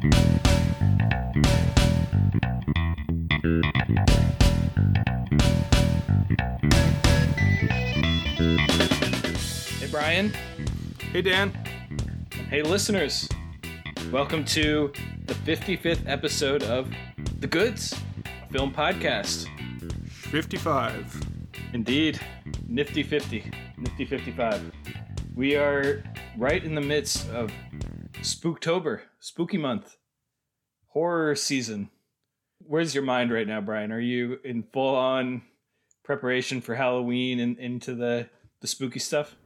Hey, Brian. Hey, Dan. Hey, listeners. Welcome to the 55th episode of The Goods Film Podcast. 55. Indeed, nifty 50, nifty 55. We are right in the midst of Spooktober, spooky month, horror season. Where's your mind right now, Brian? Are you in full on preparation for Halloween and into the, the spooky stuff?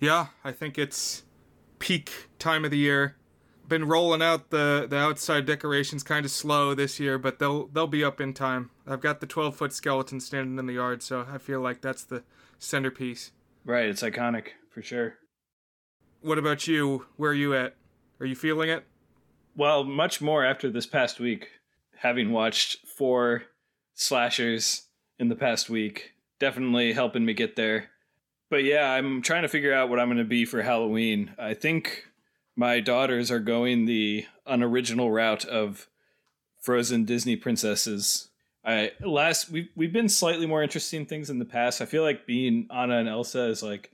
Yeah, I think it's peak time of the year. Been rolling out the, the outside decorations kind of slow this year, but they'll they'll be up in time. I've got the 12 foot skeleton standing in the yard, so I feel like that's the centerpiece. Right, it's iconic for sure. What about you? Where are you at? Are you feeling it? Well, much more after this past week, having watched four slashers in the past week, definitely helping me get there. But yeah, I'm trying to figure out what I'm going to be for Halloween. I think my daughters are going the unoriginal route of frozen Disney princesses. I last we we've been slightly more interesting things in the past. I feel like being Anna and Elsa is like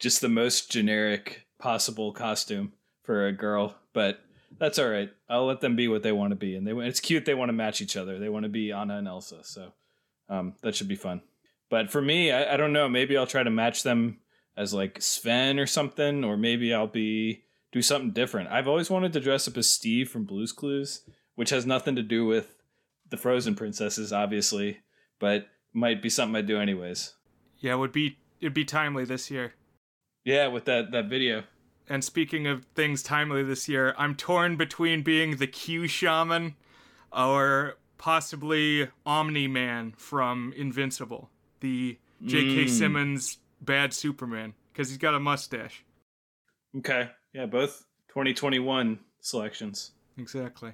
just the most generic possible costume for a girl, but that's all right. I'll let them be what they want to be, and they it's cute. They want to match each other. They want to be Anna and Elsa, so um, that should be fun. But for me, I, I don't know. Maybe I'll try to match them as like Sven or something, or maybe I'll be do something different. I've always wanted to dress up as Steve from Blue's Clues, which has nothing to do with the Frozen princesses, obviously, but might be something I'd do anyways. Yeah, it would be it'd be timely this year. Yeah, with that that video. And speaking of things timely this year, I'm torn between being the Q shaman or possibly Omni Man from Invincible, the J.K. Mm. Simmons bad Superman, because he's got a mustache. Okay, yeah, both 2021 selections. Exactly.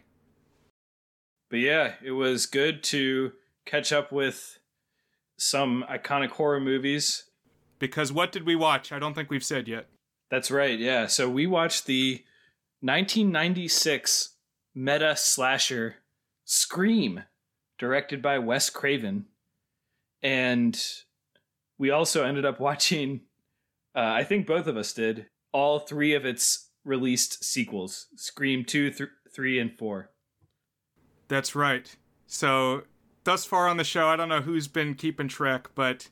But yeah, it was good to catch up with some iconic horror movies. Because what did we watch? I don't think we've said yet. That's right, yeah. So we watched the 1996 meta slasher Scream, directed by Wes Craven. And we also ended up watching, uh, I think both of us did, all three of its released sequels Scream 2, th- 3, and 4. That's right. So, thus far on the show, I don't know who's been keeping track, but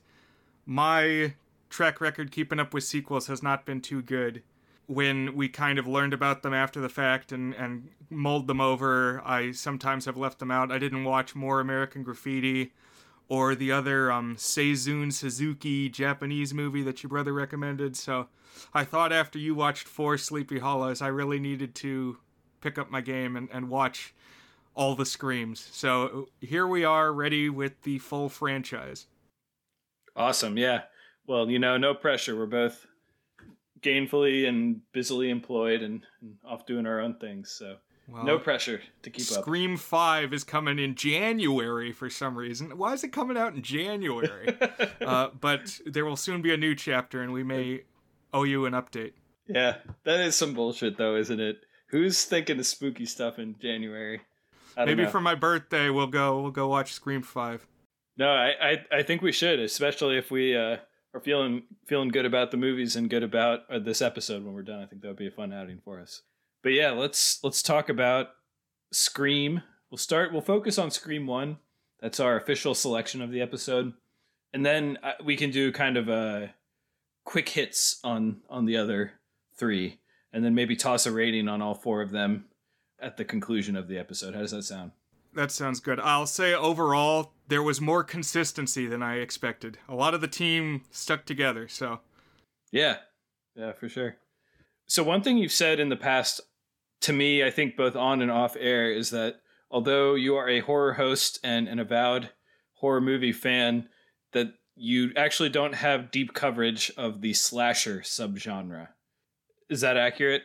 my track record keeping up with sequels has not been too good. When we kind of learned about them after the fact and, and mulled them over, I sometimes have left them out. I didn't watch more American Graffiti or the other um, Seijun Suzuki Japanese movie that your brother recommended. So I thought after you watched four Sleepy Hollows, I really needed to pick up my game and, and watch all the Screams. So here we are, ready with the full franchise. Awesome, yeah. Well, you know, no pressure. We're both gainfully and busily employed and, and off doing our own things. So Well, no pressure to keep up. Scream 5 is coming in January for some reason. Why is it coming out in January? uh, but there will soon be a new chapter, and we may owe you an update. yeah, that is some bullshit, though, isn't it? Who's thinking of spooky stuff in January? Maybe know. for my birthday, we'll go we'll go watch Scream 5. No, I, I, I think we should, especially if we uh, are feeling feeling good about the movies and good about uh, this episode when we're done. I think that would be a fun outing for us. But yeah, let's let's talk about Scream. We'll start. We'll focus on Scream One. That's our official selection of the episode, and then uh, we can do kind of a quick hits on on the other three, and then maybe toss a rating on all four of them at the conclusion of the episode. How does that sound? That sounds good. I'll say overall, there was more consistency than I expected. A lot of the team stuck together, so Yeah, yeah, for sure. So one thing you've said in the past to me, I think both on and off air, is that although you are a horror host and an avowed horror movie fan, that you actually don't have deep coverage of the slasher subgenre. Is that accurate?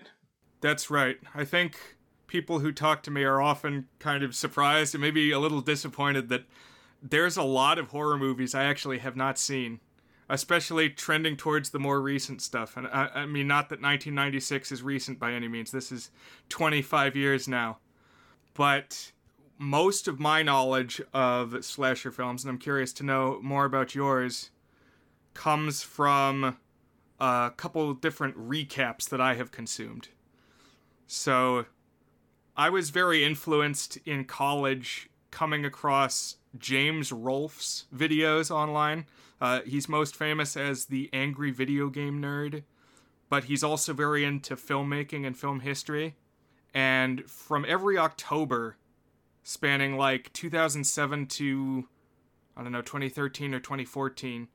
That's right. I think people who talk to me are often kind of surprised and maybe a little disappointed that there's a lot of horror movies I actually have not seen. especially trending towards the more recent stuff. And I, I mean, not that 1996 is recent by any means. This is 25 years now, but most of my knowledge of slasher films, and I'm curious to know more about yours, comes from a couple different recaps that I have consumed. So I was very influenced in college coming across James Rolfe's videos online. Uh, he's most famous as the angry video game nerd, but he's also very into filmmaking and film history. And from every October, spanning like 2007 to, I don't know, 2013 or 2014,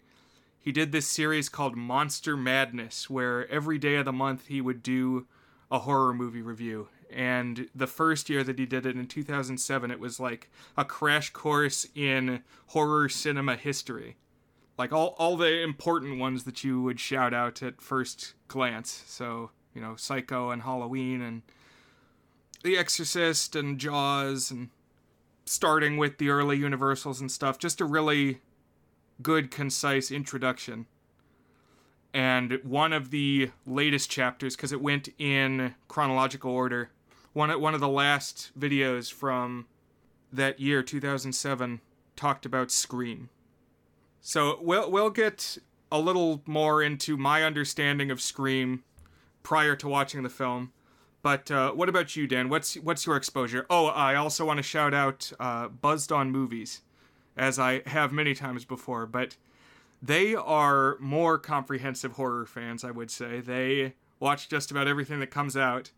he did this series called Monster Madness, where every day of the month he would do a horror movie review. And the first year that he did it in 2007, it was like a crash course in horror cinema history. Like all, all the important ones that you would shout out at first glance. So, you know, Psycho and Halloween and The Exorcist and Jaws and starting with the early Universals and stuff. Just a really good, concise introduction. And one of the latest chapters, because it went in chronological order, one one of the last videos from that year, 2007, talked about Scream. So we'll we'll get a little more into my understanding of Scream prior to watching the film. But uh, what about you, Dan? What's what's your exposure? Oh, I also want to shout out uh, Buzzed on Movies as I have many times before, but they are more comprehensive horror fans, I would say. They watch just about everything that comes out,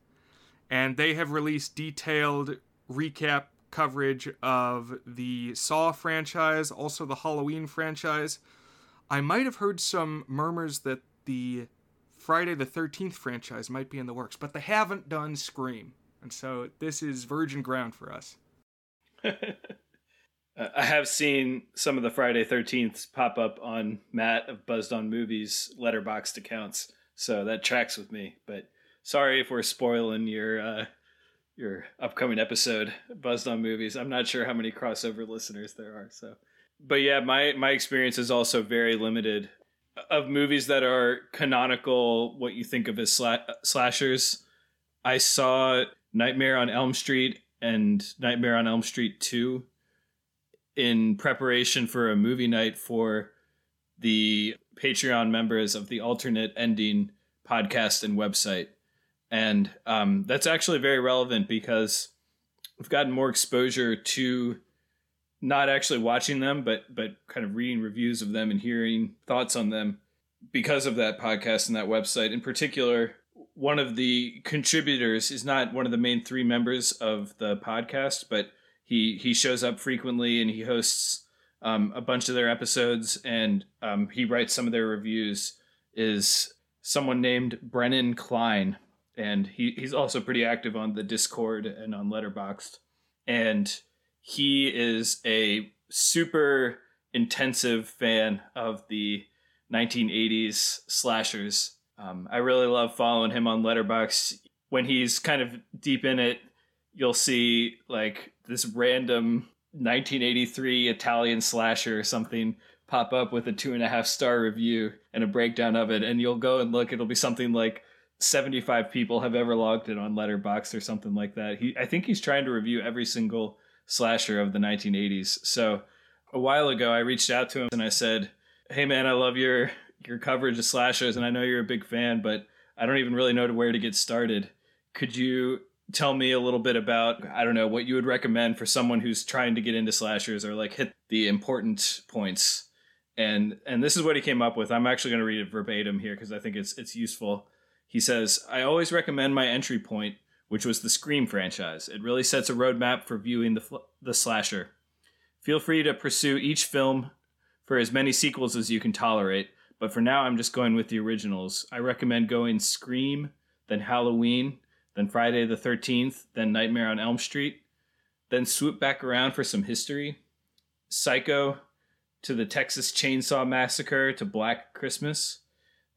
and they have released detailed recap coverage of the Saw franchise, also the Halloween franchise. I might have heard some murmurs that the Friday the 13th franchise might be in the works, but they haven't done Scream. And so this is virgin ground for us. I have seen some of the Friday 13th pop up on Matt of Buzzed on Movies Letterboxd accounts, so that tracks with me. But sorry if we're spoiling your uh, your upcoming episode, Buzzed on Movies. I'm not sure how many crossover listeners there are. So, but yeah, my my experience is also very limited of movies that are canonical. What you think of as sla- slashers? I saw Nightmare on Elm Street and Nightmare on Elm Street Two in preparation for a movie night for the Patreon members of the alternate ending podcast and website. And um, that's actually very relevant because we've gotten more exposure to not actually watching them, but but kind of reading reviews of them and hearing thoughts on them because of that podcast and that website. In particular, one of the contributors is not one of the main three members of the podcast, but he he shows up frequently and he hosts um, a bunch of their episodes and um, he writes some of their reviews. Is someone named Brennan Klein, and he, he's also pretty active on the Discord and on Letterboxd, and he is a super intensive fan of the 1980s slashers. Um, I really love following him on Letterboxd. When he's kind of deep in it, you'll see like this random 1983 Italian slasher or something pop up with a two and a half star review and a breakdown of it, and you'll go and look. It'll be something like 75 people have ever logged it on Letterboxd or something like that. He, I think he's trying to review every single slasher of the 1980s. So a while ago, I reached out to him and I said, "Hey man, I love your your coverage of slashers, and I know you're a big fan, but I don't even really know where to get started. Could you tell me a little bit about I don't know what you would recommend for someone who's trying to get into slashers or like hit the important points. And and this is what he came up with. I'm actually going to read it verbatim here because I think it's it's useful. He says, "I always recommend my entry point, which was the Scream franchise. It really sets a roadmap for viewing the the slasher. Feel free to pursue each film for as many sequels as you can tolerate, but for now I'm just going with the originals. I recommend going Scream, then Halloween, then Friday the 13th, then Nightmare on Elm Street, then swoop back around for some history. Psycho to the Texas Chainsaw Massacre to Black Christmas,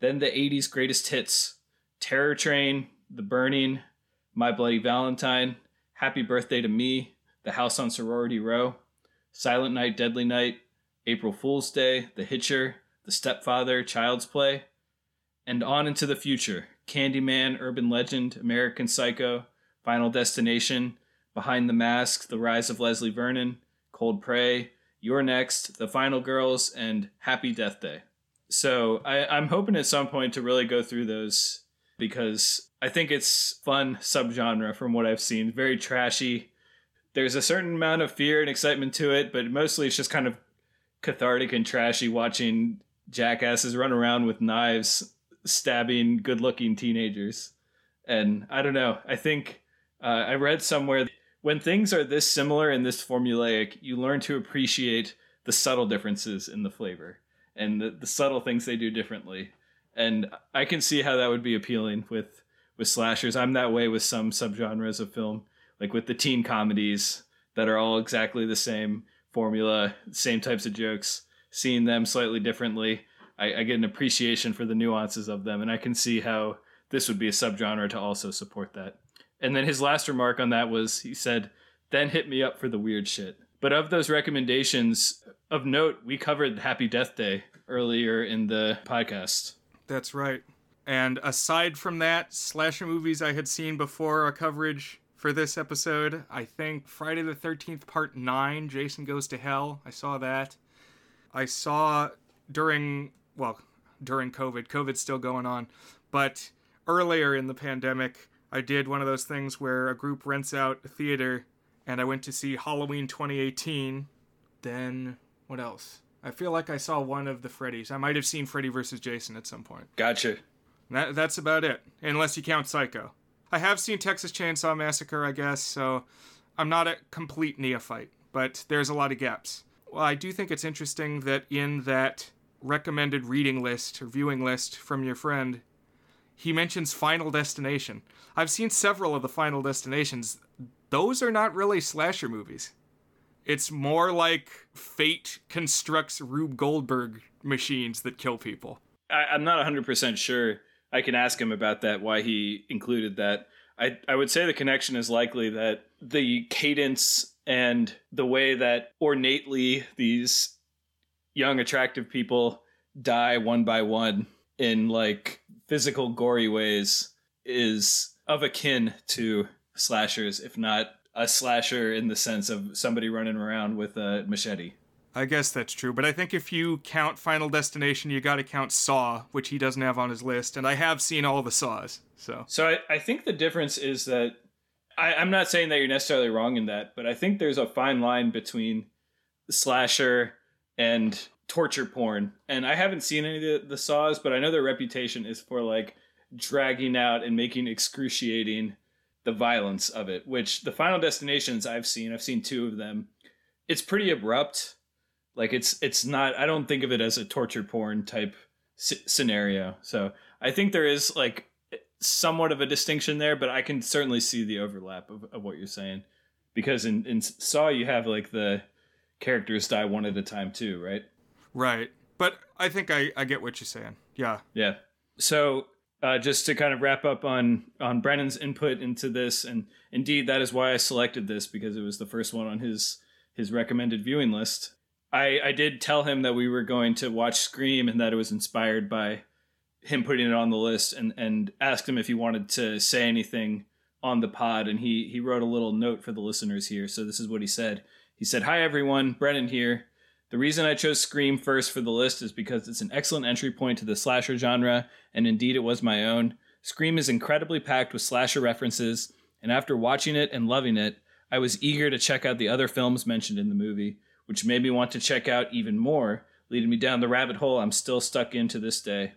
then the 80s greatest hits Terror Train, The Burning, My Bloody Valentine, Happy Birthday to Me, The House on Sorority Row, Silent Night, Deadly Night, April Fool's Day, The Hitcher, The The Stepfather, Child's Play, and on into the future Candyman, Urban Legend, American Psycho, Final Destination, Behind the Mask, The Rise of Leslie Vernon, Cold Prey, You're Next, The Final Girls, and Happy Death Day. So I, I'm hoping at some point to really go through those because I think it's fun subgenre from what I've seen. Very trashy. There's a certain amount of fear and excitement to it, but mostly it's just kind of cathartic and trashy watching jackasses run around with knives stabbing good-looking teenagers. And I don't know. I think uh, I read somewhere when things are this similar and this formulaic, you learn to appreciate the subtle differences in the flavor and the, the subtle things they do differently. And I can see how that would be appealing with with slashers. I'm that way with some subgenres of film, like with the teen comedies that are all exactly the same formula, same types of jokes. Seeing them slightly differently, I, I get an appreciation for the nuances of them, and I can see how this would be a subgenre to also support that. And then his last remark on that was he said, "Then hit me up for the weird shit." But of those recommendations, of note, we covered Happy Death Day earlier in the podcast. That's right. And aside from that, slasher movies I had seen before our coverage for this episode, I think Friday the 13th, Part 9, Jason Goes to Hell. I saw that. I saw during, well, during COVID, COVID's still going on, but earlier in the pandemic, I did one of those things where a group rents out a theater and I went to see Halloween 2018. Then, what else? I feel like I saw one of the Freddys. I might have seen Freddy vs. Jason at some point. Gotcha. That, that's about it, unless you count Psycho. I have seen Texas Chainsaw Massacre, I guess, so I'm not a complete neophyte, but there's a lot of gaps. Well, I do think it's interesting that in that recommended reading list or viewing list from your friend, he mentions Final Destination. I've seen several of the Final Destinations. Those are not really slasher movies. It's more like fate constructs Rube Goldberg machines that kill people. I, I'm not 100% sure. I can ask him about that, why he included that. I, I would say the connection is likely that the cadence and the way that ornately these young, attractive people die one by one in like physical, gory ways is of akin to slashers, if not a slasher in the sense of somebody running around with a machete. I guess that's true, but I think if you count Final Destination, you got to count Saw, which he doesn't have on his list, and I have seen all the Saws. So, so I, I think the difference is that I, I'm not saying that you're necessarily wrong in that, but I think there's a fine line between slasher and torture porn. And I haven't seen any of the, the Saws, but I know their reputation is for like dragging out and making excruciating the violence of it. Which the Final Destinations I've seen, I've seen two of them. It's pretty abrupt like it's it's not. I don't think of it as a torture porn type c- scenario. So I think there is like somewhat of a distinction there, but I can certainly see the overlap of, of what you're saying because in in Saw you have like the characters die one at a time too, right? Right. But I think I, I get what you're saying. Yeah. Yeah. So uh, just to kind of wrap up on on Brennan's input into this, and indeed that is why I selected this because it was the first one on his his recommended viewing list. I, I did tell him that we were going to watch Scream and that it was inspired by him putting it on the list and, and asked him if he wanted to say anything on the pod. And he, he wrote a little note for the listeners here. So this is what he said. He said, Hi, everyone. Brennan here. The reason I chose Scream first for the list is because it's an excellent entry point to the slasher genre, and indeed it was my own. Scream is incredibly packed with slasher references, and after watching it and loving it, I was eager to check out the other films mentioned in the movie which made me want to check out even more, leading me down the rabbit hole I'm still stuck in to this day.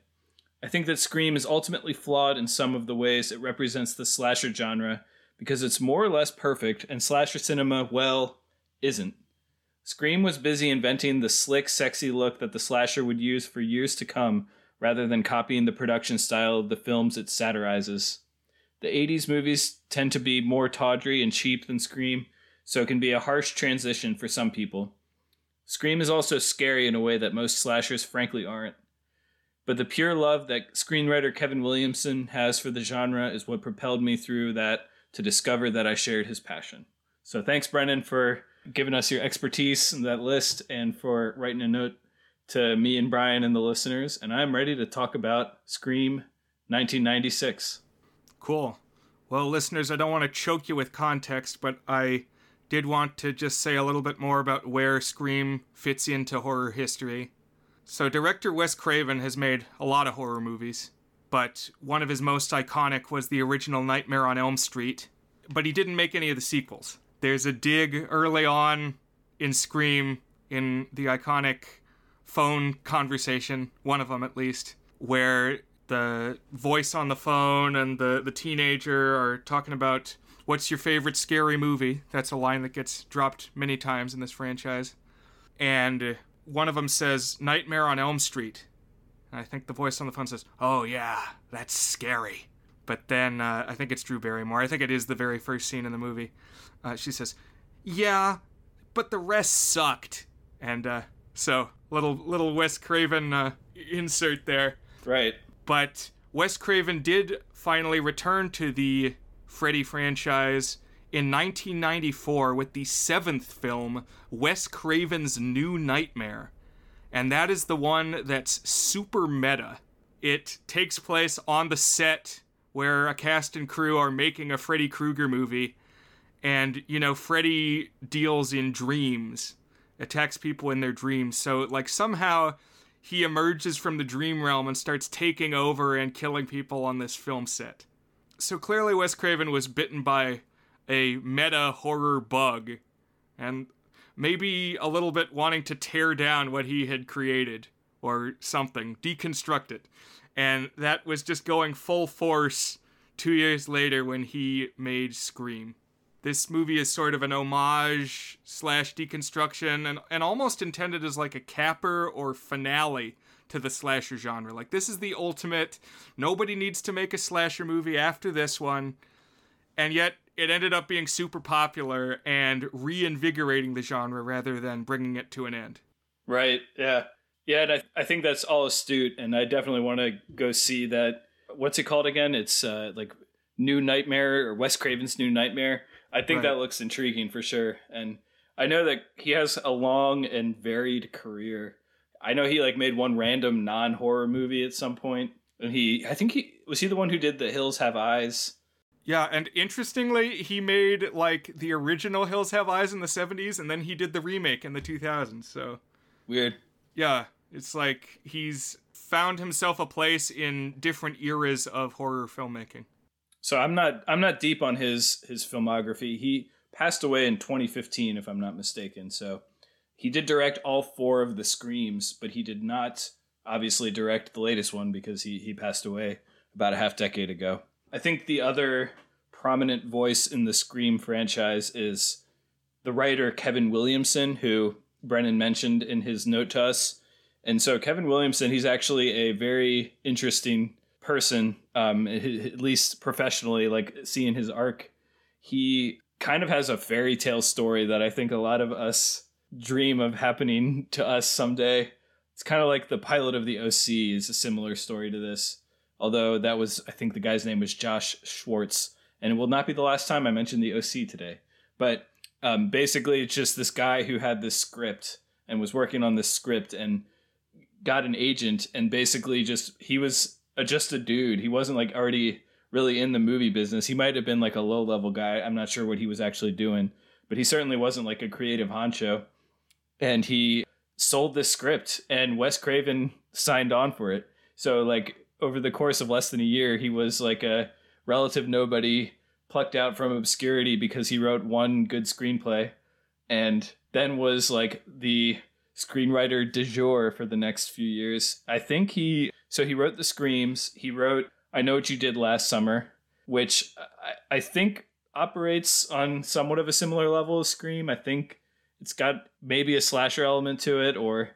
I think that Scream is ultimately flawed in some of the ways it represents the slasher genre because it's more or less perfect, and slasher cinema, well, isn't. Scream was busy inventing the slick, sexy look that the slasher would use for years to come, rather than copying the production style of the films it satirizes. The 80s movies tend to be more tawdry and cheap than Scream, so it can be a harsh transition for some people. Scream is also scary in a way that most slashers frankly aren't. But the pure love that screenwriter Kevin Williamson has for the genre is what propelled me through that to discover that I shared his passion. So thanks, Brennan, for giving us your expertise in that list and for writing a note to me and Brian and the listeners, and I'm ready to talk about Scream 1996. Cool. Well, listeners, I don't want to choke you with context, but I did want to just say a little bit more about where Scream fits into horror history. So, director Wes Craven has made a lot of horror movies, but one of his most iconic was the original Nightmare on Elm Street, but he didn't make any of the sequels. There's a dig early on in Scream in the iconic phone conversation, one of them at least, where the voice on the phone and the, the teenager are talking about what's your favorite scary movie. That's a line that gets dropped many times in this franchise. And one of them says, Nightmare on Elm Street. And I think the voice on the phone says, Oh, yeah, that's scary. But then uh, I think it's Drew Barrymore. I think it is the very first scene in the movie. Uh, she says, Yeah, but the rest sucked. And uh, so, little little Wes Craven uh, insert there. Right. But Wes Craven did finally return to the Freddy franchise in 1994 with the seventh film, Wes Craven's New Nightmare. And that is the one that's super meta. It takes place on the set where a cast and crew are making a Freddy Krueger movie. And, you know, Freddy deals in dreams, attacks people in their dreams. So, like, somehow he emerges from the dream realm and starts taking over and killing people on this film set. So clearly, Wes Craven was bitten by a meta horror bug, and maybe a little bit wanting to tear down what he had created or something, deconstruct it. And that was just going full force two years later when he made Scream. This movie is sort of an homage slash deconstruction and, and almost intended as like a capper or finale to the slasher genre. Like, this is the ultimate, nobody needs to make a slasher movie after this one. And yet, it ended up being super popular and reinvigorating the genre rather than bringing it to an end. Right. Yeah. Yeah. And I, I think that's all astute. And I definitely want to go see that. What's it called again? It's uh, like New Nightmare or Wes Craven's New Nightmare. I think right. that looks intriguing for sure. And I know that he has a long and varied career. I know he like made one random non horror movie at some point, and he I think he was he the one who did The Hills Have Eyes. Yeah, and interestingly, he made like the original Hills Have Eyes in the 70s and then he did the remake in the 2000s. So weird. Yeah, it's like he's found himself a place in different eras of horror filmmaking. So I'm not I'm not deep on his his filmography. He passed away in 2015 if I'm not mistaken. So he did direct all four of the screams, but he did not obviously direct the latest one because he he passed away about a half decade ago. I think the other prominent voice in the Scream franchise is the writer Kevin Williamson, who Brennan mentioned in his note to us. And so Kevin Williamson, he's actually a very interesting person, um, at least professionally, like seeing his arc, he kind of has a fairy tale story that I think a lot of us dream of happening to us someday. It's kind of like the pilot of the OC is a similar story to this. Although that was, I think the guy's name was Josh Schwartz, and it will not be the last time I mention the OC today. But um, basically, it's just this guy who had this script and was working on this script and got an agent, and basically just he was just a dude. He wasn't like already really in the movie business. He might have been like a low level guy. I'm not sure what he was actually doing, but he certainly wasn't like a creative honcho. And he sold this script, and Wes Craven signed on for it. So like over the course of less than a year, he was like a relative nobody plucked out from obscurity because he wrote one good screenplay and then was like the screenwriter de jour for the next few years. I think he so he wrote the screams. He wrote I Know What You Did Last Summer, which I, I think operates on somewhat of a similar level of Scream. I think it's got maybe a slasher element to it, or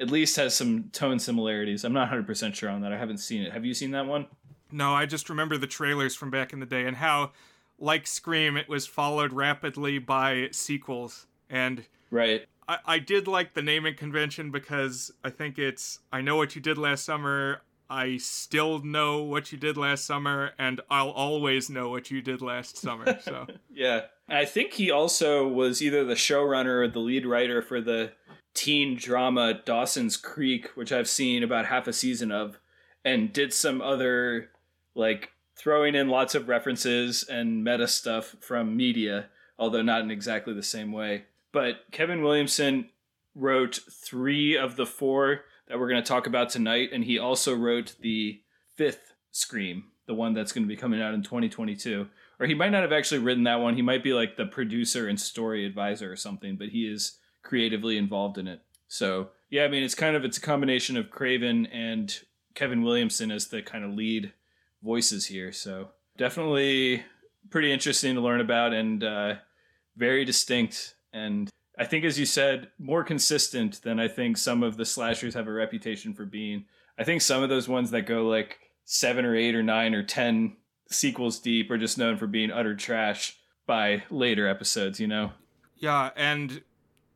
at least has some tone similarities. I'm not 100% sure on that. I haven't seen it. Have you seen that one? No, I just remember the trailers from back in the day and how, like Scream, it was followed rapidly by sequels. And right. I, I did like the naming convention because I think it's I know what you did last summer. I still know what you did last summer, and I'll always know what you did last summer. So yeah, I think he also was either the showrunner or the lead writer for the teen drama Dawson's Creek, which I've seen about half a season of, and did some other like throwing in lots of references and meta stuff from media, although not in exactly the same way. But Kevin Williamson wrote three of the four that we're going to talk about tonight, and he also wrote the fifth Scream, the one that's going to be coming out in 2022. Or he might not have actually written that one. He might be like the producer and story advisor or something, but he is creatively involved in it. So yeah, I mean, it's kind of it's a combination of Craven and Kevin Williamson as the kind of lead voices here. So definitely pretty interesting to learn about and uh, very distinct. And I think, as you said, more consistent than I think some of the slashers have a reputation for being. I think some of those ones that go like seven or eight or nine or ten sequels deep are just known for being utter trash by later episodes, you know? Yeah, and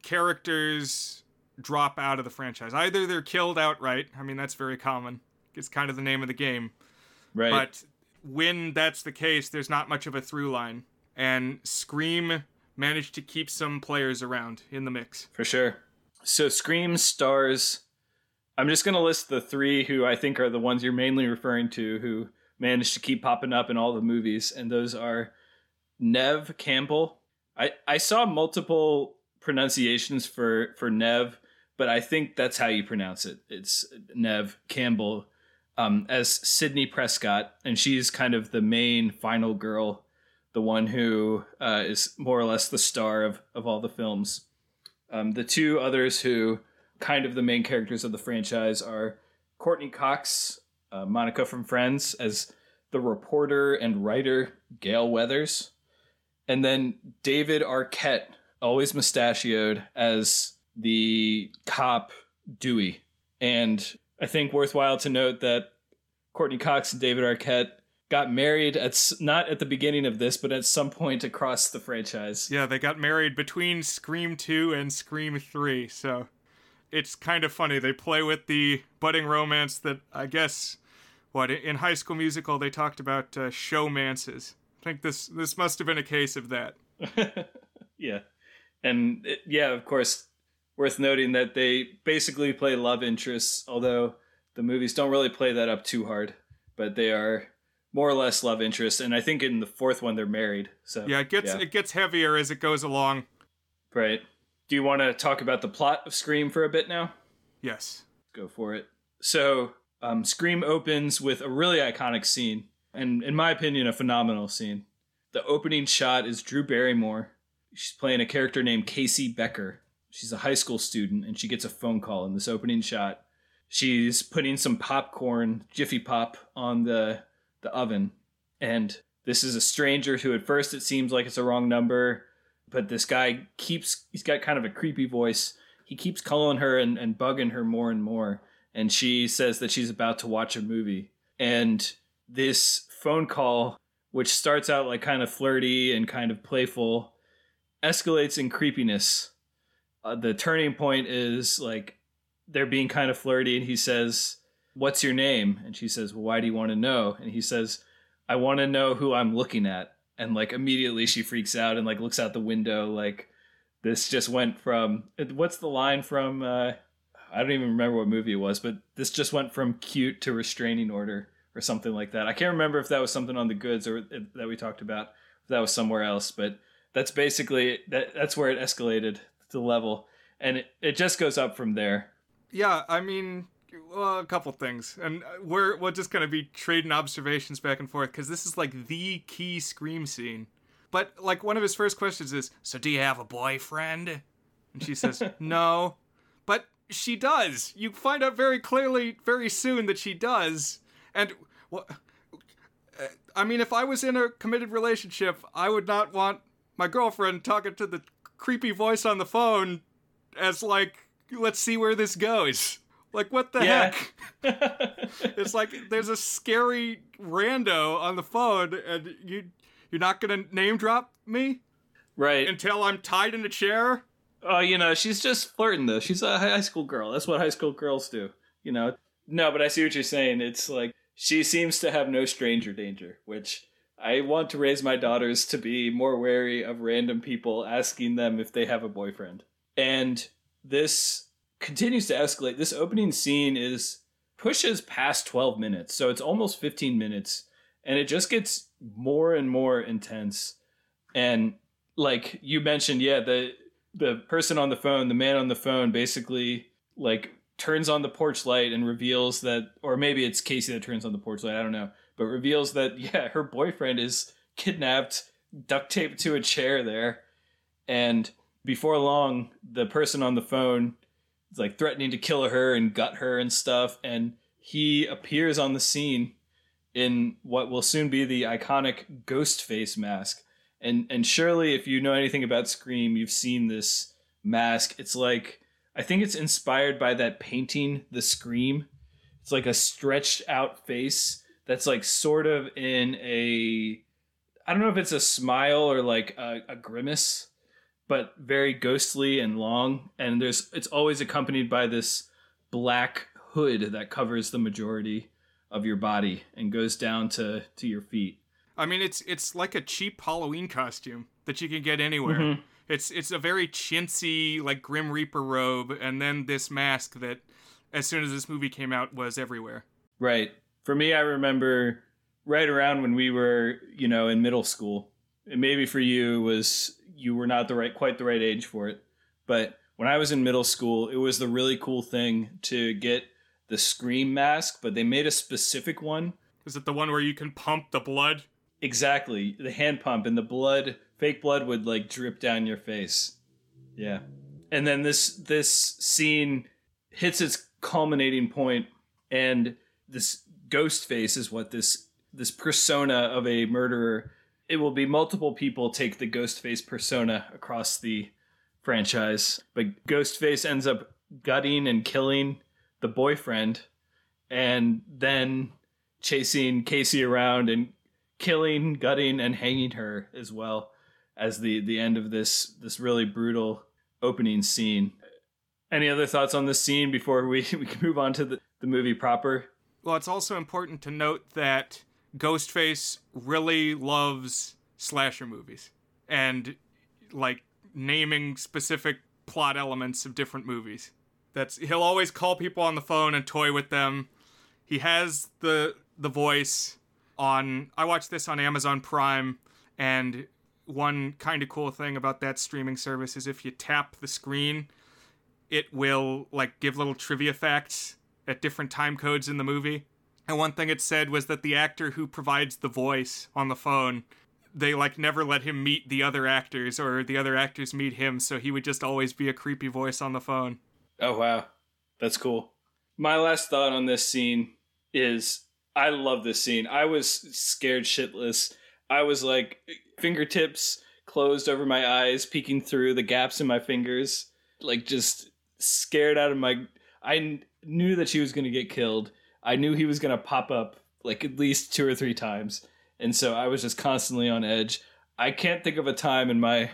characters drop out of the franchise. Either they're killed outright. I mean, that's very common. It's kind of the name of the game. Right. But when that's the case, there's not much of a through line. And Scream managed to keep some players around in the mix. For sure. So Scream stars. I'm just going to list the three who I think are the ones you're mainly referring to who managed to keep popping up in all the movies. And those are Neve Campbell. I, I saw multiple pronunciations for, for Neve, but I think that's how you pronounce it. It's Neve Campbell um, as Sidney Prescott, and she's kind of the main final girl, the one who uh, is more or less the star of, of all the films. Um, the two others who kind of the main characters of the franchise are Courteney Cox, uh, Monica from Friends, as the reporter and writer Gale Weathers, and then David Arquette, always mustachioed, as the cop Dewey. And I think worthwhile to note that Courteney Cox and David Arquette got married at not at the beginning of this, but at some point across the franchise. Yeah, they got married between Scream 2 and Scream 3. So it's kind of funny. They play with the budding romance that I guess what in High School Musical they talked about uh, showmances. I think this this must have been a case of that. yeah, and it, yeah, of course, worth noting that they basically play love interests, although the movies don't really play that up too hard, but they are more or less love interest, And I think in the fourth one they're married. So yeah, it gets yeah. it gets heavier as it goes along. Right. Do you want to talk about the plot of Scream for a bit now? Yes. Go for it. So um, Scream opens with a really iconic scene, and in my opinion, a phenomenal scene. The opening shot is Drew Barrymore. She's playing a character named Casey Becker. She's a high school student, and she gets a phone call in this opening shot. She's putting some popcorn, Jiffy Pop, on the the oven, and this is a stranger who, at first, it seems like it's a wrong number, but this guy keeps he's got kind of a creepy voice. He keeps calling her and, and bugging her more and more and she says that she's about to watch a movie. And this phone call, which starts out like kind of flirty and kind of playful, escalates in creepiness. Uh, the turning point is like they're being kind of flirty, and he says, What's your name? And she says, Well, why do you want to know? And he says, I want to know who I'm looking at. And like immediately she freaks out and like looks out the window like this just went from what's the line from uh I don't even remember what movie it was, but this just went from cute to restraining order or something like that. I can't remember if that was something on the goods or that we talked about. If that was somewhere else, but that's basically that. That's where it escalated the level, and it, it just goes up from there. Yeah, I mean, well, a couple things, and uh, we're we're just gonna be trading observations back and forth because this is like the key scream scene. But like one of his first questions is, "So do you have a boyfriend?" And she says, "No." But she does. You find out very clearly very soon that she does. And what uh, I mean, if I was in a committed relationship, I would not want my girlfriend talking to the creepy voice on the phone as like, let's see where this goes. Like what the yeah. heck? it's like there's a scary rando on the phone and you you're not going to name drop me? Right. Until I'm tied in a chair? Oh, you know, she's just flirting though. She's a high school girl. That's what high school girls do. You know. No, but I see what you're saying. It's like she seems to have no stranger danger, which I want to raise my daughters to be more wary of random people asking them if they have a boyfriend. And this continues to escalate. This opening scene is pushes past 12 minutes, so it's almost 15 minutes, and it just gets more and more intense. And like you mentioned, yeah, the the person on the phone, the man on the phone, basically like turns on the porch light and reveals that, or maybe it's Casey that turns on the porch light. I don't know, but reveals that yeah, her boyfriend is kidnapped, duct taped to a chair there, and before long, the person on the phone like threatening to kill her and gut her and stuff, and he appears on the scene in what will soon be the iconic ghost face mask. And and surely if you know anything about Scream, you've seen this mask. It's like I think it's inspired by that painting, The Scream. It's like a stretched out face that's like sort of in a I don't know if it's a smile or like a, a grimace but very ghostly and long. And there's it's always accompanied by this black hood that covers the majority of your body and goes down to to your feet. I mean, it's it's like a cheap Halloween costume that you can get anywhere. Mm-hmm. It's it's a very chintzy like Grim Reaper robe, and then this mask that, as soon as this movie came out, was everywhere. Right. For me, I remember right around when we were, you know, in middle school. And maybe for you was you were not the right quite the right age for it. But when I was in middle school, it was the really cool thing to get the scream mask, but they made a specific one. Is it the one where you can pump the blood? Exactly, the hand pump and the blood, fake blood would like drip down your face. Yeah. And then this this scene hits its culminating point and this ghost face is what this this persona of a murderer it will be multiple people take the Ghostface persona across the franchise, but Ghostface ends up gutting and killing the boyfriend and then chasing Casey around and killing, gutting and hanging her as well as the the end of this this really brutal opening scene. Any other thoughts on this scene before we, we can move on to the, the movie proper? Well, it's also important to note that Ghostface really loves slasher movies and like naming specific plot elements of different movies. That's he'll always call people on the phone and toy with them. He has the the voice on I watched this on Amazon Prime and one kind of cool thing about that streaming service is if you tap the screen it will like give little trivia facts at different time codes in the movie and one thing it said was that the actor who provides the voice on the phone, they like never let him meet the other actors or the other actors meet him, so he would just always be a creepy voice on the phone. Oh wow. That's cool. My last thought on this scene is I love this scene. I was scared shitless. I was like fingertips closed over my eyes, peeking through the gaps in my fingers, like just scared out of my I knew that she was going to get killed I knew he was going to pop up like at least two or three times. And so I was just constantly on edge. I can't think of a time in my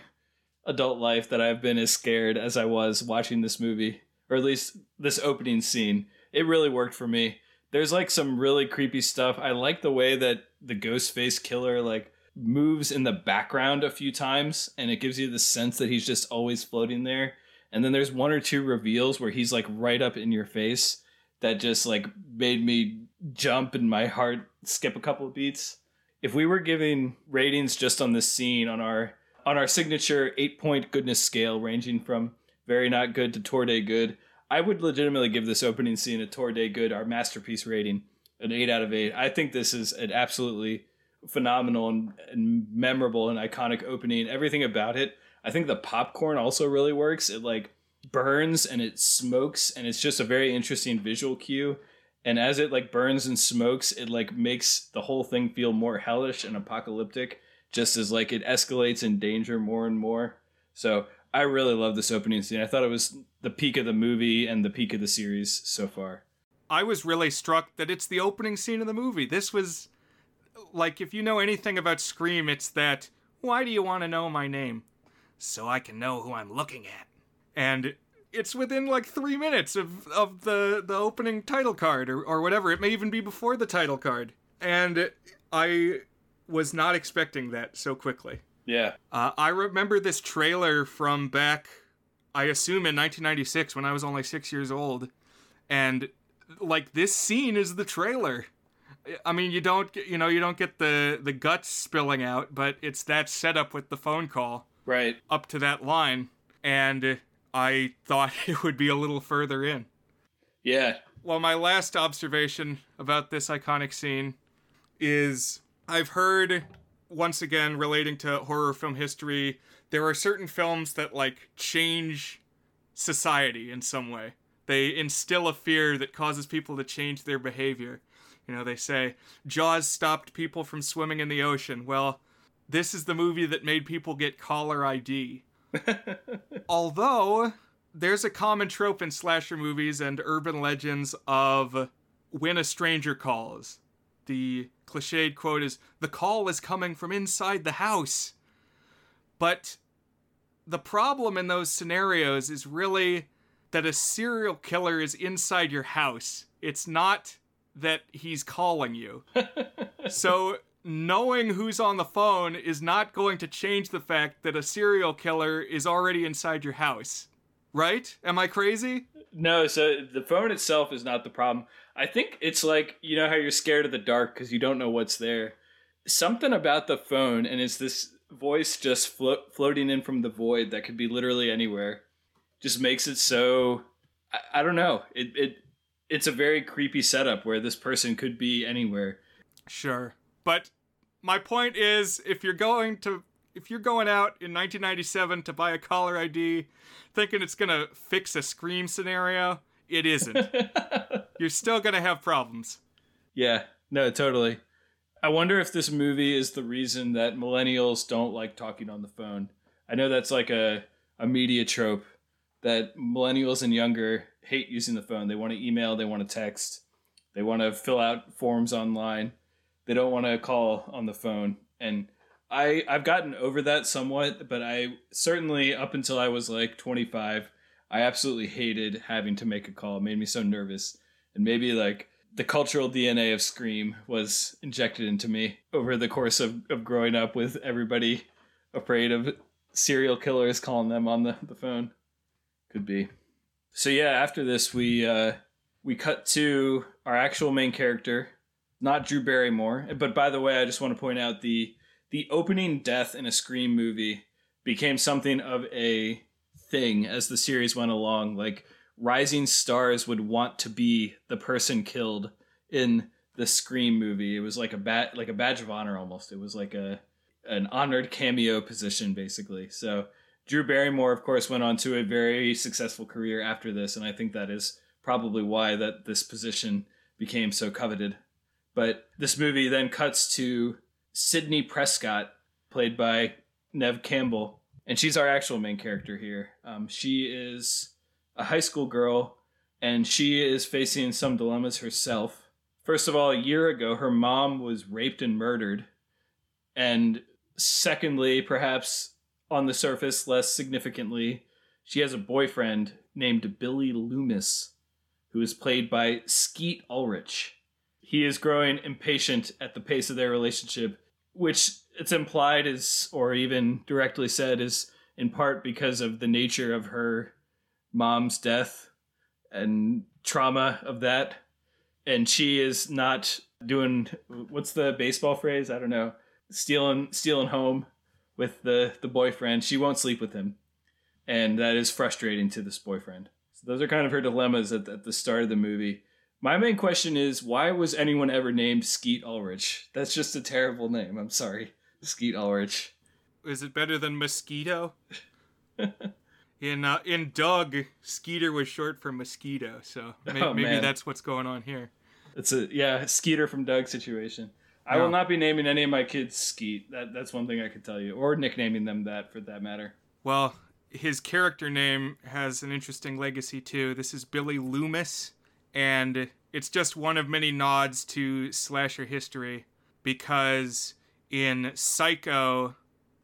adult life that I've been as scared as I was watching this movie, or at least this opening scene. It really worked for me. There's like some really creepy stuff. I like the way that the ghost face killer like moves in the background a few times and it gives you the sense that he's just always floating there. And then there's one or two reveals where he's like right up in your face that just like made me jump and my heart skip a couple of beats. If we were giving ratings just on this scene on our on our signature eight point goodness scale, ranging from very not good to tour day good, I would legitimately give this opening scene a tour day good, our masterpiece rating, an eight out of eight. I think this is an absolutely phenomenal and, and memorable and iconic opening. Everything about it. I think the popcorn also really works. It like burns and it smokes and it's just a very interesting visual cue. And as it like burns and smokes it like makes the whole thing feel more hellish and apocalyptic just as like it escalates in danger more and more. So i really love this opening scene. I thought it was the peak of the movie and the peak of the series so far. I was really struck that it's the opening scene of the movie. This was like if you know anything about scream it's that why do you want to know my name? So i can know who i'm looking at and it's within like three minutes of, of the, the opening title card or, or whatever. It may even be before the title card. And I was not expecting that so quickly. Yeah. Uh, I remember this trailer from back, I assume in 1996 when I was only six years old, and like this scene is the trailer. I mean, you don't get, you know you don't get the the guts spilling out, but it's that setup with the phone call Right. up to that line, and I thought it would be a little further in. Yeah. Well, my last observation about this iconic scene is I've heard once again relating to horror film history, there are certain films that like change society in some way. They instill a fear that causes people to change their behavior. You know, they say Jaws stopped people from swimming in the ocean. Well, this is the movie that made people get caller ID. Although there's a common trope in slasher movies and urban legends of when a stranger calls. The cliched quote is the call is coming from inside the house. But the problem in those scenarios is really that a serial killer is inside your house. It's not that he's calling you. so knowing who's on the phone is not going to change the fact that a serial killer is already inside your house. Right? Am I crazy? No, so the phone itself is not the problem. I think it's like, you know how you're scared of the dark because you don't know what's there. Something about the phone, and it's this voice just flo- floating in from the void that could be literally anywhere, just makes it so. I, I don't know. It, it It's a very creepy setup where this person could be anywhere. Sure. But my point is if you're going to if you're going out in 1997 to buy a caller ID thinking it's going to fix a scream scenario, it isn't. you're still going to have problems. Yeah, no, totally. I wonder if this movie is the reason that millennials don't like talking on the phone. I know that's like a, a media trope that millennials and younger hate using the phone. They want to email, they want to text, they want to fill out forms online. They don't want to call on the phone. And I I've gotten over that somewhat, but I certainly up until I was like 25, I absolutely hated having to make a call. It made me so nervous. And maybe like the cultural DNA of Scream was injected into me over the course of, of growing up with everybody afraid of serial killers calling them on the, the phone. Could be. So yeah, after this we uh we cut to our actual main character, not Drew Barrymore. But by the way, I just want to point out the the opening death in a Scream movie became something of a thing as the series went along. Like rising stars would want to be the person killed in the Scream movie. It was like a bat, like a badge of honor almost. It was like a an honored cameo position basically. So Drew Barrymore, of course, went on to a very successful career after this, and I think that is probably why that this position became so coveted. But this movie then cuts to Sidney Prescott, played by Neve Campbell, and she's our actual main character here. Um, she is a high school girl, and she is facing some dilemmas herself. First of all, a year ago, her mom was raped and murdered. And secondly, perhaps on the surface, less significantly, she has a boyfriend named Billy Loomis, who is played by Skeet Ulrich. He is growing impatient at the pace of their relationship, which it's implied is, or even directly said, is in part because of the nature of her mom's death and trauma of that. And she is not doing what's the baseball phrase? I don't know. Stealing stealing home with the the boyfriend. She won't sleep with him. And that is frustrating to this boyfriend. So those are kind of her dilemmas at, at the start of the movie. My main question is why was anyone ever named Skeet Ulrich? That's just a terrible name. I'm sorry. Skeet Ulrich. Is it better than mosquito? in uh, in Doug, Skeeter was short for mosquito, so may- Oh, maybe that's what's going on here. It's a yeah, Skeeter from Doug situation. I No. will not be naming any of my kids Skeet. That that's one thing I could tell you, or nicknaming them that for that matter. Well, his character name has an interesting legacy too. This is Billy Loomis, and it's just one of many nods to slasher history because in Psycho,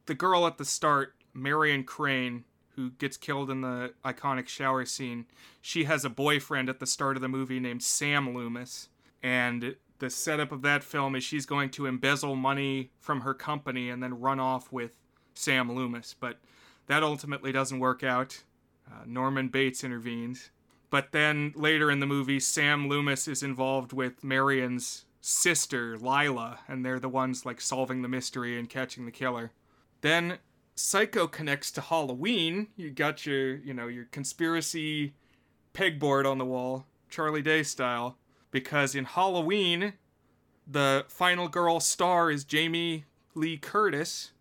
the girl at the start, Marion Crane, who gets killed in the iconic shower scene, she has a boyfriend at the start of the movie named Sam Loomis. And the setup of that film is she's going to embezzle money from her company and then run off with Sam Loomis. But that ultimately doesn't work out. Uh, Norman Bates intervenes. But then later in the movie, Sam Loomis is involved with Marion's sister, Lila, and they're the ones like solving the mystery and catching the killer. Then Psycho connects to Halloween. You got your, you know, your conspiracy pegboard on the wall, Charlie Day style, because in Halloween, the final girl star is Jamie Lee Curtis,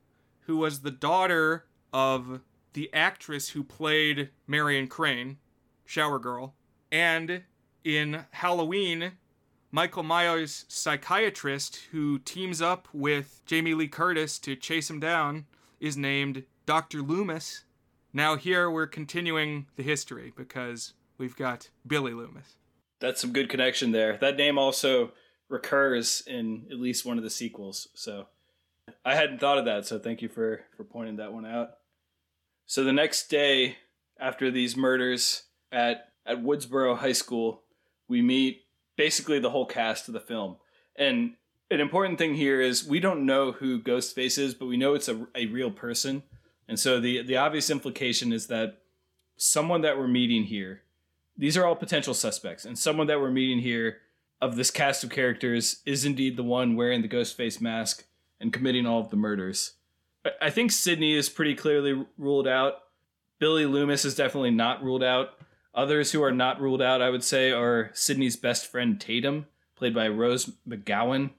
who was the daughter of the actress who played Marion Crane, Shower Girl. And in Halloween, Michael Myers' psychiatrist, who teams up with Jamie Lee Curtis to chase him down, is named Dr. Loomis. Now, here we're continuing the history because we've got Billy Loomis. That's some good connection there. That name also recurs in at least one of the sequels. So I hadn't thought of that. So thank you for, for pointing that one out. So the next day after these murders at, at Woodsboro High School, we meet basically the whole cast of the film. And an important thing here is we don't know who Ghostface is, but we know it's a, a real person. And so the the obvious implication is that someone that we're meeting here, these are all potential suspects, and someone that we're meeting here of this cast of characters is indeed the one wearing the Ghostface mask and committing all of the murders. I think Sidney is pretty clearly ruled out. Billy Loomis is definitely not ruled out. Others who are not ruled out, I would say, are Sidney's best friend Tatum, played by Rose McGowan,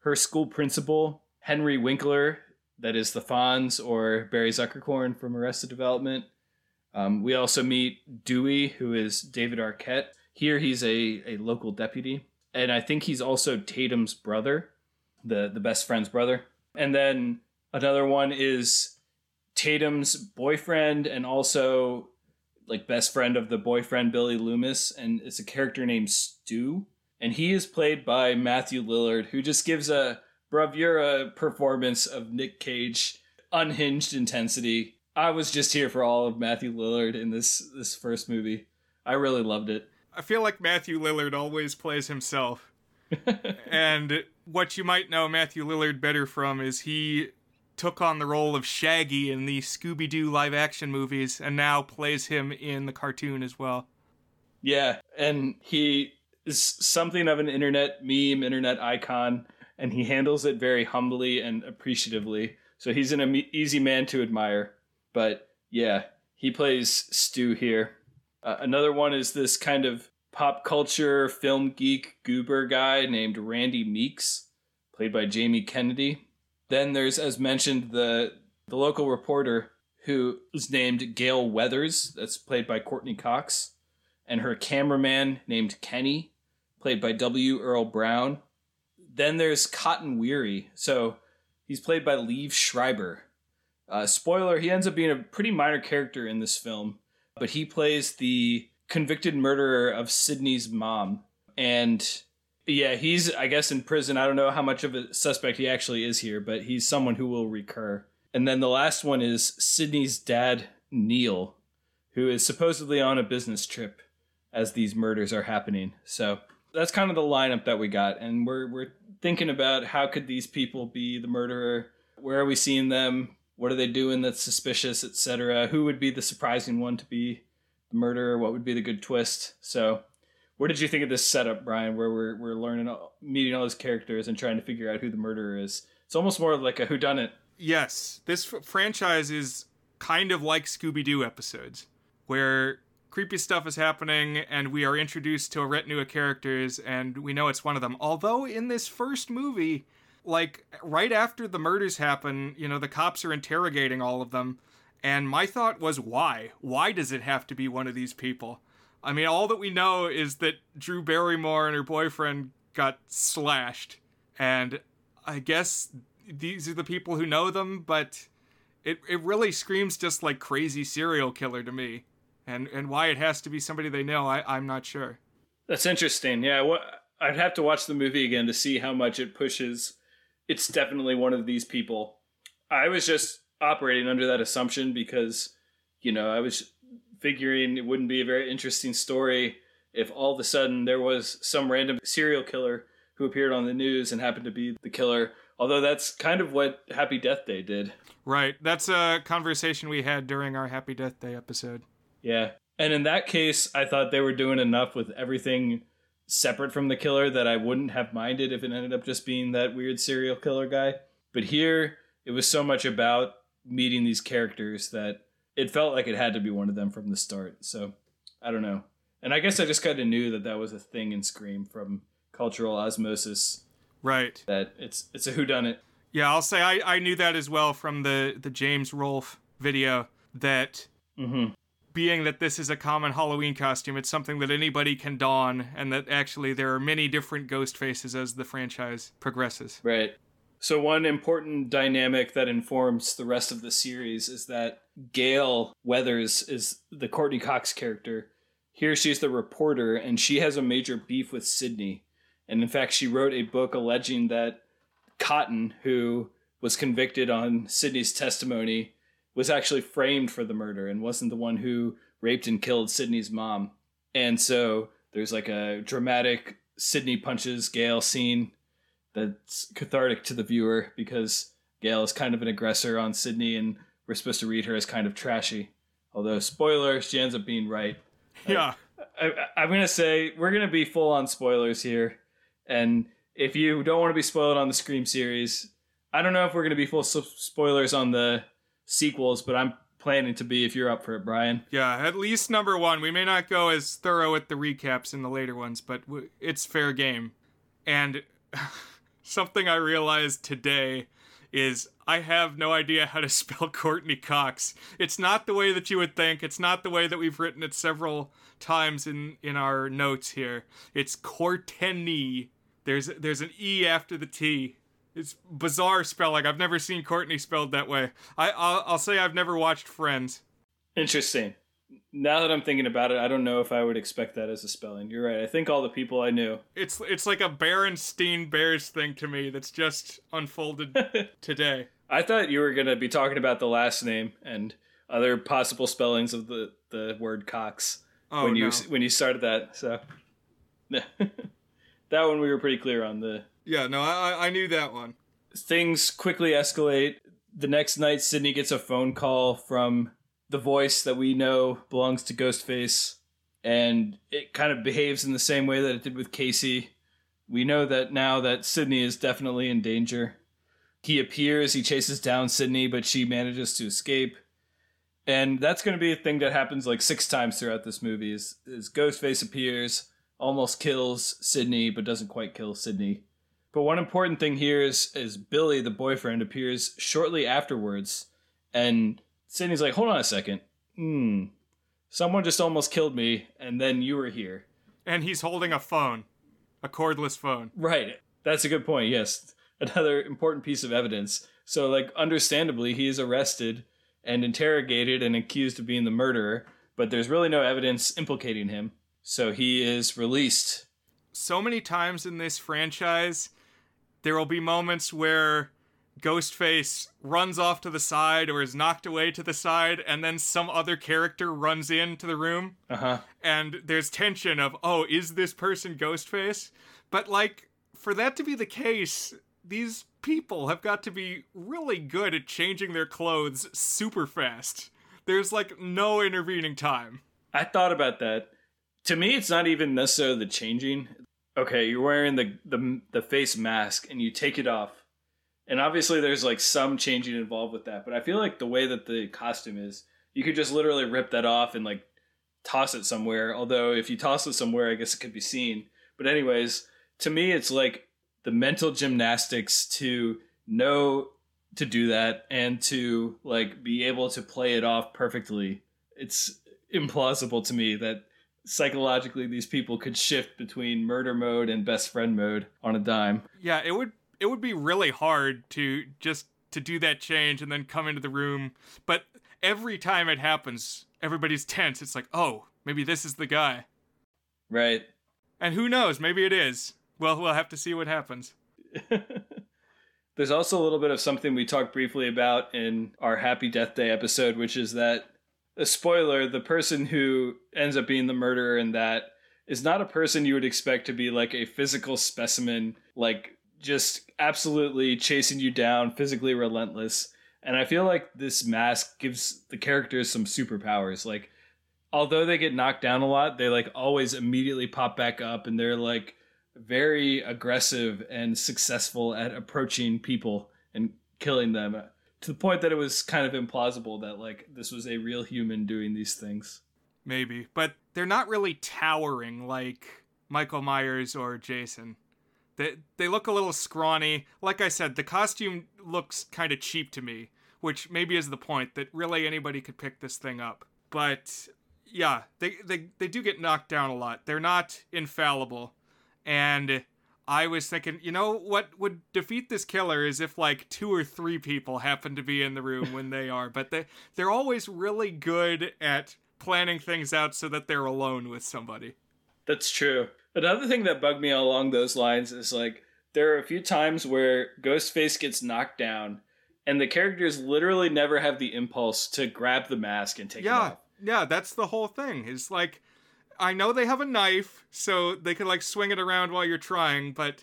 her school principal, Henry Winkler, that is the Fonz or Barry Zuckerkorn from Arrested Development. Um, we also meet Dewey, who is David Arquette. Here he's a, a local deputy. And I think he's also Tatum's brother, the, the best friend's brother. And then another one is Tatum's boyfriend and also like best friend of the boyfriend Billy Loomis. And it's a character named Stu and he is played by Matthew Lillard, who just gives a bravura performance of Nick Cage, unhinged intensity. I was just here for all of Matthew Lillard in this this first movie. I really loved it. I feel like Matthew Lillard always plays himself. and what you might know Matthew Lillard better from is he took on the role of Shaggy in the Scooby Doo live action movies and now plays him in the cartoon as well. Yeah, and he is something of an internet meme, internet icon, and he handles it very humbly and appreciatively. So he's an easy man to admire. But yeah, he plays Stu here. Uh, another one is this kind of pop culture film geek goober guy named Randy Meeks, played by Jamie Kennedy. Then there's, as mentioned, the the local reporter who is named Gale Weathers, that's played by Courteney Cox, and her cameraman named Kenny, played by W. Earl Brown. Then there's Cotton Weary. So he's played by Liev Schreiber. Uh, spoiler, he ends up being a pretty minor character in this film, but he plays the convicted murderer of Sidney's mom. And yeah, he's, I guess, in prison. I don't know how much of a suspect he actually is here, but he's someone who will recur. And then the last one is Sidney's dad, Neil, who is supposedly on a business trip as these murders are happening. So that's kind of the lineup that we got, and we're we're thinking about how could these people be the murderer? Where are we seeing them? What are they doing that's suspicious, etc. Who would be the surprising one to be the murderer? What would be the good twist? So, what did you think of this setup, Brian? Where we're we're learning, meeting all these characters and trying to figure out who the murderer is. It's almost more like a whodunit. Yes, this f- franchise is kind of like Scooby Doo episodes, where creepy stuff is happening and we are introduced to a retinue of characters and we know it's one of them. Although in this first movie, like right after the murders happen, you know, the cops are interrogating all of them. And my thought was, why? Why does it have to be one of these people? I mean, all that we know is that Drew Barrymore and her boyfriend got slashed. And I guess these are the people who know them, but it, it really screams just like crazy serial killer to me and and why it has to be somebody they know, I, I'm not sure. That's interesting. Yeah, what I'd have to watch the movie again to see how much it pushes. It's definitely one of these people. I was just operating under that assumption because, you know, I was figuring it wouldn't be a very interesting story if all of a sudden there was some random serial killer who appeared on the news and happened to be the killer. Although that's kind of what Happy Death Day did. Right. That's a conversation we had during our Happy Death Day episode. Yeah. And in that case, I thought they were doing enough with everything separate from the killer that I wouldn't have minded if it ended up just being that weird serial killer guy. But here, it was so much about meeting these characters that it felt like it had to be one of them from the start. So I don't know. And I guess I just kind of knew that that was a thing in Scream from cultural osmosis. Right. That it's it's a whodunit. Yeah, I'll say I, I knew that as well from the the James Rolfe video that Mm-hmm. being that this is a common Halloween costume, it's something that anybody can don, and that actually there are many different ghost faces as the franchise progresses. Right. So one important dynamic that informs the rest of the series is that Gale Weathers is the Courteney Cox character. Here she's the reporter and she has a major beef with Sidney. And in fact, she wrote a book alleging that Cotton, who was convicted on Sidney's testimony, was actually framed for the murder and wasn't the one who raped and killed Sidney's mom. And so there's like a dramatic Sidney punches Gail scene that's cathartic to the viewer because Gale is kind of an aggressor on Sidney and we're supposed to read her as kind of trashy. Although, spoiler, she ends up being right. Yeah. I, I'm going to say we're going to be full on spoilers here. And if you don't want to be spoiled on the Scream series, I don't know if we're going to be full spoilers on the sequels, but I'm planning to be if you're up for it, Brian. Yeah, at least number one. We may not go as thorough with the recaps in the later ones, but w- it's fair game. And something I realized today is I have no idea how to spell Courteney Cox. It's not the way that you would think. It's not the way that we've written it several times in in our notes here. It's Courtney. There's there's an e after the t. It's bizarre spelling. I've never seen Courtney spelled that way. I I'll, I'll say I've never watched Friends. Interesting. Now that I'm thinking about it, I don't know if I would expect that as a spelling. You're right. I think all the people I knew. It's it's like a Berenstein Bears thing to me that's just unfolded today. I thought you were going to be talking about the last name and other possible spellings of the, the word Cox Oh when you no. when you started that. So that one we were pretty clear on the Yeah, no, I I knew that one. things quickly escalate. The next night, Sidney gets a phone call from the voice that we know belongs to Ghostface, and it kind of behaves in the same way that it did with Casey. We know that now that Sidney is definitely in danger. He appears, he chases down Sidney, but she manages to escape. And that's going to be a thing that happens like six times throughout this movie. Is, is Ghostface appears, almost kills Sidney, but doesn't quite kill Sidney. But one important thing here is is Billy, the boyfriend, appears shortly afterwards, and Sidney's like, "Hold on a second, hmm, someone just almost killed me, and then you were here." And he's holding a phone, a cordless phone. Right. That's a good point. Yes, another important piece of evidence. So, like, understandably, he is arrested and interrogated and accused of being the murderer, but there's really no evidence implicating him. So he is released. So many times in this franchise, there will be moments where Ghostface runs off to the side or is knocked away to the side, and then some other character runs into the room. Uh huh. and there's tension of oh is this person ghostface but like for that to be the case these people have got to be really good at changing their clothes super fast there's like no intervening time I thought about that. To me, it's not even necessarily the changing. Okay, you're wearing the, the the face mask and you take it off, and obviously there's like some changing involved with that. But I feel like the way that the costume is, you could just literally rip that off and like toss it somewhere. Although if you toss it somewhere, I guess it could be seen. But anyways, to me, it's like the mental gymnastics to know to do that and to like be able to play it off perfectly. It's implausible to me that psychologically these people could shift between murder mode and best friend mode on a dime. yeah it would it would be really hard to just to do that change and then come into the room. But every time it happens everybody's tense. It's like oh maybe this is the guy. Right. and who knows? Maybe it is. Well we'll have to see what happens. There's also a little bit of something we talked briefly about in our Happy Death Day episode, which is that a spoiler, the person who ends up being the murderer in that is not a person you would expect to be like a physical specimen, like just absolutely chasing you down, physically relentless. And I feel like this mask gives the characters some superpowers. Like although they get knocked down a lot, they like always immediately pop back up and they're like very aggressive and successful at approaching people and killing them to the point that it was kind of implausible that like this was a real human doing these things. Maybe, but they're not really towering like Michael Myers or Jason. They they look a little scrawny. Like I said, the costume looks kind of cheap to me, which maybe is the point that really anybody could pick this thing up. But yeah, they they they do get knocked down a lot. They're not infallible. And I was thinking, you know what would defeat this killer is if like two or three people happen to be in the room when they are, but they they're always really good at planning things out so that they're alone with somebody. That's true. Another thing that bugged me along those lines is like there are a few times where Ghostface gets knocked down and the characters literally never have the impulse to grab the mask and take yeah, it off. Yeah, that's the whole thing. Is like I know they have a knife, so they can like swing it around while you're trying, but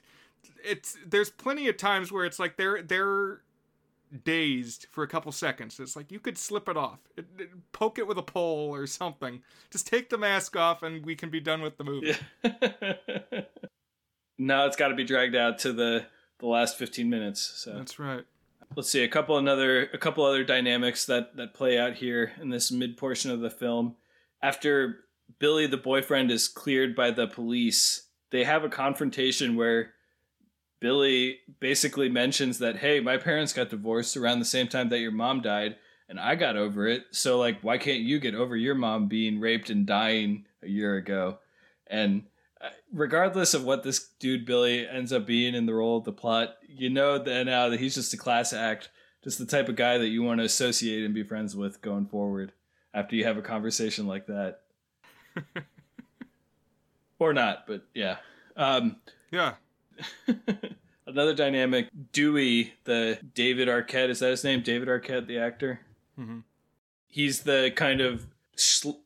it's there's plenty of times where it's like they're they're dazed for a couple seconds. It's like you could slip it off, it, it, poke it with a pole or something. Just take the mask off, and we can be done with the movie. Yeah. now it's got to be dragged out to the the last 15 minutes. So that's right. Let's see a couple another a couple other dynamics that that play out here in this mid portion of the film. After Billy the boyfriend is cleared by the police, they have a confrontation where Billy basically mentions that, hey, my parents got divorced around the same time that your mom died, and I got over it. So, like, why can't you get over your mom being raped and dying a year ago? And uh, regardless of what this dude Billy ends up being in the role of the plot, you know that now that he's just a class act, just the type of guy that you want to associate and be friends with going forward after you have a conversation like that. or not, but yeah. Um, yeah. Another dynamic, Dewey, the David Arquette, is that his name? David Arquette, the actor. Mm-hmm. He's the kind of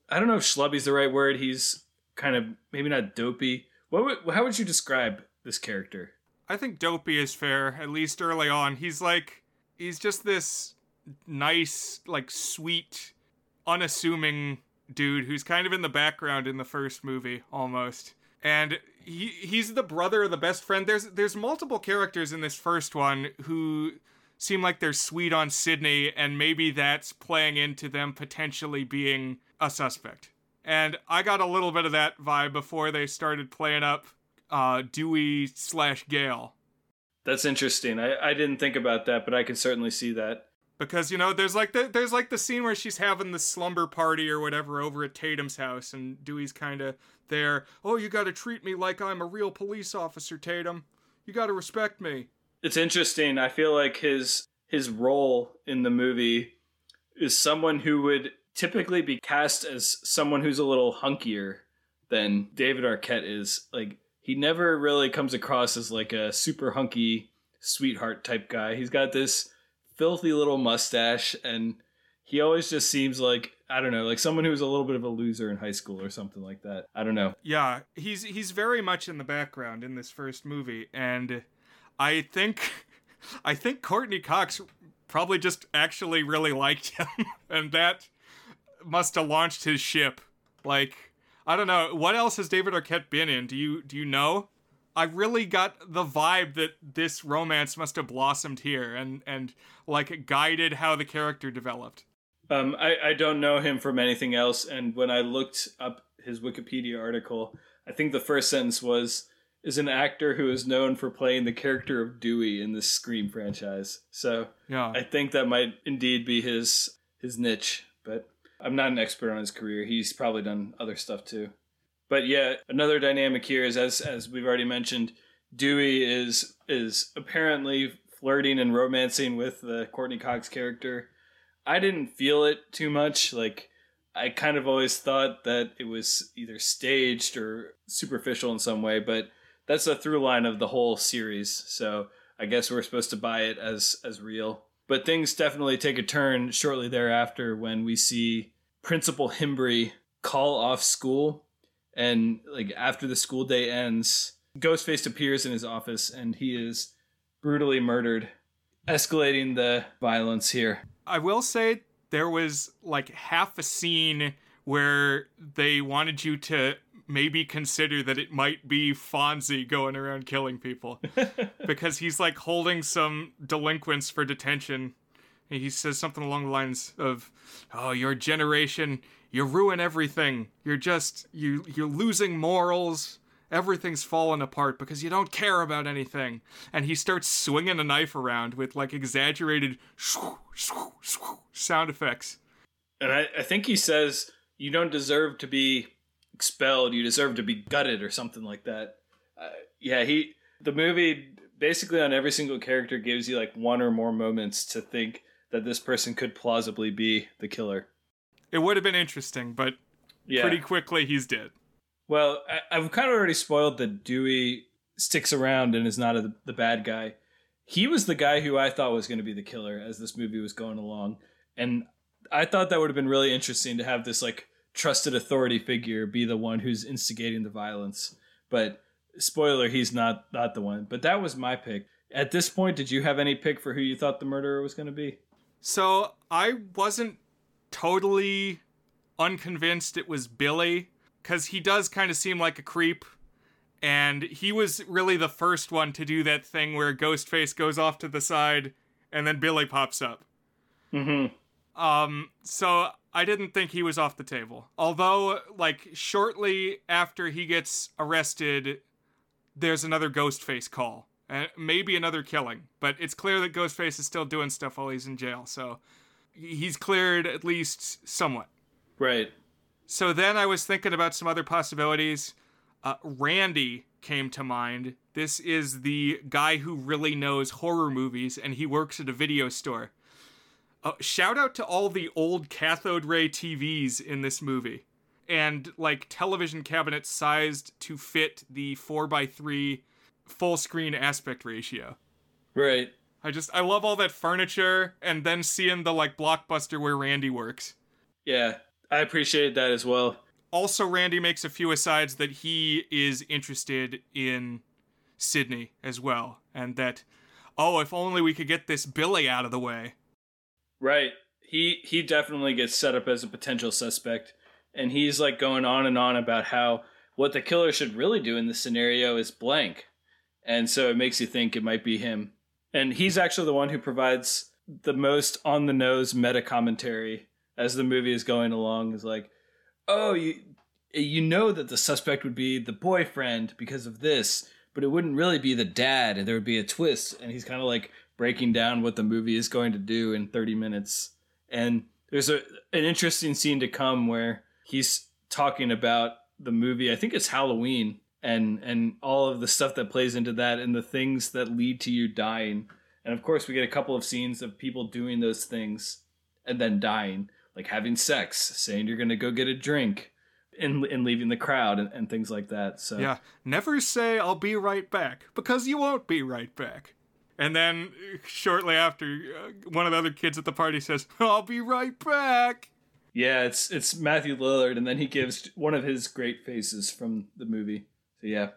I don't know if schlubby's the right word. He's kind of maybe not dopey. What would, how would you describe this character? I think dopey is fair, at least early on. He's like he's just this nice, like sweet, unassuming dude who's kind of in the background in the first movie almost. And he he's the brother of the best friend. There's there's multiple characters in this first one who seem like they're sweet on Sidney, and maybe that's playing into them potentially being a suspect. And I got a little bit of that vibe before they started playing up uh, Dewey slash Gale. That's interesting. I, I didn't think about that, but I can certainly see that because you know there's like the there's like the scene where she's having the slumber party or whatever over at Tatum's house and Dewey's kind of there. Oh, you got to treat me like I'm a real police officer, Tatum. You got to respect me. It's interesting. I feel like his his role in the movie is someone who would typically be cast as someone who's a little hunkier than David Arquette is. Like he never really comes across as like a super hunky sweetheart type guy. He's got this filthy little mustache, and he always just seems like I don't know, like someone who's a little bit of a loser in high school or something like that. I don't know. Yeah, he's he's very much in the background in this first movie, and I think I think Courteney Cox probably just actually really liked him, and that must have launched his ship. Like I don't know, what else has David Arquette been in? Do you do you know? I really got the vibe that this romance must have blossomed here and and like guided how the character developed. Um, I, I don't know him from anything else, and when I looked up his Wikipedia article, I think the first sentence was is an actor who is known for playing the character of Dewey in the Scream franchise. So yeah, I think that might indeed be his his niche, but I'm not an expert on his career. He's probably done other stuff too. But yeah, another dynamic here is as as we've already mentioned, Dewey is is apparently flirting and romancing with the Courteney Cox character. I didn't feel it too much. Like I kind of always thought that it was either staged or superficial in some way, but that's a through line of the whole series. So I guess we're supposed to buy it as as real. But things definitely take a turn shortly thereafter when we see Principal Himbry call off school and like after the school day ends, Ghostface appears in his office and he is brutally murdered, escalating the violence here. I will say there was like half a scene where they wanted you to maybe consider that it might be Fonzie going around killing people because he's like holding some delinquents for detention. And he says something along the lines of, "Oh, your generation, you ruin everything. You're just you you're losing morals. Everything's falling apart because you don't care about anything." And he starts swinging a knife around with like exaggerated sound effects. And I, I think he says, "You don't deserve to be expelled. You deserve to be gutted or something like that. Uh, yeah, he the movie basically on every single character gives you like one or more moments to think that this person could plausibly be the killer. It would have been interesting, but yeah. pretty quickly he's dead. Well, I, have kind of already spoiled that Dewey sticks around and is not a, the bad guy. He was the guy who I thought was going to be the killer as this movie was going along, and I thought that would have been really interesting to have this like trusted authority figure be the one who's instigating the violence. But spoiler, he's not not the one. But that was my pick. At this point, did you have any pick for who you thought the murderer was going to be? So I wasn't totally unconvinced it was Billy because he does kind of seem like a creep. And he was really the first one to do that thing where Ghostface goes off to the side and then Billy pops up. Mm-hmm. Um, so I didn't think he was off the table. Although, like, shortly after he gets arrested, there's another Ghostface call. And maybe another killing. But it's clear that Ghostface is still doing stuff while he's in jail, so he's cleared at least somewhat. Right. So then I was thinking about some other possibilities. Uh, Randy came to mind. This is the guy who really knows horror movies, and he works at a video store. Uh, shout out to all the old cathode ray TVs in this movie and like television cabinets sized to fit the 4x3 full screen aspect ratio. Right. I just I love all that furniture and then seeing the like blockbuster where Randy works. Yeah, I appreciated that as well. Also Randy makes a few asides that he is interested in Sidney as well and that oh if only we could get this Billy out of the way. Right. He he definitely gets set up as a potential suspect and he's like going on and on about how what the killer should really do in this scenario is blank. And so it makes you think it might be him. And he's actually the one who provides the most on the nose meta commentary as the movie is going along is like, "Oh, you you know that the suspect would be the boyfriend because of this, but it wouldn't really be the dad and there would be a twist." And he's kind of like breaking down what the movie is going to do in 30 minutes. And there's a an interesting scene to come where he's talking about the movie. I think it's Halloween and and all of the stuff that plays into that and the things that lead to you dying. And of course, we get a couple of scenes of people doing those things and then dying, like having sex, saying you're going to go get a drink, and, and leaving the crowd and, and things like that. So yeah, never say I'll be right back because you won't be right back. And then shortly after, uh, one of the other kids at the party says, "I'll be right back." Yeah, it's it's Matthew Lillard, and then he gives one of his great faces from the movie. So yeah,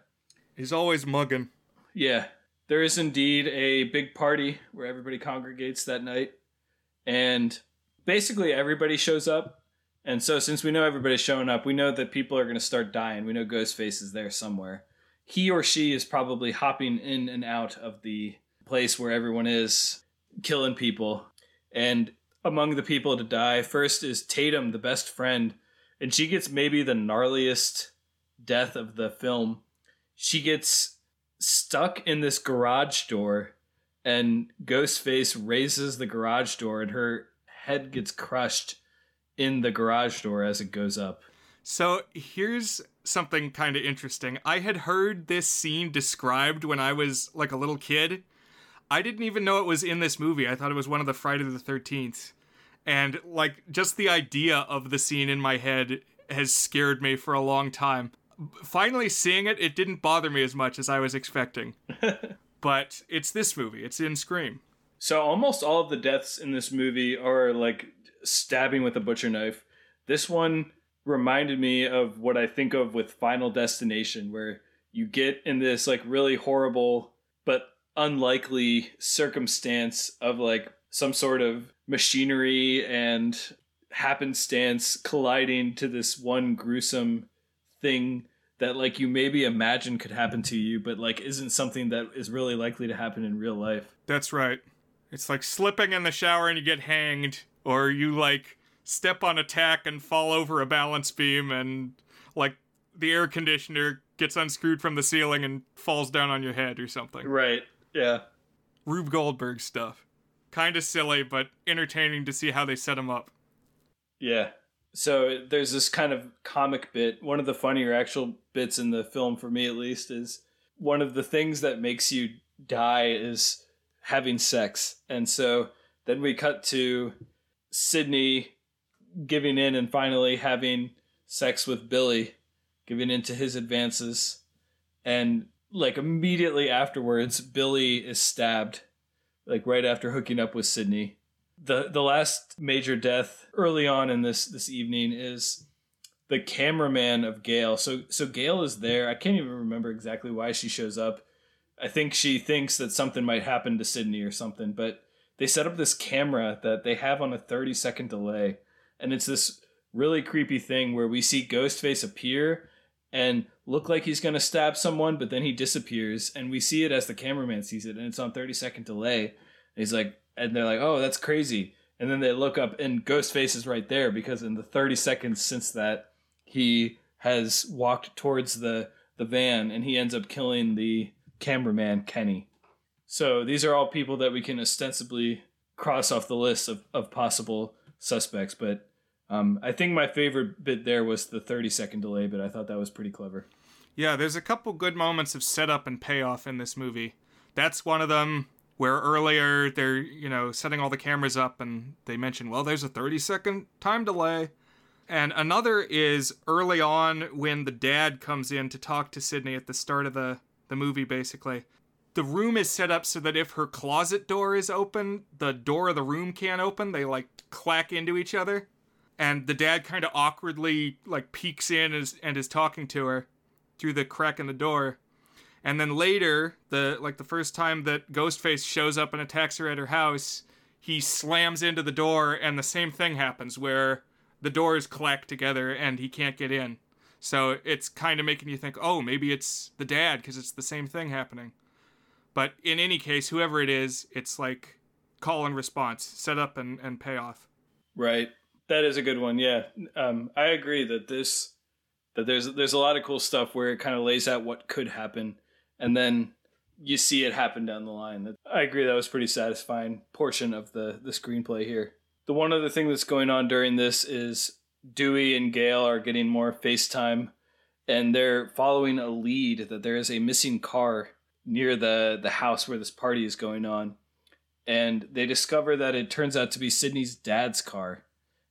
he's always mugging. Yeah, there is indeed a big party where everybody congregates that night, and basically everybody shows up. And so, since we know everybody's showing up, we know that people are going to start dying. We know Ghostface is there somewhere. He or she is probably hopping in and out of the place where everyone is killing people. And among the people to die, first is Tatum, the best friend, and she gets maybe the gnarliest death of the film. She gets stuck in this garage door, and Ghostface raises the garage door, and her head gets crushed in the garage door as it goes up. So here's something kind of interesting. I had heard this scene described when I was like a little kid I didn't even know it was in this movie. I thought it was one of the Friday the 13th. And like just the idea of the scene in my head has scared me for a long time. Finally seeing it, it didn't bother me as much as I was expecting. but it's this movie. It's in Scream. So almost all of the deaths in this movie are like stabbing with a butcher knife. This one reminded me of what I think of with Final Destination where you get in this like really horrible but unlikely circumstance of like some sort of machinery and happenstance colliding to this one gruesome thing that like you maybe imagine could happen to you but like isn't something that is really likely to happen in real life That's right. It's like slipping in the shower and you get hanged, or you like step on a tack and fall over a balance beam, and like the air conditioner gets unscrewed from the ceiling and falls down on your head or something. right yeah Rube Goldberg stuff. Kind of silly, but entertaining to see how they set him up. Yeah. So there's this kind of comic bit. One of the funnier actual bits in the film, for me at least, is one of the things that makes you die is having sex. And so then we cut to Sidney giving in and finally having sex with Billy, giving in to his advances. And like immediately afterwards, Billy is stabbed, like right after hooking up with Sidney the the last major death early on in this this evening is the cameraman of Gale. So so Gale is there. I can't even remember exactly why she shows up. I think she thinks that something might happen to Sidney or something, but they set up this camera that they have on a 30 second delay and it's this really creepy thing where we see Ghostface appear and look like he's going to stab someone but then he disappears and we see it as the cameraman sees it and it's on 30 second delay. And he's like and they're like, "Oh, that's crazy." And then they look up, and Ghostface is right there because in the 30 seconds since that, he has walked towards the the van, and he ends up killing the cameraman Kenny. So these are all people that we can ostensibly cross off the list of, of possible suspects. But um, I think my favorite bit there was the 30 second delay, but I thought that was pretty clever. Yeah, there's a couple good moments of setup and payoff in this movie. That's one of them where earlier they're, you know, setting all the cameras up and they mention, well, there's a 30 second time delay. And another is early on when the dad comes in to talk to Sidney at the start of the, the movie, basically. The room is set up so that if her closet door is open, the door of the room can't open. They like clack into each other. And the dad kind of awkwardly like peeks in and is, and is talking to her through the crack in the door. And then later, the like the first time that Ghostface shows up and attacks her at her house, he slams into the door and the same thing happens where the doors clack together and he can't get in. So it's kind of making you think, "Oh, maybe it's the dad because it's the same thing happening." But in any case, whoever it is, it's like call and response, set up and, and payoff. Right. That is a good one. Yeah. Um, I agree that this that there's there's a lot of cool stuff where it kind of lays out what could happen and then you see it happen down the line. I agree that was pretty satisfying portion of the the screenplay here. The one other thing that's going on during this is Dewey and Gale are getting more FaceTime and they're following a lead that there is a missing car near the the house where this party is going on. And they discover that it turns out to be Sidney's dad's car.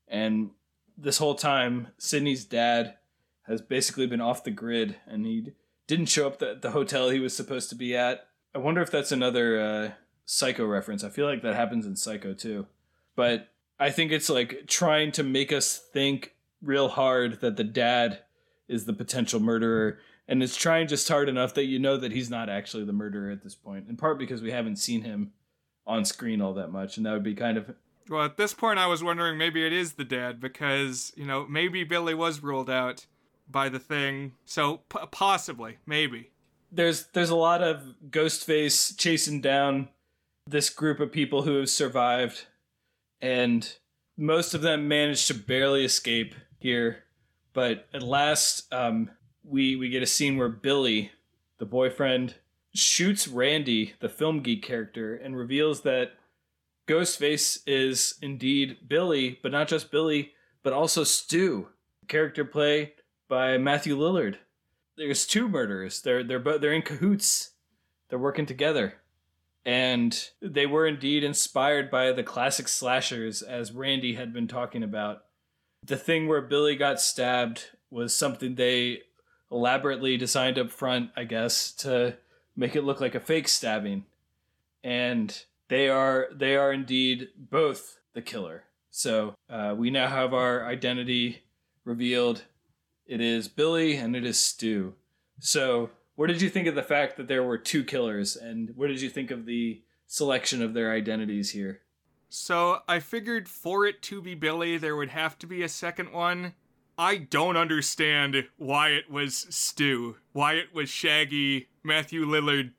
And this whole time, Sidney's dad has basically been off the grid and he didn't show up at the hotel he was supposed to be at. I wonder if that's another uh, Psycho reference. I feel like that happens in Psycho too. But I think it's like trying to make us think real hard that the dad is the potential murderer. And it's trying just hard enough that you know that he's not actually the murderer at this point. In part because we haven't seen him on screen all that much. And that would be kind of Well, at this point, I was wondering maybe it is the dad because, you know, maybe Billy was ruled out by the thing. So p- possibly, maybe. there's there's a lot of Ghostface chasing down this group of people who have survived, and most of them manage to barely escape here. But at last, um, we we get a scene where Billy, the boyfriend, shoots Randy, the film geek character, and reveals that Ghostface is indeed Billy, but not just Billy, but also Stu, character play by Matthew Lillard there's two murderers. They're they're they're in cahoots. They're working together, and they were indeed inspired by the classic slashers, as Randy had been talking about. The thing where Billy got stabbed was something they elaborately designed up front, I guess, to make it look like a fake stabbing, and they are they are indeed both the killer. So uh, we now have our identity revealed it is Billy and it is Stu. So, what did you think of the fact that there were two killers, and what did you think of the selection of their identities here? So I figured for it to be Billy, there would have to be a second one. I don't understand why it was Stu, why it was Shaggy, Matthew Lillard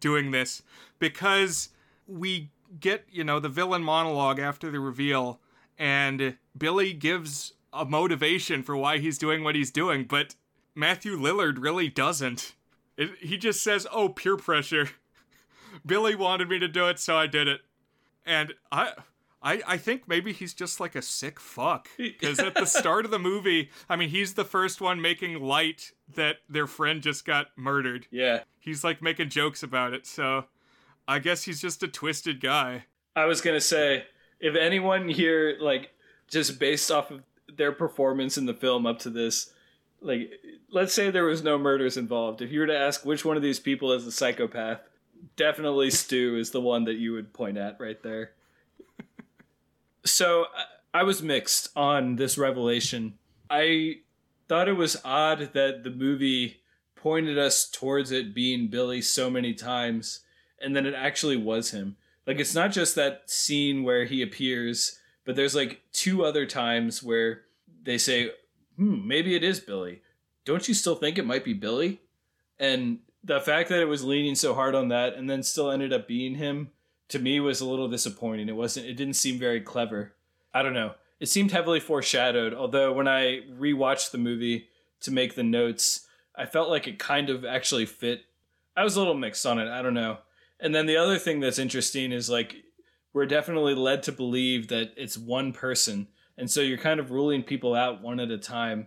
doing this, because we get, you know, the villain monologue after the reveal, and Billy gives a motivation for why he's doing what he's doing, but Matthew Lillard really doesn't. It, he just says, "Oh, peer pressure." Billy wanted me to do it, so I did it. And I I, I think maybe he's just like a sick fuck. Because at the start of the movie, I mean, he's the first one making light that their friend just got murdered. Yeah. He's like making jokes about it. So I guess he's just a twisted guy. I was going to say, if anyone here, like, just based off of their performance in the film up to this, like, let's say there was no murders involved. If you were to ask which one of these people is the psychopath, definitely Stu is the one that you would point at right there. so I was mixed on this revelation. I thought it was odd that the movie pointed us towards it being Billy so many times, and then it actually was him. Like it's not just that scene where he appears, but there's like two other times where they say, "Hmm, maybe it is Billy." Don't you still think it might be Billy? And the fact that it was leaning so hard on that and then still ended up being him to me was a little disappointing. It wasn't it didn't seem very clever. I don't know. It seemed heavily foreshadowed, although when I rewatched the movie to make the notes, I felt like it kind of actually fit. I was a little mixed on it. I don't know. And then the other thing that's interesting is like we're definitely led to believe that it's one person. And so you're kind of ruling people out one at a time.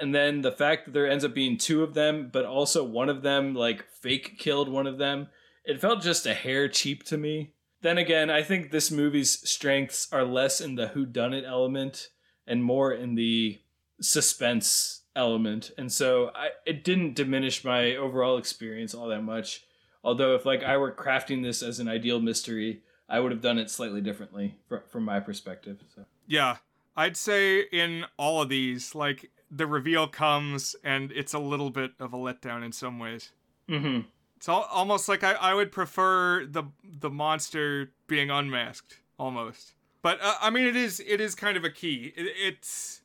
And then the fact that there ends up being two of them but also one of them like fake killed one of them it felt just a hair cheap to me. Then again i think this movie's strengths are less in the who done it element and more in the suspense element. And so I, it didn't diminish my overall experience all that much. Although if like i were crafting this as an ideal mystery i would have done it slightly differently fr- from my perspective so. Yeah i'd say in all of these like the reveal comes and it's a little bit of a letdown in some ways. Mm-hmm. It's all, almost like I, I would prefer the the monster being unmasked almost. But uh, I mean, it is it is kind of a key. It, it's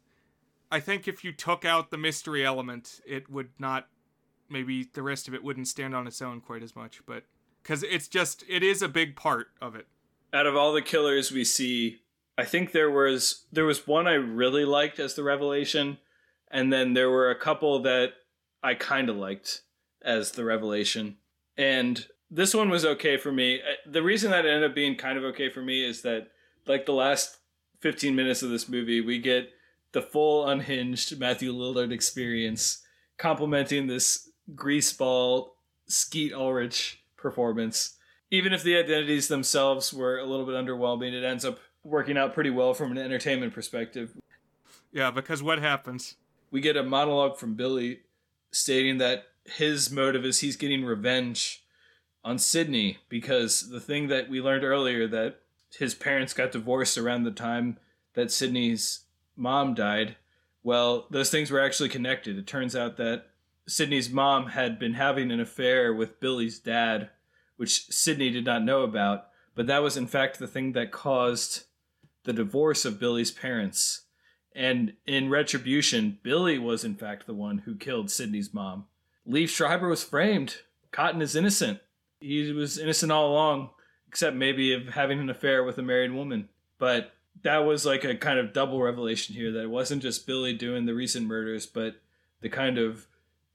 I think if you took out the mystery element, it would not. Maybe the rest of it wouldn't stand on its own quite as much, but because it's just it is a big part of it. Out of all the killers we see, I think there was there was one I really liked as the revelation and then there were a couple that I kind of liked as the revelation. And this one was okay for me. Uh, the reason that ended up being kind of okay for me is that, like, the last 15 minutes of this movie, we get the full unhinged Matthew Lillard experience, complementing this greaseball Skeet Ulrich performance. Even if the identities themselves were a little bit underwhelming, it ends up working out pretty well from an entertainment perspective. Yeah, because what happens? we get a monologue from Billy stating that his motive is he's getting revenge on Sidney because the thing that we learned earlier that his parents got divorced around the time that Sidney's mom died. Well, those things were actually connected. It turns out that Sidney's mom had been having an affair with Billy's dad, which Sidney did not know about, but that was in fact the thing that caused the divorce of Billy's parents. And in retribution, Billy was in fact the one who killed Sidney's mom. Liev Schreiber was framed. Cotton is innocent. He was innocent all along, except maybe of having an affair with a married woman. But that was like a kind of double revelation here that it wasn't just Billy doing the recent murders, but the kind of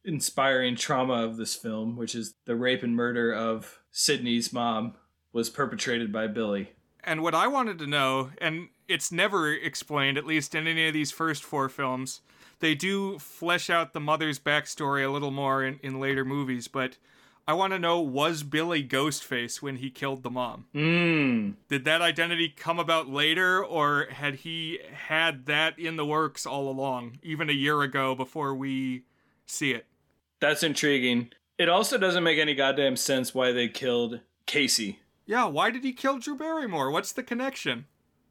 inspiring trauma of this film, which is the rape and murder of Sidney's mom, was perpetrated by Billy. And what I wanted to know, and it's never explained, at least in any of these first four films, they do flesh out the mother's backstory a little more in, in later movies, but I want to know was Billy Ghostface when he killed the mom? Mm. Did that identity come about later, or had he had that in the works all along, even a year ago before we see it? That's intriguing. It also doesn't make any goddamn sense why they killed Casey. Yeah, why did he kill Drew Barrymore? What's the connection?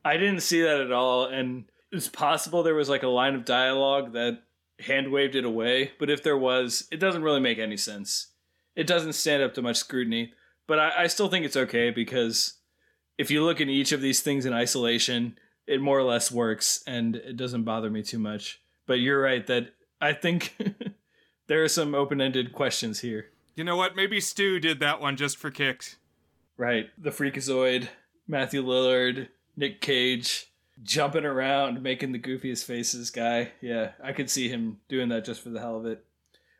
I didn't see that at all, and it's possible there was like a line of dialogue that hand waved it away, but if there was, it doesn't really make any sense. It doesn't stand up to much scrutiny, but I, I still think it's okay because if you look at each of these things in isolation, it more or less works and it doesn't bother me too much. But you're right that I think there are some open-ended questions here. You know what? Maybe Stu did that one just for kicks. Right. The Freakazoid, Matthew Lillard, Nick Cage jumping around, making the goofiest faces guy. Yeah, I could see him doing that just for the hell of it.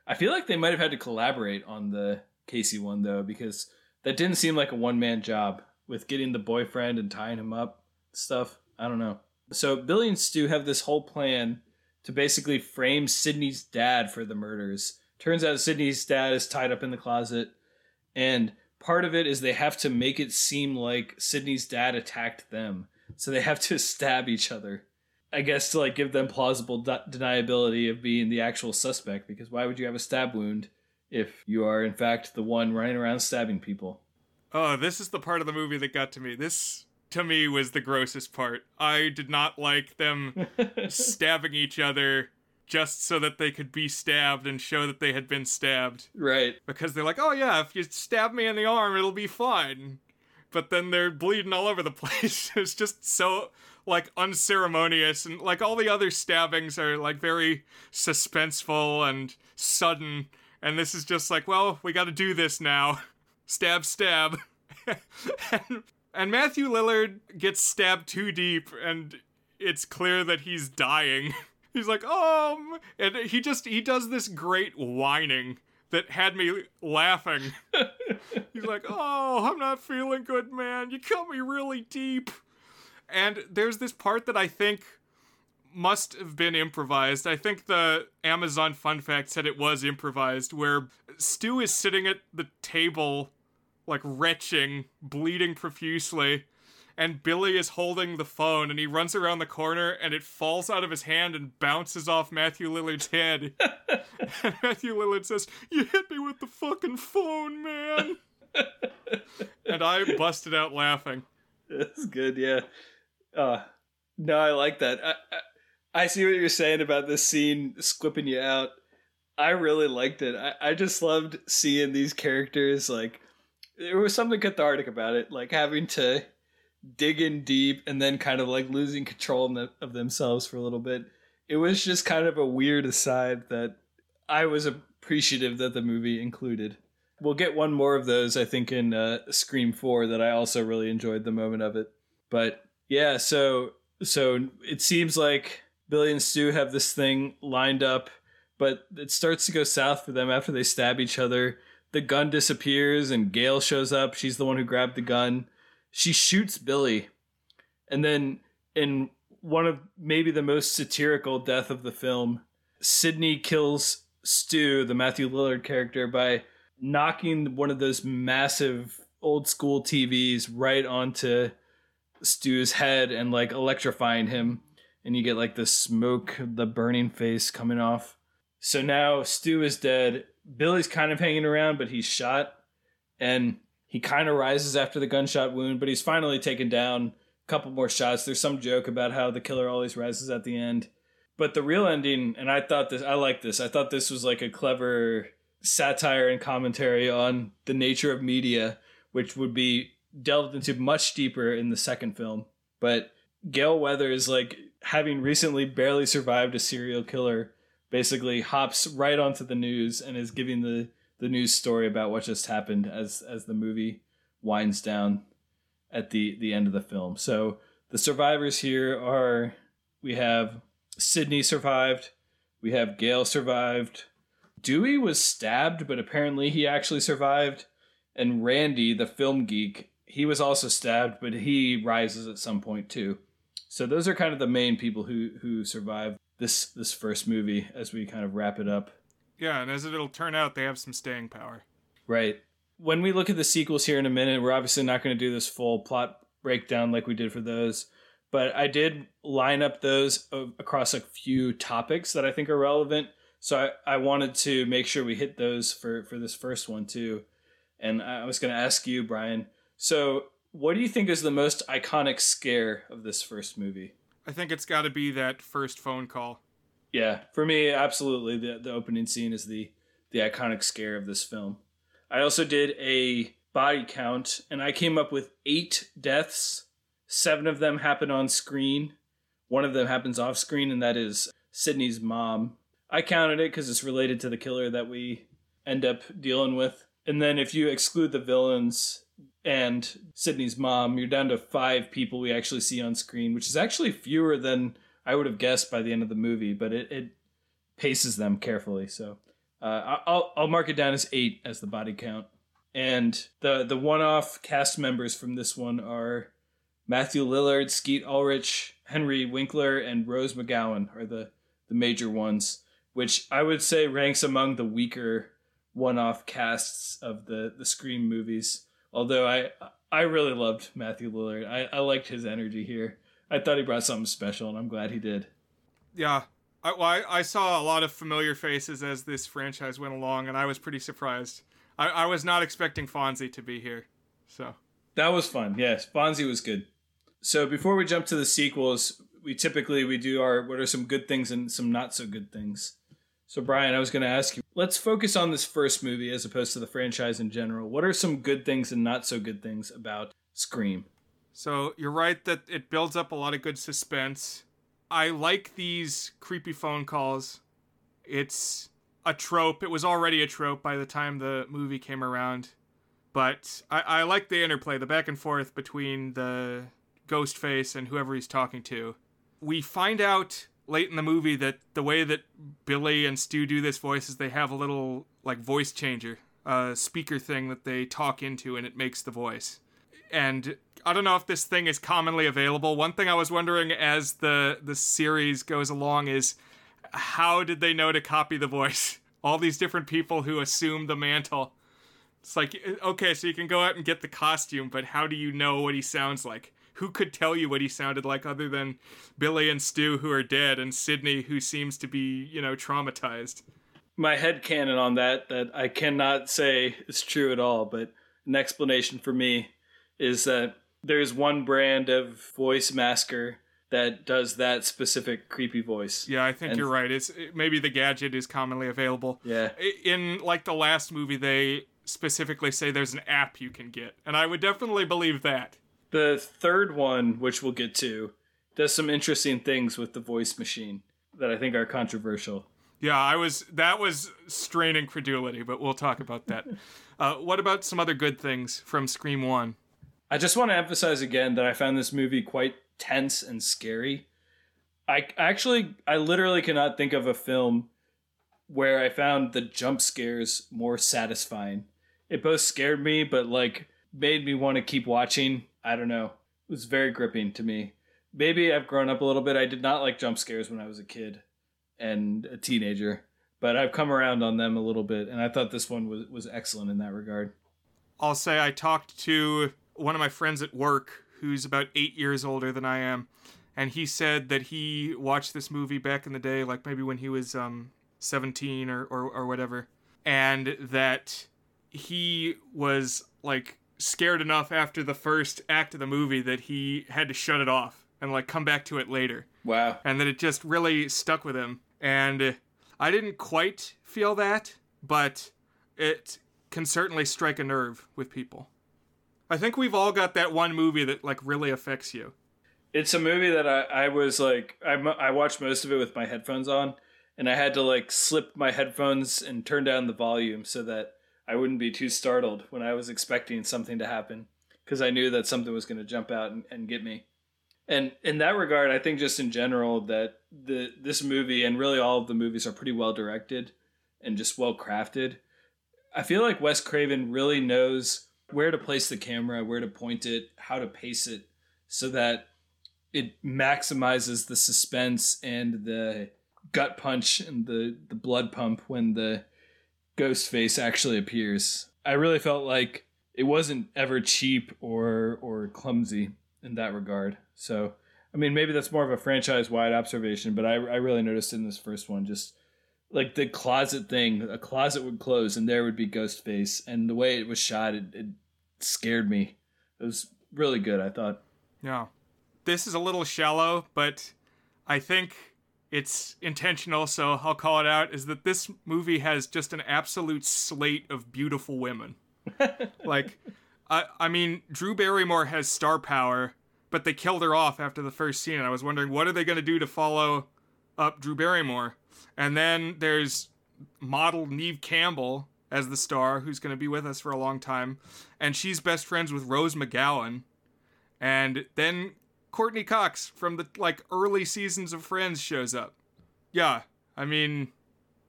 I feel like they might have had to collaborate on the Casey one though, because that didn't seem like a one man job with getting the boyfriend and tying him up stuff. I don't know. So Billy and Stu have this whole plan to basically frame Sidney's dad for the murders. Turns out Sidney's dad is tied up in the closet, and part of it is they have to make it seem like Sidney's dad attacked them. So they have to stab each other. I guess to like give them plausible de- deniability of being the actual suspect because why would you have a stab wound if you are in fact the one running around stabbing people? Oh, this is the part of the movie that got to me. This to me was the grossest part. I did not like them stabbing each other just so that they could be stabbed and show that they had been stabbed. Right. Because they're like, "Oh yeah, if you stab me in the arm, it'll be fine." But then they're bleeding all over the place. it's just so like unceremonious and like all the other stabbings are like very suspenseful and sudden and this is just like, "Well, we got to do this now." stab stab. and, and Matthew Lillard gets stabbed too deep and it's clear that he's dying. He's like, "Um," and he just he does this great whining that had me laughing. he's like, "Oh, I'm not feeling good, man. You cut me really deep." And there's this part that I think must have been improvised. I think the Amazon Fun Fact said it was improvised, where Stu is sitting at the table, like retching, bleeding profusely, and Billy is holding the phone and he runs around the corner and it falls out of his hand and bounces off Matthew Lillard's head. and Matthew Lillard says, You hit me with the fucking phone, man. and I busted out laughing. That's good, yeah. Uh, no, I like that. I, I, I see what you're saying about this scene squipping you out. I really liked it. I, I just loved seeing these characters like there was something cathartic about it, like having to dig in deep and then kind of like losing control of themselves for a little bit. It was just kind of a weird aside that I was appreciative that the movie included. We'll get one more of those, I think, in uh, Scream Four. That I also really enjoyed the moment of it. But yeah, so so it seems like Billy and Stu have this thing lined up, but it starts to go south for them after they stab each other. The gun disappears and Gale shows up. She's the one who grabbed the gun. She shoots Billy. And then in one of maybe the most satirical death of the film, Sidney kills Stu, the Matthew Lillard character, by knocking one of those massive old school TVs right onto Stu's head and like electrifying him. And you get like the smoke, the burning face coming off. So now Stu is dead. Billy's kind of hanging around, but he's shot. And he kind of rises after the gunshot wound, but he's finally taken down. A couple more shots. There's some joke about how the killer always rises at the end. But the real ending, and I thought this, I like this. I thought this was like a clever satire and commentary on the nature of media, which would be delved into much deeper in the second film. But Gale Weather is like having recently barely survived a serial killer, basically hops right onto the news and is giving the the news story about what just happened as as the movie winds down at the the end of the film. So the survivors here are we have Sidney survived, we have Gale survived, Dewey was stabbed, but apparently he actually survived, and Randy, the film geek, he was also stabbed, but he rises at some point too. So those are kind of the main people who who survived this this first movie as we kind of wrap it up. Yeah, and as it'll turn out, they have some staying power. Right. When we look at the sequels here in a minute, we're obviously not going to do this full plot breakdown like we did for those, but I did line up those across a few topics that I think are relevant. So I, I wanted to make sure we hit those for for this first one too. And I was going to ask you, Brian, so, what do you think is the most iconic scare of this first movie? I think it's got to be that first phone call. Yeah, for me, absolutely. The the opening scene is the the iconic scare of this film. I also did a body count, and I came up with eight deaths. Seven of them happen on screen. One of them happens off screen, and that is Sidney's mom. I counted it because it's related to the killer that we end up dealing with. And then if you exclude the villains and Sidney's mom, you're down to five people we actually see on screen, which is actually fewer than I would have guessed by the end of the movie, but it, it paces them carefully. So uh, I'll I'll mark it down as eight as the body count. And the the one off cast members from this one are Matthew Lillard, Skeet Ulrich, Henry Winkler, and Rose McGowan are the the major ones, which I would say ranks among the weaker one off casts of the the Scream movies. Although I I really loved Matthew Lillard. I, I liked his energy here. I thought he brought something special, and I'm glad he did. Yeah, I, well, I, I, saw a lot of familiar faces as this franchise went along, and I was pretty surprised. I, I was not expecting Fonzie to be here, so that was fun. Yes, Fonzie was good. So before we jump to the sequels, we typically we do our what are some good things and some not so good things. So Brian, I was going to ask you, let's focus on this first movie as opposed to the franchise in general. What are some good things and not so good things about Scream? So you're right that it builds up a lot of good suspense. I like these creepy phone calls. It's a trope. It was already a trope by the time the movie came around. But I, I like the interplay, the back and forth between the ghost face and whoever he's talking to. We find out late in the movie that the way that Billy and Stu do this voice is they have a little like voice changer, a speaker thing that they talk into and it makes the voice. And I don't know if this thing is commonly available. One thing I was wondering as the the series goes along is how did they know to copy the voice? All these different people who assume the mantle. It's like eh, okay, so you can go out and get the costume, but how do you know what he sounds like? Who could tell you what he sounded like other than Billy and Stu who are dead and Sidney who seems to be, you know, traumatized? My head canon on that that I cannot say is true at all, but an explanation for me is that there's one brand of voice masker that does that specific creepy voice. Yeah, I think and, you're right. It's maybe the gadget is commonly available. Yeah. In like the last movie they specifically say there's an app you can get, and I would definitely believe that. The third one, which we'll get to, does some interesting things with the voice machine that I think are controversial. Yeah, I was that was straining credulity, but we'll talk about that. uh, what about some other good things from Scream One? I just want to emphasize again that I found this movie quite tense and scary. I actually, I literally cannot think of a film where I found the jump scares more satisfying. It both scared me, but like made me want to keep watching. I don't know. It was very gripping to me. Maybe I've grown up a little bit. I did not like jump scares when I was a kid and a teenager, but I've come around on them a little bit, and I thought this one was was excellent in that regard. I'll say I talked to one of my friends at work who's about eight years older than I am, and he said that he watched this movie back in the day, like maybe when he was um, 17 or, or, or whatever, and that he was like scared enough after the first act of the movie that he had to shut it off and like come back to it later. Wow. And that it just really stuck with him. And I didn't quite feel that, but it can certainly strike a nerve with people. I think we've all got that one movie that like really affects you. It's a movie that I, I was like I, I watched most of it with my headphones on, and I had to like slip my headphones and turn down the volume so that I wouldn't be too startled when I was expecting something to happen because I knew that something was going to jump out and, and get me. And in that regard, I think just in general that the this movie and really all of the movies are pretty well directed and just well crafted. I feel like Wes Craven really knows where to place the camera, where to point it, how to pace it, so that it maximizes the suspense and the gut punch and the, the blood pump when the ghost face actually appears. I really felt like it wasn't ever cheap or or clumsy in that regard. So I mean maybe that's more of a franchise wide observation, but I I really noticed in this first one just like the closet thing, a closet would close and there would be Ghostface, and the way it was shot, it, it scared me. It was really good, I thought. Yeah. This is a little shallow, but I think it's intentional, so I'll call it out is that this movie has just an absolute slate of beautiful women. like I I mean, Drew Barrymore has star power, but they killed her off after the first scene. And I was wondering what are they going to do to follow up Drew Barrymore? And then there's model Neve Campbell as the star, who's going to be with us for a long time, and she's best friends with Rose McGowan. And then Courteney Cox from the like early seasons of Friends shows up. Yeah, I mean,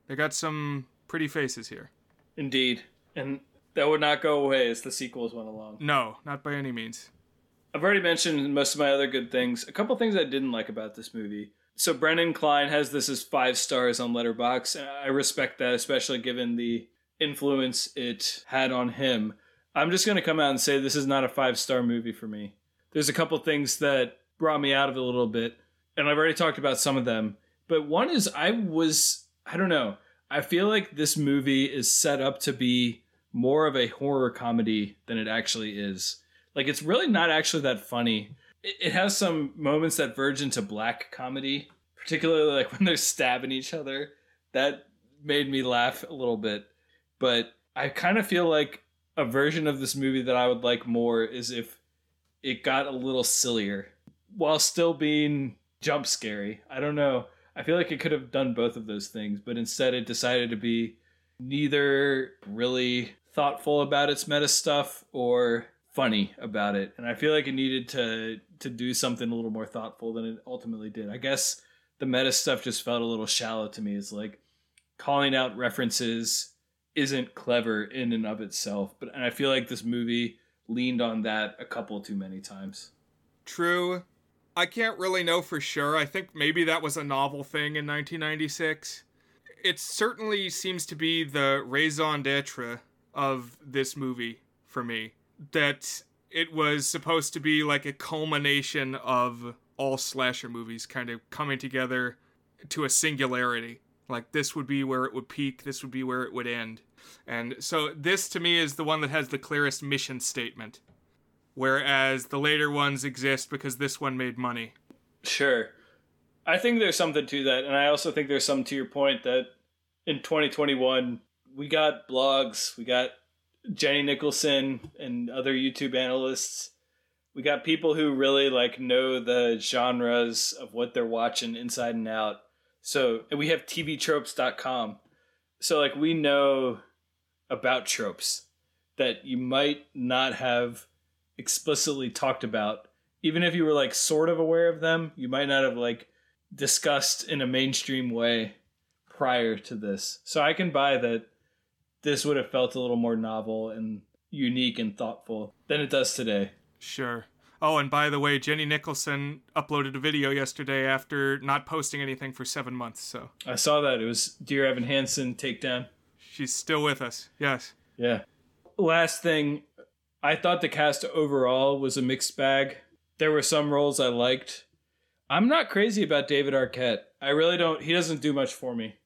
they got some pretty faces here. Indeed. And that would not go away as the sequels went along. No, not by any means. I've already mentioned most of my other good things. A couple things I didn't like about this movie. So Brennan Klein has this as five stars on Letterboxd, and I respect that, especially given the influence it had on him. I'm just going to come out and say this is not a five star movie for me. There's a couple things that brought me out of it a little bit, and I've already talked about some of them. But one is I was, I don't know, I feel like this movie is set up to be more of a horror comedy than it actually is. Like, it's really not actually that funny. It, it has some moments that verge into black comedy, particularly like when they're stabbing each other. That made me laugh a little bit. But I kind of feel like a version of this movie that I would like more is if it got a little sillier while still being jump scary. I don't know. I feel like it could have done both of those things, but instead it decided to be neither really thoughtful about its meta stuff or funny about it. And I feel like it needed to to do something a little more thoughtful than it ultimately did. I guess the meta stuff just felt a little shallow to me. It's like calling out references isn't clever in and of itself, but and I feel like this movie leaned on that a couple too many times. True. I can't really know for sure. I think maybe that was a novel thing in 1996. It certainly seems to be the raison d'etre of this movie for me. That it was supposed to be like a culmination of all slasher movies kind of coming together to a singularity. Like this would be where it would peak, this would be where it would end. And so this to me is the one that has the clearest mission statement whereas the later ones exist because this one made money. Sure. I think there's something to that. And I also think there's some to your point that in 2021, we got blogs, we got Jenny Nicholson and other YouTube analysts. We got people who really like know the genres of what they're watching inside and out. So, we have tvtropes.com. So like we know about tropes that you might not have explicitly talked about. Even if you were like sort of aware of them you might not have like discussed in a mainstream way prior to this. So i can buy that this would have felt a little more novel and unique and thoughtful than it does today. Sure oh and by the way jenny nicholson uploaded a video yesterday after not posting anything for seven months so i saw that it was dear evan hansen takedown she's still with us yes yeah last thing I thought the cast overall was a mixed bag. There were some roles I liked. I'm not crazy about David Arquette. I really don't. He doesn't do much for me.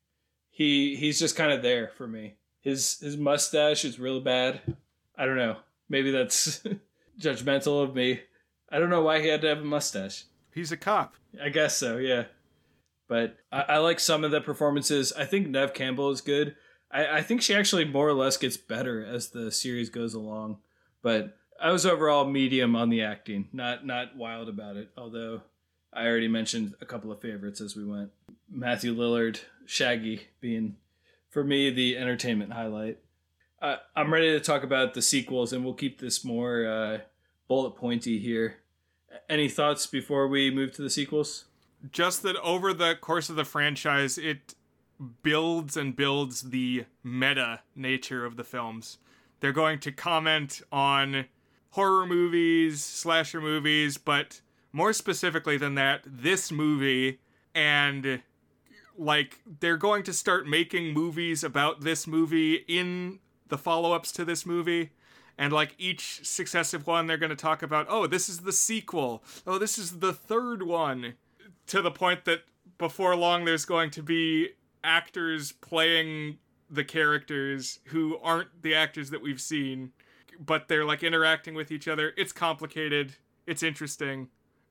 He he's just kind of there for me. His his mustache is real bad. I don't know. Maybe that's judgmental of me. I don't know why he had to have a mustache. He's a cop. I guess so. Yeah. But I, I like some of the performances. I think Neve Campbell is good. I, I think she actually more or less gets better as the series goes along. But I was overall medium on the acting, not not wild about it. Although I already mentioned a couple of favorites as we went. Matthew Lillard, Shaggy being for me the entertainment highlight. Uh, I'm ready to talk about the sequels, and we'll keep this more uh, bullet pointy here. Any thoughts before we move to the sequels? Just that over the course of the franchise, it builds and builds the meta nature of the films. They're going to comment on horror movies, slasher movies, but more specifically than that, this movie and like they're going to start making movies about this movie in the follow-ups to this movie and like each successive one they're going to talk about oh this is the sequel oh this is the third one to the point that before long there's going to be actors playing the characters who aren't the actors that we've seen, but they're like interacting with each other. It's complicated. It's interesting.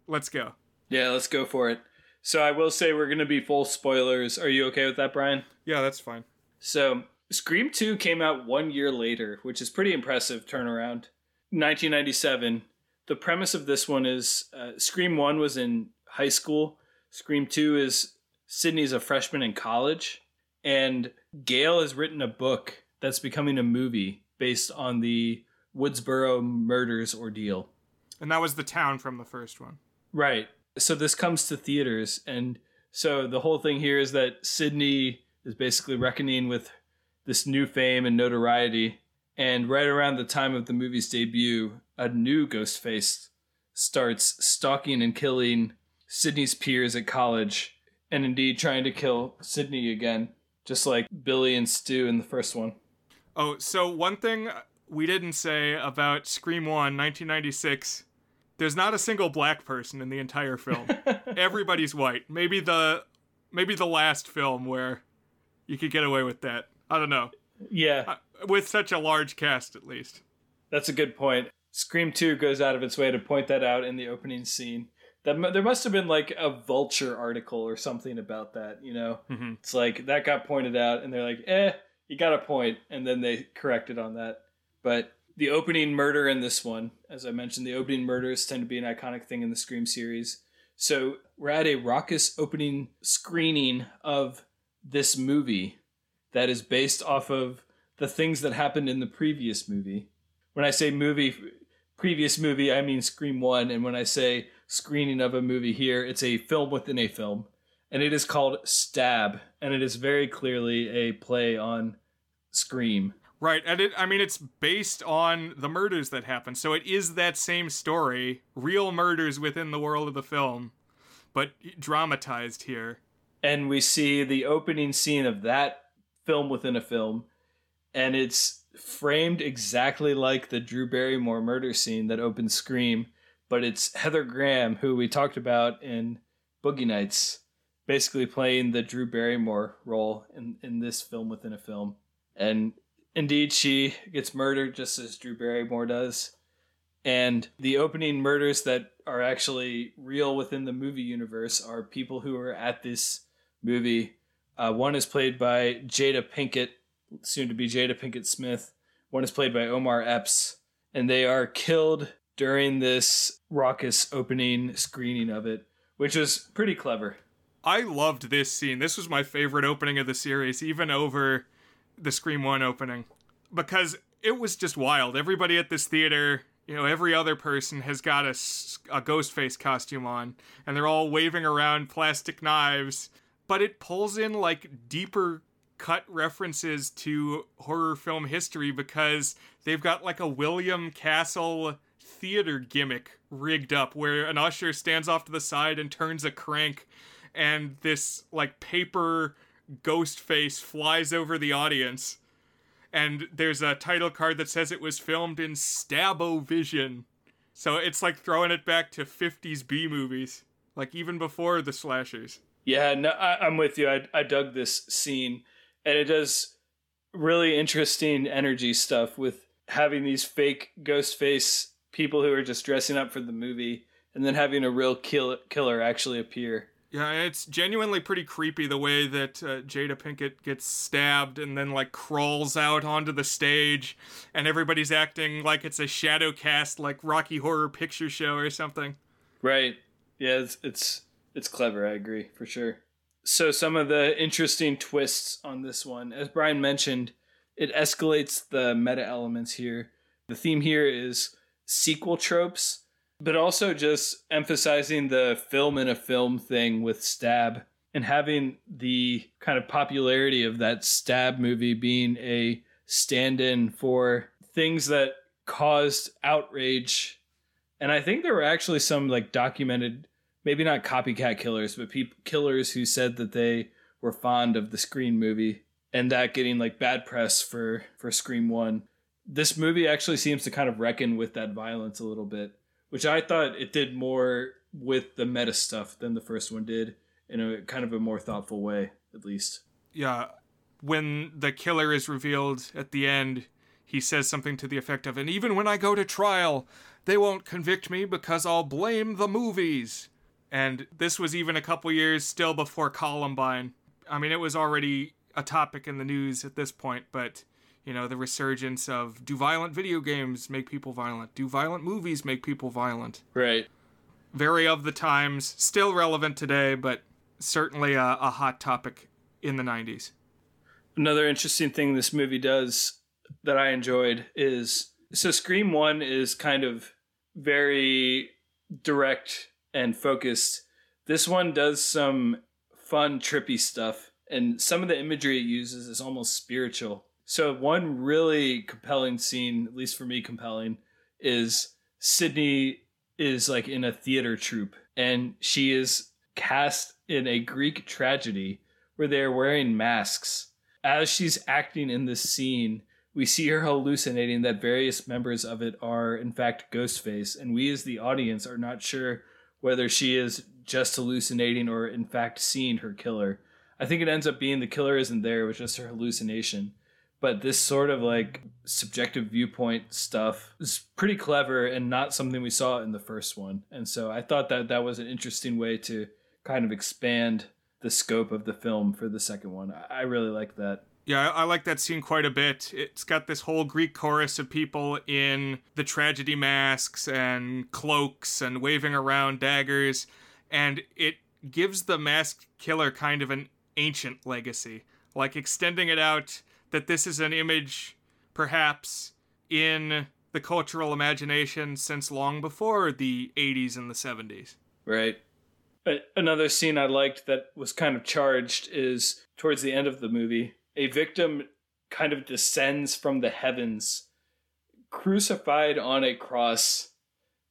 Let's go. Yeah, let's go for it. So I will say we're going to be full spoilers. Are you okay with that, Brian? Yeah, that's fine. So Scream 2 came out one year later, which is pretty impressive turnaround. 1997. The premise of this one is uh, Scream 1 was in high school, Scream 2 is Sidney's a freshman in college, and Gale has written a book that's becoming a movie based on the Woodsboro murders ordeal. And that was the town from the first one. Right. So this comes to theaters, and so the whole thing here is that Sidney is basically reckoning with this new fame and notoriety. And right around the time of the movie's debut, a new Ghostface starts stalking and killing Sidney's peers at college, and indeed trying to kill Sidney again, just like Billy and Stu in the first one. Oh, so one thing we didn't say about Scream 1, 1996 there's not a single black person in the entire film. Everybody's white. Maybe the maybe the last film where you could get away with that. I don't know. Yeah. With such a large cast at least. That's a good point. Scream 2 goes out of its way to point that out in the opening scene. That there must have been like a vulture article or something about that, you know. Mm-hmm. It's like that got pointed out and they're like, "Eh, you got a point." And then they corrected on that. But the opening murder in this one, as I mentioned, the opening murders tend to be an iconic thing in the Scream series. So we're at a raucous opening screening of this movie that is based off of the things that happened in the previous movie. When I say movie, previous movie, I mean Scream 1. And when I say screening of a movie here, it's a film within a film. And it is called Stab. And it is very clearly a play on Scream. Right, and it I mean it's based on the murders that happened. So it is that same story, real murders within the world of the film, but dramatized here. And we see the opening scene of that film within a film and it's framed exactly like the Drew Barrymore murder scene that opens Scream, but it's Heather Graham who we talked about in Boogie Nights basically playing the Drew Barrymore role in in this film within a film. And Indeed, she gets murdered just as Drew Barrymore does. And the opening murders that are actually real within the movie universe are people who are at this movie. Uh, one is played by Jada Pinkett, soon to be Jada Pinkett Smith. One is played by Omar Epps. And they are killed during this raucous opening screening of it, which was pretty clever. I loved this scene. This was my favorite opening of the series, even over the Scream 1 opening because it was just wild. Everybody at this theater, you know, every other person has got a, a ghost face costume on and they're all waving around plastic knives, but it pulls in like deeper cut references to horror film history because they've got like a William Castle theater gimmick rigged up where an usher stands off to the side and turns a crank and this like paper ghost face flies over the audience. And there's a title card that says it was filmed in Stabo-Vision. So it's like throwing it back to 50s B movies, like even before the slashers. Yeah, no, I, am with you. I, I dug this scene, and it does really interesting energy stuff with having these fake ghost face people who are just dressing up for the movie, and then having a real kill, killer actually appear. Yeah, it's genuinely pretty creepy the way that uh, Jada Pinkett gets stabbed and then like crawls out onto the stage, and everybody's acting like it's a shadow cast, like Rocky Horror Picture Show or something. Right. Yeah, it's it's it's clever. I agree for sure. So some of the interesting twists on this one, as Brian mentioned, it escalates the meta elements here. The theme here is sequel tropes but also just emphasizing the film in a film thing with Stab and having the kind of popularity of that Stab movie being a stand in for things that caused outrage. And I think there were actually some like documented, maybe not copycat killers, but killers who said that they were fond of the Scream movie and that getting like bad press for for Scream 1. This movie actually seems to kind of reckon with that violence a little bit which I thought it did more with the meta stuff than the first one did in a kind of a more thoughtful way, at least. Yeah. When the killer is revealed at the end, he says something to the effect of, and even when I go to trial, they won't convict me because I'll blame the movies. And this was even a couple years still before Columbine. I mean, it was already a topic in the news at this point, but you know, the resurgence of do violent video games make people violent? Do violent movies make people violent? Right. Very of the times, still relevant today, but certainly a, a hot topic in the 90s. Another interesting thing this movie does that I enjoyed is so Scream 1 is kind of very direct and focused. This one does some fun, trippy stuff, and some of the imagery it uses is almost spiritual. So, one really compelling scene, at least for me, compelling, is Sidney is like in a theater troupe and she is cast in a Greek tragedy where they're wearing masks. As she's acting in this scene, we see her hallucinating that various members of it are, in fact, Ghostface, and we as the audience are not sure whether she is just hallucinating or, in fact, seeing her killer. I think it ends up being the killer isn't there, it was just her hallucination. But this sort of like subjective viewpoint stuff is pretty clever and not something we saw in the first one. And so I thought that that was an interesting way to kind of expand the scope of the film for the second one. I really like that. Yeah, I, like that scene quite a bit. It's got this whole Greek chorus of people in the tragedy masks and cloaks and waving around daggers, and it gives the masked killer kind of an ancient legacy, like extending it out that this is an image perhaps in the cultural imagination since long before the 80s and the 70s. Right. Another scene I liked that was kind of charged is towards the end of the movie a victim kind of descends from the heavens, crucified on a cross,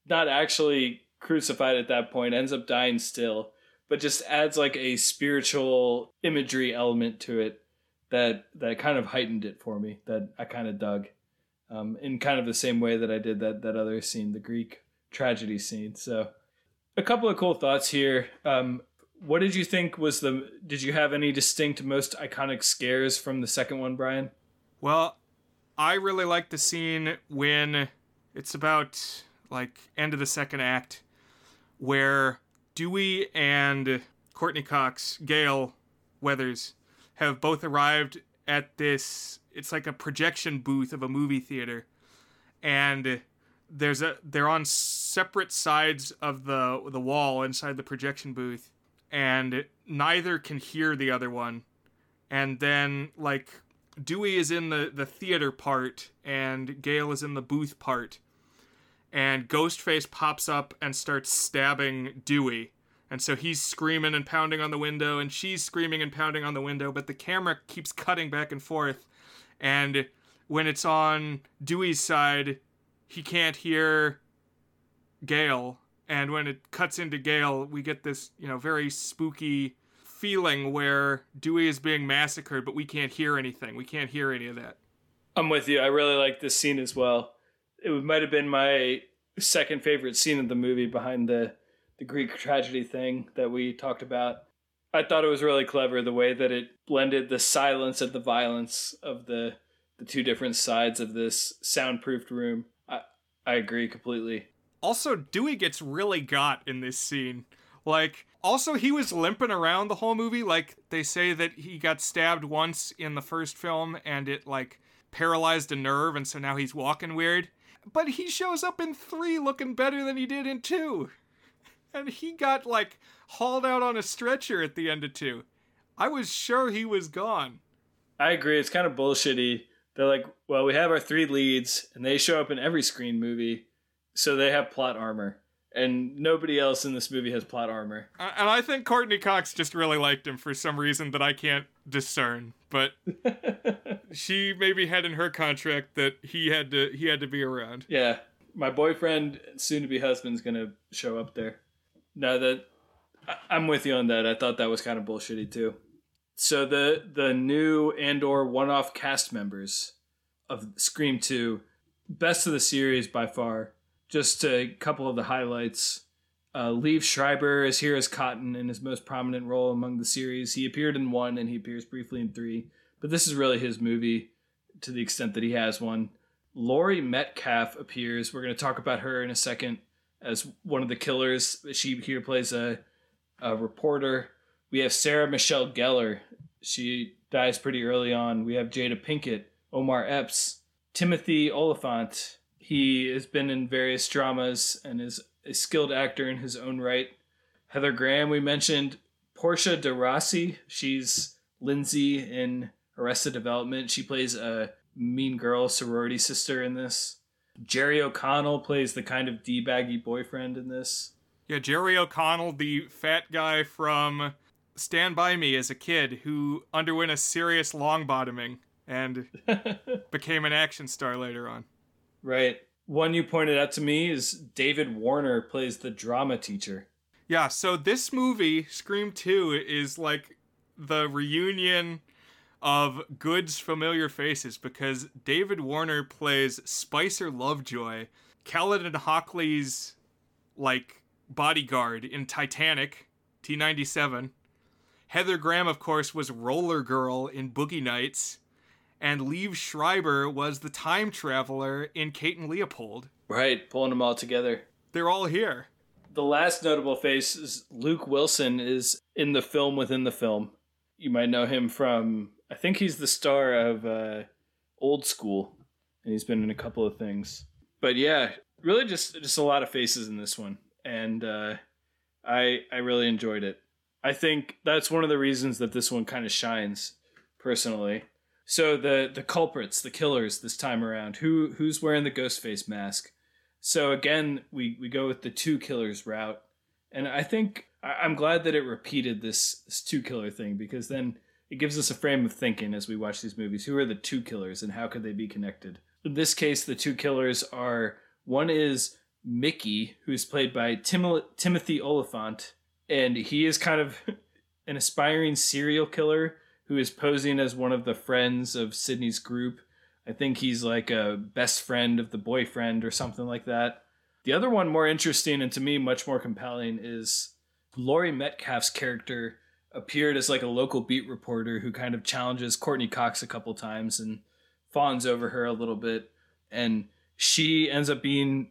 not actually crucified at that point, ends up dying still, but just adds like a spiritual imagery element to it that that kind of heightened it for me. That I kind of dug, um, in kind of the same way that I did that that other scene, the Greek tragedy scene. So, a couple of cool thoughts here. Um, what did you think was the did you have any distinct most iconic scares from the second one brian? Well i really like the scene when it's about like end of the second act where dewey and Courteney cox gale weathers have both arrived at this it's like a projection booth of a movie theater. And there's a they're on separate sides of the the wall inside the projection booth and neither can hear the other one. And then like Dewey is in the the theater part and Gale is in the booth part. And Ghostface pops up and starts stabbing Dewey. And so he's screaming and pounding on the window, and she's screaming and pounding on the window, but the camera keeps cutting back and forth. And when it's on Dewey's side, he can't hear Gale, and when it cuts into Gale, we get this, you know, very spooky feeling where Dewey is being massacred, but we can't hear anything. We can't hear any of that. I'm with you. I really like this scene as well. It might have been my second favorite scene of the movie behind the the Greek tragedy thing that we talked about. I thought it was really clever the way that it blended the silence and the violence of the the two different sides of this soundproofed room. I I agree completely. Also, Dewey gets really got in this scene. Like, also, he was limping around the whole movie. Like, they say that he got stabbed once in the first film and it, like, paralyzed a nerve, and so now he's walking weird. But he shows up in three looking better than he did in two. And he got, like, hauled out on a stretcher at the end of two. I was sure he was gone. I agree. It's kind of bullshitty. They're like, well, we have our three leads, and they show up in every screen movie so they have plot armor and nobody else in this movie has plot armor. And I think Courteney Cox just really liked him for some reason that I can't discern. But she maybe had in her contract that he had to he had to be around. Yeah, my boyfriend, soon to be husband's gonna show up there. Now that I'm with you on that. I thought that was kind of bullshitty too. So the the new and or one off cast members of Scream Two, best of the series by far just a couple of the highlights. Uh, Liev Schreiber is here as Cotton in his most prominent role among the series. He appeared in one and he appears briefly in three, but this is really his movie to the extent that he has one. Laurie Metcalf appears. We're going to talk about her in a second as one of the killers. She here plays a, a reporter. We have Sarah Michelle Gellar. She dies pretty early on. We have Jada Pinkett, Omar Epps. Timothy Olyphant. He has been in various dramas and is a skilled actor in his own right. Heather Graham, we mentioned. Portia de Rossi. She's Lindsay in Arrested Development. She plays a mean girl sorority sister in this. Jerry O'Connell plays the kind of d-baggy boyfriend in this. Yeah, Jerry O'Connell, the fat guy from Stand By Me as a kid who underwent a serious long bottoming and became an action star later on. Right. One you pointed out to me is David Warner plays the drama teacher. Yeah, so this movie, Scream 2, is like the reunion of Good's familiar faces because David Warner plays Spicer Lovejoy, Callan Hockley's like bodyguard in Titanic, T97. Heather Graham, of course, was Roller Girl in Boogie Nights, and Liev Schreiber was the time traveler in Kate and Leopold. Right, pulling them all together. They're all here. The last notable face is Luke Wilson is in the film within the film. You might know him from I think he's the star of uh, Old School, and he's been in a couple of things. But yeah, really just just a lot of faces in this one, and uh, I I really enjoyed it. I think that's one of the reasons that this one kind of shines, personally. So the the culprits, the killers this time around, who who's wearing the ghost face mask? So again, we we go with the two killers route, and I think I'm glad that it repeated this this two killer thing because then it gives us a frame of thinking as we watch these movies. Who are the two killers and how could they be connected? In this case, the two killers are one is Mickey, who's played by Tim- Timothy Olyphant, and he is kind of an aspiring serial killer who is posing as one of the friends of Sidney's group I think he's like a best friend of the boyfriend or something like that. The other one, more interesting and to me much more compelling, is Laurie Metcalf's character appeared as like a local beat reporter who kind of challenges Courteney Cox a couple times and fawns over her a little bit. And she ends up being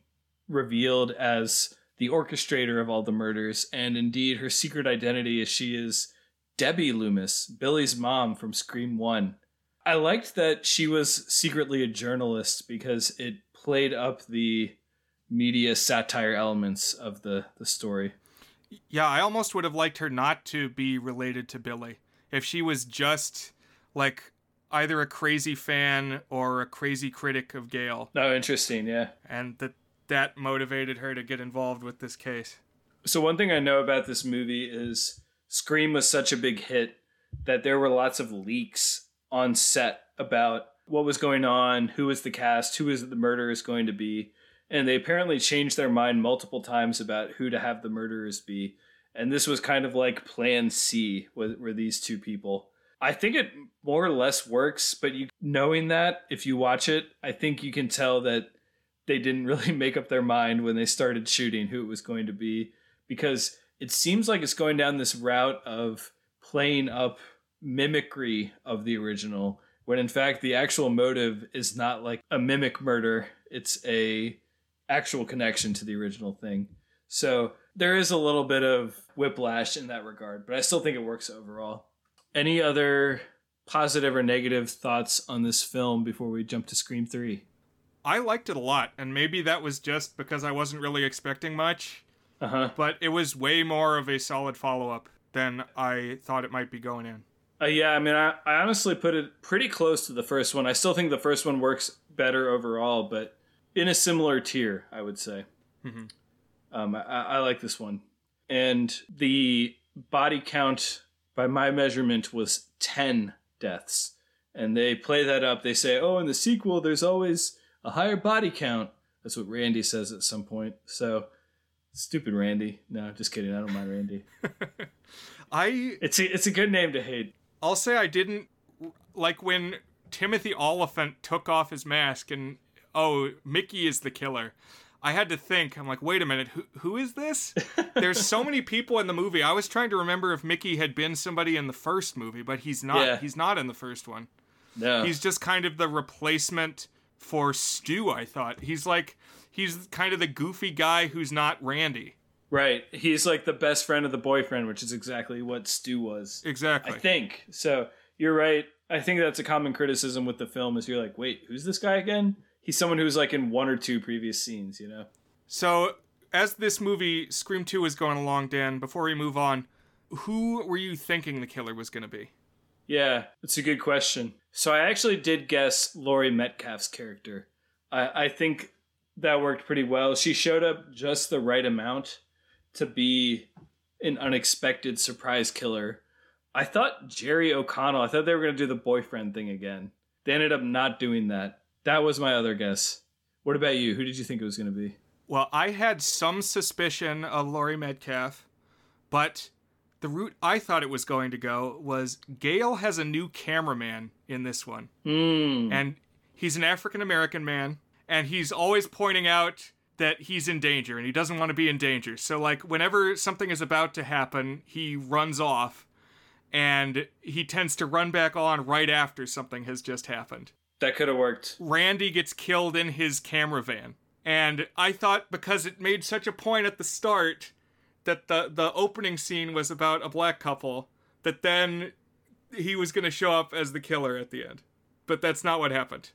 revealed as the orchestrator of all the murders. And indeed, her secret identity is she is Debbie Loomis, Billy's mom from Scream 1. I liked that she was secretly a journalist because it played up the media satire elements of the, the story. Yeah, I almost would have liked her not to be related to Billy. If she was just like either a crazy fan or a crazy critic of Gale. Oh, interesting, yeah. And that that motivated her to get involved with this case. So one thing I know about this movie is Scream was such a big hit that there were lots of leaks on set about what was going on, who was the cast, who is the murderers going to be. And they apparently changed their mind multiple times about who to have the murderers be. And this was kind of like plan C, with were these two people. I think it more or less works, but you knowing that if you watch it, I think you can tell that they didn't really make up their mind when they started shooting who it was going to be because it seems like it's going down this route of playing up mimicry of the original when in fact the actual motive is not like a mimic murder. It's a actual connection to the original thing. So there is a little bit of whiplash in that regard but i still think it works overall. Any other positive or negative thoughts on this film before we jump to scream 3 i liked it a lot and maybe that was just because i wasn't really expecting much uh-huh. but it was way more of a solid follow-up than i thought it might be going in uh, yeah, I mean, I, I honestly put it pretty close to the first one. I still think the first one works better overall, but in a similar tier, I would say. Mm-hmm. Um, I, I like this one. And the body count, by my measurement, was 10 deaths. And they play that up. They say, oh, in the sequel, there's always a higher body count. That's what Randy says at some point. So, stupid Randy. No, just kidding. I don't mind Randy. I it's a, it's a good name to hate. I'll say I didn't like when Timothy Olyphant took off his mask and oh, Mickey is the killer. I had to think. I'm like, wait a minute, who who is this? There's so many people in the movie. I was trying to remember if Mickey had been somebody in the first movie, but he's not. Yeah. He's not in the first one. No. He's just kind of the replacement for Stu, I thought. He's like he's kind of the goofy guy who's not Randy. Right. He's like the best friend of the boyfriend, which is exactly what Stu was. Exactly. I think. So you're right. I think that's a common criticism with the film is you're like, wait, who's this guy again? He's someone who's like in one or two previous scenes, you know. So, as this movie Scream 2 is going along, Dan, before we move on, who were you thinking the killer was going to be? Yeah, it's a good question. So I actually did guess Laurie Metcalf's character. I, I think that worked pretty well. She showed up just the right amount to be an unexpected surprise killer. I thought Jerry O'Connell, I thought they were going to do the boyfriend thing again. They ended up not doing that. That was my other guess. What about you? Who did you think it was going to be? Well, I had some suspicion of Laurie Metcalf, but the route I thought it was going to go was Gale has a new cameraman in this one. Mm. And he's an African American man, and he's always pointing out that he's in danger and he doesn't want to be in danger. So, like, whenever something is about to happen, he runs off and he tends to run back on right after something has just happened. That could have worked. Randy gets killed in his camera van. And I thought because it made such a point at the start that the the opening scene was about a black couple that then he was going to show up as the killer at the end. But that's not what happened.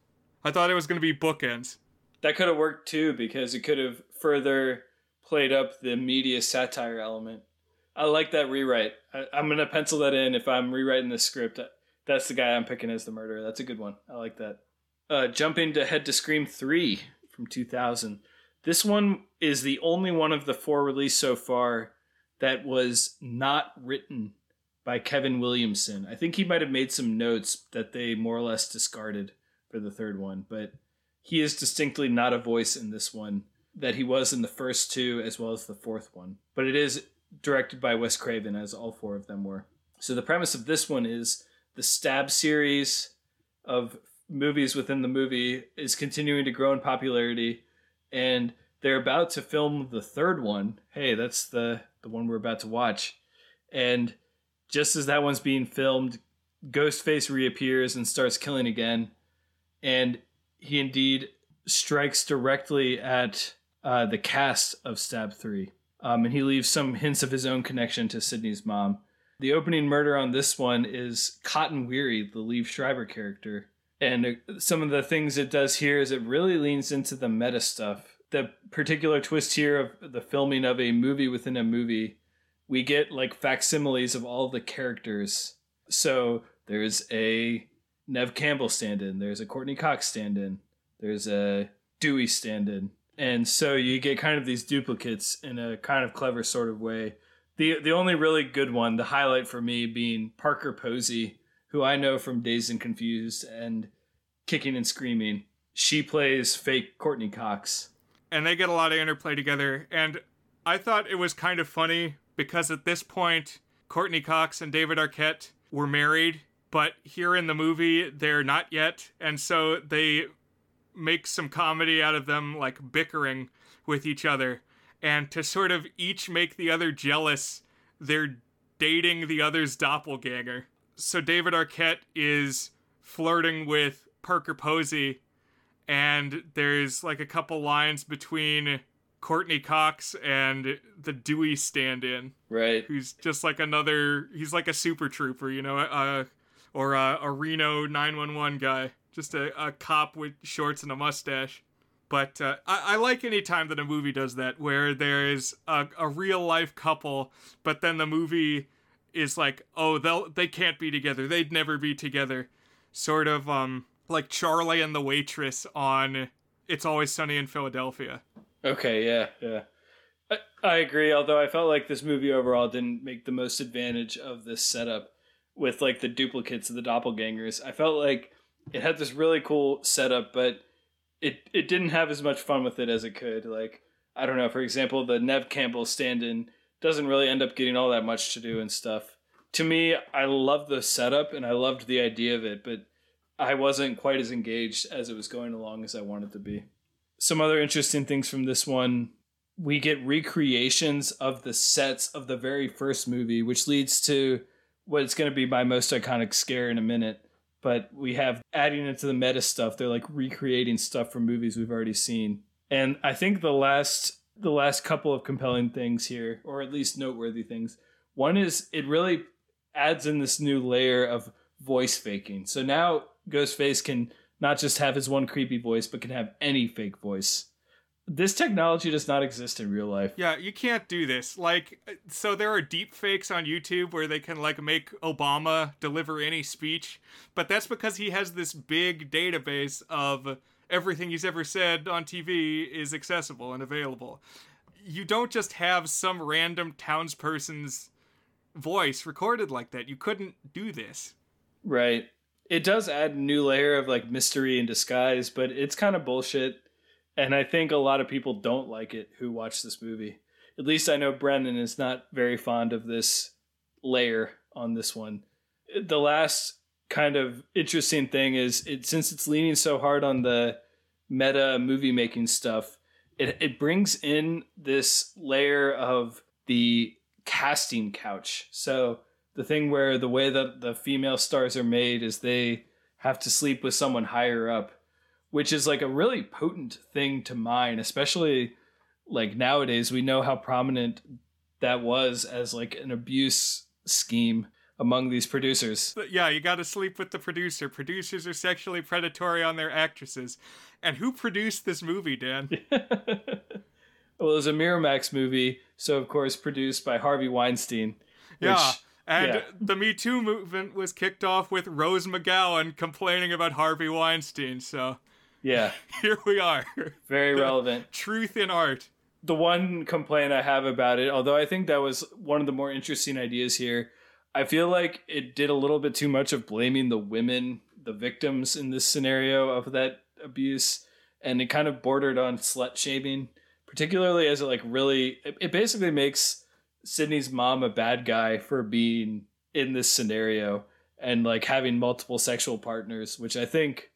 I thought it was going to be bookends. That could have worked too because it could have further played up the media satire element. I like that rewrite. I, am going to pencil that in if I'm rewriting the script. That's the guy I'm picking as the murderer. That's a good one. I like that. Uh, jumping to head to Scream 3 from 2000. This one is the only one of the four released so far that was not written by Kevin Williamson. I think he might have made some notes that they more or less discarded for the third one, but he is distinctly not a voice in this one that he was in the first two as well as the fourth one. But it is directed by Wes Craven, as all four of them were. So the premise of this one is the Stab series of movies within the movie is continuing to grow in popularity, and they're about to film the third one. Hey, that's the the one we're about to watch, and just as that one's being filmed, Ghostface reappears and starts killing again, and he indeed strikes directly at uh, the cast of Stab Three, um, and he leaves some hints of his own connection to Sidney's mom. The opening murder on this one is Cotton Weary, the Liev Schreiber character, and uh, some of the things it does here is it really leans into the meta stuff. The particular twist here of the filming of a movie within a movie, we get like facsimiles of all the characters. So there's a Neve Campbell stand in, there's a Courteney Cox stand in, there's a Dewey stand in. And so you get kind of these duplicates in a kind of clever sort of way. The the only really good one, the highlight for me being Parker Posey, who I know from Dazed and Confused and Kicking and Screaming. She plays fake Courteney Cox. And they get a lot of interplay together. And I thought it was kind of funny because at this point, Courteney Cox and David Arquette were married, but here in the movie, they're not yet. And so they make some comedy out of them, like bickering with each other. And to sort of each make the other jealous, they're dating the other's doppelganger so David Arquette is flirting with Parker Posey, and there's like a couple lines between courteney Cox and the Dewey stand-in, right? Who's just like another. He's like a super trooper, you know, uh, or a, a Reno 911 guy, just a, a cop with shorts and a mustache. But uh, I, I, like any time that a movie does that, where there is a, a real life couple, but then the movie is like, oh, they'll they can't be together. They'd never be together. Sort of um like Charlie and the waitress on It's Always Sunny in Philadelphia. Okay, yeah, yeah. I, I agree, although I felt like this movie overall didn't make the most advantage of this setup with like the duplicates of the doppelgangers. I felt like it had this really cool setup, but it it didn't have as much fun with it as it could. Like I don't know, for example, the Neve Campbell stand-in doesn't really end up getting all that much to do and stuff. To me, I love the setup and I loved the idea of it, but I wasn't quite as engaged as it was going along as I wanted to be. Some other interesting things from this one we get recreations of the sets of the very first movie, which leads to what's going to be my most iconic scare in a minute. But we have adding into the meta stuff, they're like recreating stuff from movies we've already seen. And I think the last the last couple of compelling things here, or at least noteworthy things. One is it really adds in this new layer of voice faking. So now Ghostface can not just have his one creepy voice, but can have any fake voice. This technology does not exist in real life. Yeah, you can't do this. Like, so there are deep fakes on YouTube where they can, like, make Obama deliver any speech, but that's because he has this big database of everything he's ever said on TV is accessible and available. You don't just have some random townsperson's voice recorded like that. You couldn't do this. Right. It does add a new layer of like mystery and disguise, but it's kind of bullshit. And I think a lot of people don't like it who watch this movie. At least I know Brennan is not very fond of this layer on this one. The last kind of interesting thing is it since it's leaning so hard on the meta movie making stuff, it it brings in this layer of the casting couch. So the thing where the way that the female stars are made is they have to sleep with someone higher up, which is like a really potent thing to mine, especially like nowadays we know how prominent that was as like an abuse scheme among these producers. Yeah, you got to sleep with the producer. Producers are sexually predatory on their actresses. And who produced this movie, Dan? well, it was a Miramax movie, so of course produced by Harvey Weinstein. Yeah. Which, and yeah. the Me Too movement was kicked off with Rose McGowan complaining about Harvey Weinstein. So, yeah, here we are. Very relevant. Truth in art. The one complaint I have about it, although I think that was one of the more interesting ideas here, I feel like it did a little bit too much of blaming the women, the victims in this scenario of that abuse, and it kind of bordered on slut shaming, particularly as it like really, it, it basically makes Sidney's mom a bad guy for being in this scenario and like having multiple sexual partners, which I think,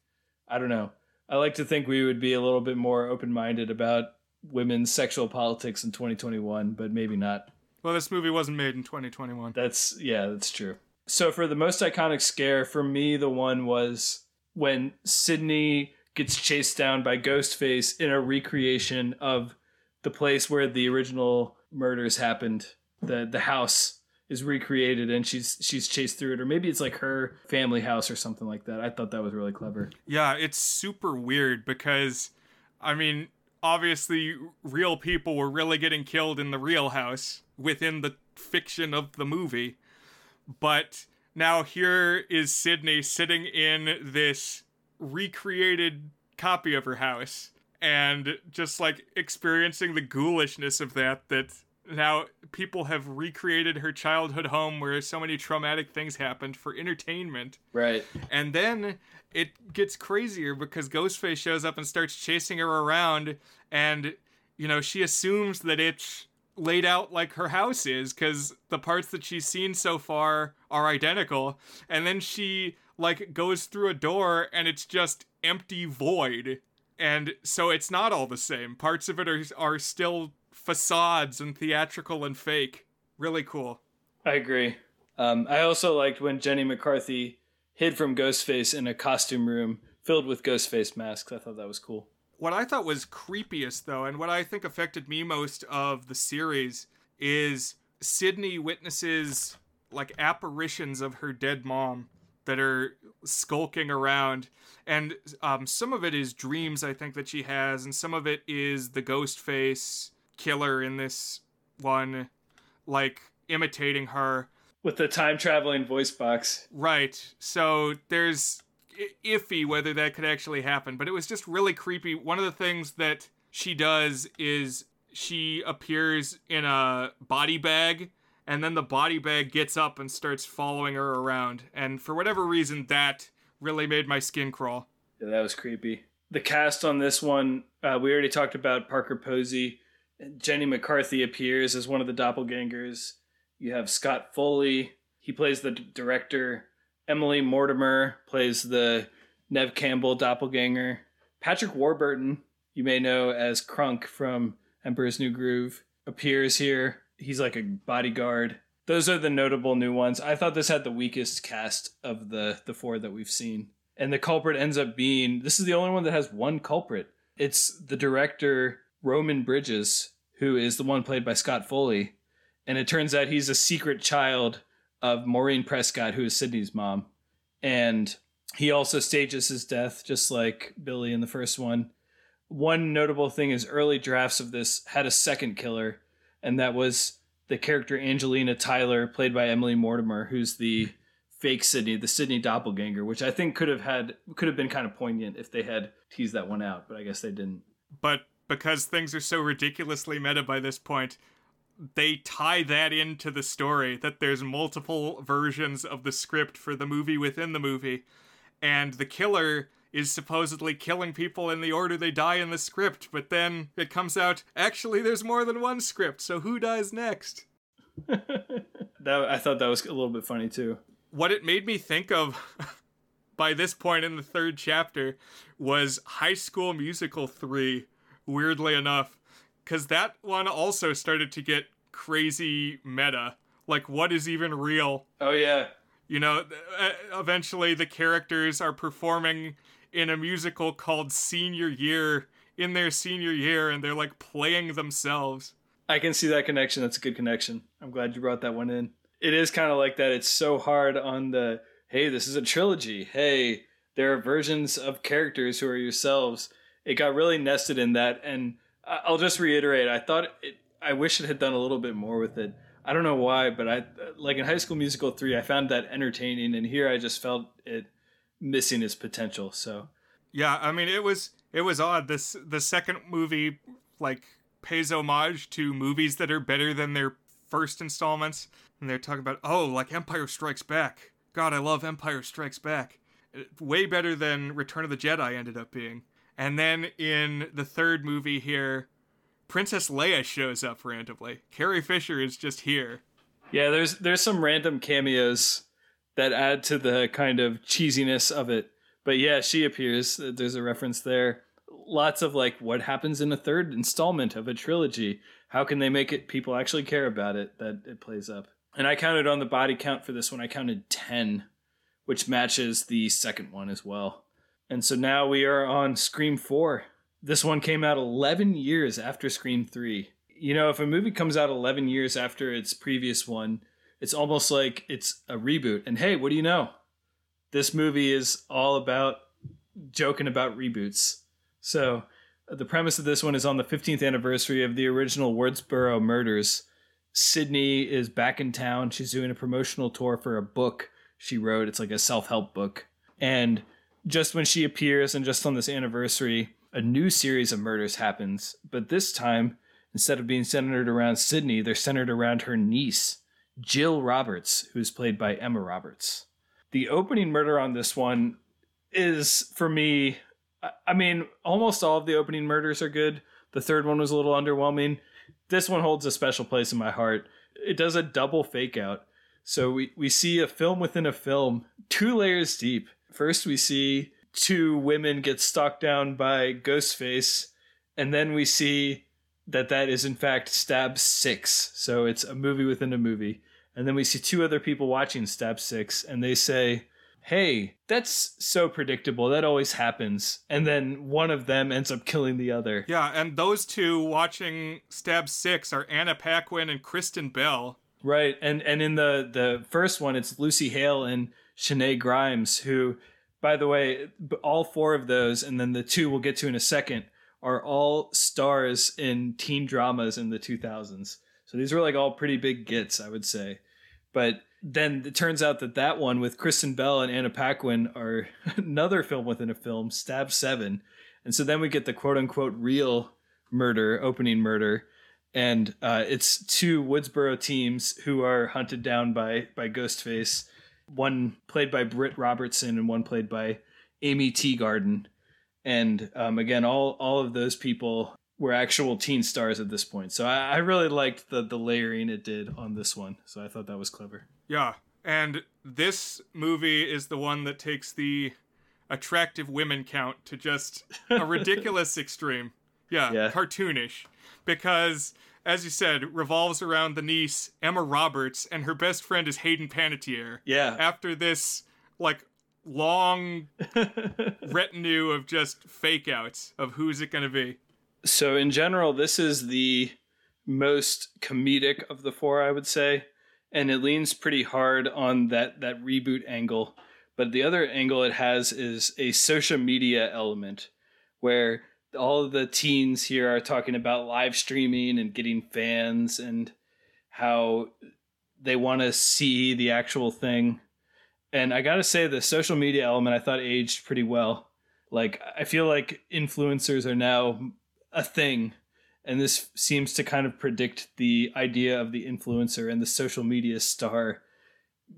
I don't know. I like to think we would be a little bit more open minded about women's sexual politics in 2021, but maybe not. Well, this movie wasn't made in 2021. That's yeah, that's true. So for the most iconic scare, for me, the one was when Sidney gets chased down by Ghostface in a recreation of the place where the original murders happened. The the house is recreated and she's she's chased through it or maybe it's like her family house or something like that. I thought that was really clever. Yeah, it's super weird because I mean, obviously real people were really getting killed in the real house within the fiction of the movie. But now here is Sidney sitting in this recreated copy of her house and just like experiencing the ghoulishness of that that now people have recreated her childhood home where so many traumatic things happened for entertainment. Right. And then it gets crazier because Ghostface shows up and starts chasing her around and you know, she assumes that it's laid out like her house is cuz the parts that she's seen so far are identical and then she like goes through a door and it's just empty void and so it's not all the same parts of it are are still facades and theatrical and fake. Really cool. I agree. Um, i also liked when jenny mccarthy hid from ghostface in a costume room filled with ghostface masks. I thought that was cool. What i thought was creepiest though and what i think affected me most of the series is Sidney witnesses like apparitions of her dead mom that are skulking around. And um, some of it is dreams i think that she has and some of it is the ghost face killer in this one like imitating her with the time traveling voice box right so there's iffy whether that could actually happen but it was just really creepy one of the things that she does is she appears in a body bag and then the body bag gets up and starts following her around. And for whatever reason, that really made my skin crawl. Yeah, that was creepy. The cast on this one, uh, we already talked about Parker Posey. Jenny McCarthy appears as one of the doppelgangers. You have Scott Foley, he plays the d- director. Emily Mortimer plays the Neve Campbell doppelganger. Patrick Warburton, you may know as Kronk from Emperor's New Groove, appears here he's like a bodyguard. Those are the notable new ones. I thought this had the weakest cast of the the four that we've seen. And the culprit ends up being this is the only one that has one culprit. It's the director Roman Bridger, who is the one played by Scott Foley. And it turns out he's a secret child of Maureen Prescott, who is Sidney's mom. And he also stages his death, just like Billy in the first one. One notable thing is early drafts of this had a second killer, and that was the character Angelina Tyler, played by Emily Mortimer, who's the fake Sidney, the Sidney doppelganger, which I think could have had could have been kind of poignant if they had teased that one out, but I guess they didn't. But because things are so ridiculously meta by this point, they tie that into the story that there's multiple versions of the script for the movie within the movie and the killer is supposedly killing people in the order they die in the script, but then it comes out actually there's more than one script, so who dies next? that I thought that was a little bit funny too. What it made me think of by this point in the third chapter was High School Musical 3, weirdly enough, cuz that one also started to get crazy meta. Like what is even real? Oh yeah you know, eventually the characters are performing in a musical called Senior Year in their senior year and they're like playing themselves. I can see that connection. That's a good connection. I'm glad you brought that one in. It is kind of like that. It's so hard on the hey, this is a trilogy. Hey, there are versions of characters who are yourselves. It got really nested in that. And I'll just reiterate I thought it, I wish it had done a little bit more with it. I don't know why, but I like in High School Musical three, I found that entertaining, and here I just felt it missing its potential. So, yeah, I mean, it was it was odd. This the second movie like pays homage to movies that are better than their first installments, and they're talking about oh, like Empire Strikes Back. God, I love Empire Strikes Back. Way better than Return of the Jedi ended up being. And then in the third movie here, Princess Leia shows up randomly. Carrie Fisher is just here. Yeah, there's there's some random cameos that add to the kind of cheesiness of it. But yeah, she appears. There's a reference there. Lots of like what happens in a third installment of a trilogy. How can they make it people actually care about it that it plays up? And I counted on the body count for this one. I counted 10, which matches the second one as well. And so now we are on Scream 4. This one came out 11 years after Scream 3. You know, if a movie comes out 11 years after its previous one, it's almost like it's a reboot. And hey, what do you know? This movie is all about joking about reboots. So, uh, the premise of this one is on the 15th anniversary of the original Woodsboro murders. Sidney is back in town. She's doing a promotional tour for a book she wrote. It's like a self help book. And just when she appears, and just on this anniversary, a new series of murders happens, but this time, instead of being centered around Sidney, they're centered around her niece, Jill Roberts, who's played by Emma Roberts. The opening murder on this one is, for me, I mean, almost all of the opening murders are good. The third one was a little underwhelming. This one holds a special place in my heart. It does a double fake out. So we, we see a film within a film, two layers deep. First, we see two women get stalked down by Ghostface, and then we see that that is in fact Stab Six. So it's a movie within a movie, and then we see two other people watching Stab Six, and they say, "Hey, that's so predictable. That always happens." And then one of them ends up killing the other. Yeah, and those two watching Stab Six are Anna Paquin and Kristen Bell. Right, and and in the the first one, it's Lucy Hale and Shenae Grimes who by the way, all four of those, and then the two we'll get to in a second, are all stars in teen dramas in the 2000s. So these were like all pretty big gets, I would say. But then it turns out that that one with Kristen Bell and Anna Paquin are another film within a film, Stab Seven. And so then we get the quote unquote real murder, opening murder. And uh, it's two Woodsboro teams who are hunted down by by Ghostface one played by Britt Robertson and one played by Aimee Teegarden. And um, again, all all of those people were actual teen stars at this point. So I, I really liked the the layering it did on this one. So I thought that was clever. Yeah, and this movie is the one that takes the attractive women count to just a ridiculous extreme. Yeah, yeah, cartoonish. Because as you said, revolves around the niece, Emma Roberts, and her best friend is Hayden Panettiere. Yeah. After this, like, long retinue of just fake outs of who's it going to be. So, in general, this is the most comedic of the four, I would say. And it leans pretty hard on that, that reboot angle. but the other angle it has is a social media element where all of the teens here are talking about live streaming and getting fans and how they want to see the actual thing. And I got to say, the social media element I thought aged pretty well. Like, I feel like influencers are now a thing. And this seems to kind of predict the idea of the influencer and the social media star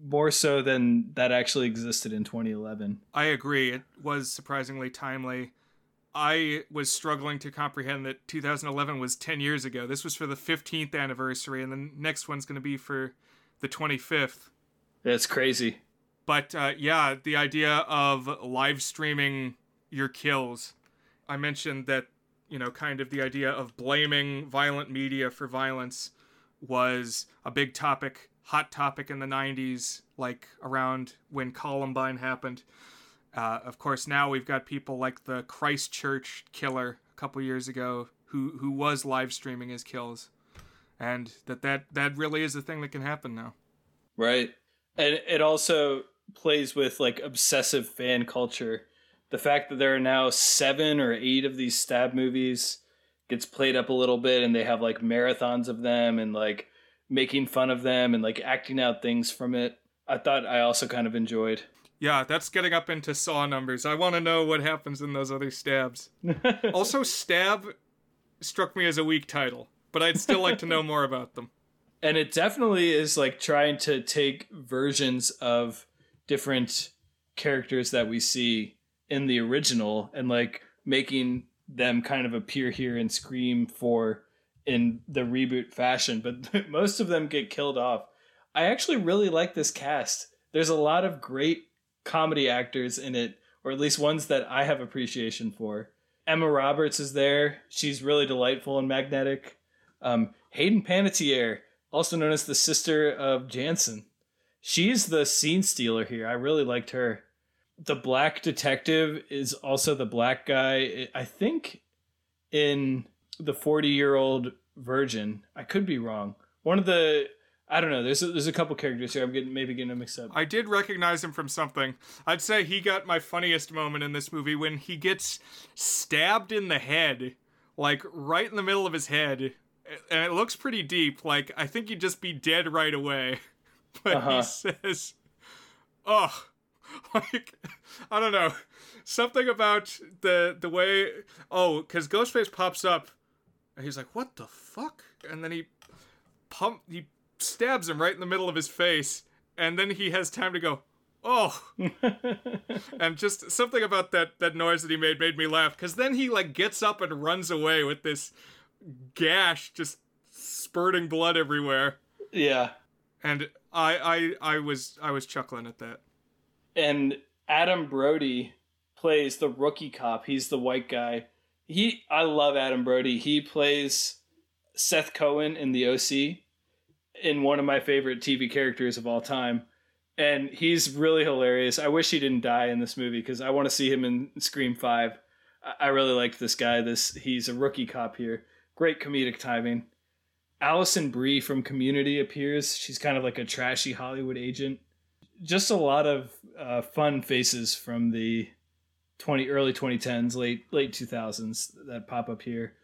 more so than that actually existed in 2011. I agree. It was surprisingly timely. I was struggling to comprehend that 2011 was 10 years ago. This was for the 15th anniversary, and the next one's going to be for the 25th. That's crazy. But uh, yeah, the idea of live streaming your kills. I mentioned that, you know, kind of the idea of blaming violent media for violence was a big topic, hot topic in the 90s, like around when Columbine happened. Uh, of course, now we've got people like the Christchurch killer a couple years ago who who was live streaming his kills, and that that that really is a thing that can happen now. Right, and it also plays with like obsessive fan culture. The fact that there are now seven or eight of these stab movies gets played up a little bit, and they have like marathons of them and like making fun of them and like acting out things from it. I thought I also kind of enjoyed. Yeah, that's getting up into saw numbers. I want to know what happens in those other stabs. also, stab struck me as a weak title, but I'd still like to know more about them. And it definitely is like trying to take versions of different characters that we see in the original and like making them kind of appear here and scream for in the reboot fashion, but most of them get killed off. I actually really like this cast. There's a lot of great comedy actors in it, or at least ones that I have appreciation for. Emma Roberts is there. She's really delightful and magnetic. Um, Hayden Panettiere, also known as the sister of Jansen. She's the scene stealer here. I really liked her. The black detective is also the black guy. I think in the 40 year old virgin. I could be wrong. One of the I don't know. There's a, there's a couple characters here. I'm getting maybe getting them mixed up. I did recognize him from something. I'd say he got my funniest moment in this movie when he gets stabbed in the head, like right in the middle of his head, and it looks pretty deep. Like I think he'd just be dead right away. But uh-huh. he says, "Oh, like I don't know, something about the the way. Oh, because Ghostface pops up, and he's like, "What the fuck?" And then he pump he stabs him right in the middle of his face, and then he has time to go, oh. And just something about that that noise that he made made me laugh because then he like gets up and runs away with this gash just spurting blood everywhere. Yeah. And i i i was i was chuckling at that. And adam brody plays the rookie cop. He's the white guy. He i love adam brody. He plays seth cohen in the oc in one of my favorite TV characters of all time. And he's really hilarious. I wish he didn't die in this movie because I want to see him in Scream 5. I really liked this guy. This he's a rookie cop here. Great comedic timing. Alison Brie from Community appears. She's kind of like a trashy Hollywood agent. Just a lot of uh, fun faces from the 20 early 2010s, late late 2000s that pop up here.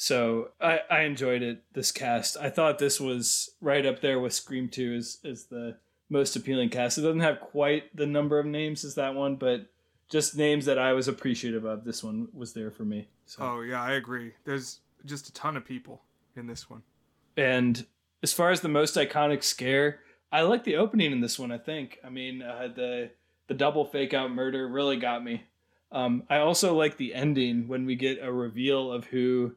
So I, I enjoyed it. This cast, I thought this was right up there with Scream Two as as the most appealing cast. It doesn't have quite the number of names as that one, but just names that I was appreciative of. This one was there for me. So. Oh yeah, I agree. There's just a ton of people in this one. And as far as the most iconic scare, I like the opening in this one. I think. I mean, uh, the the double fake out murder really got me. Um, I also like the ending when we get a reveal of who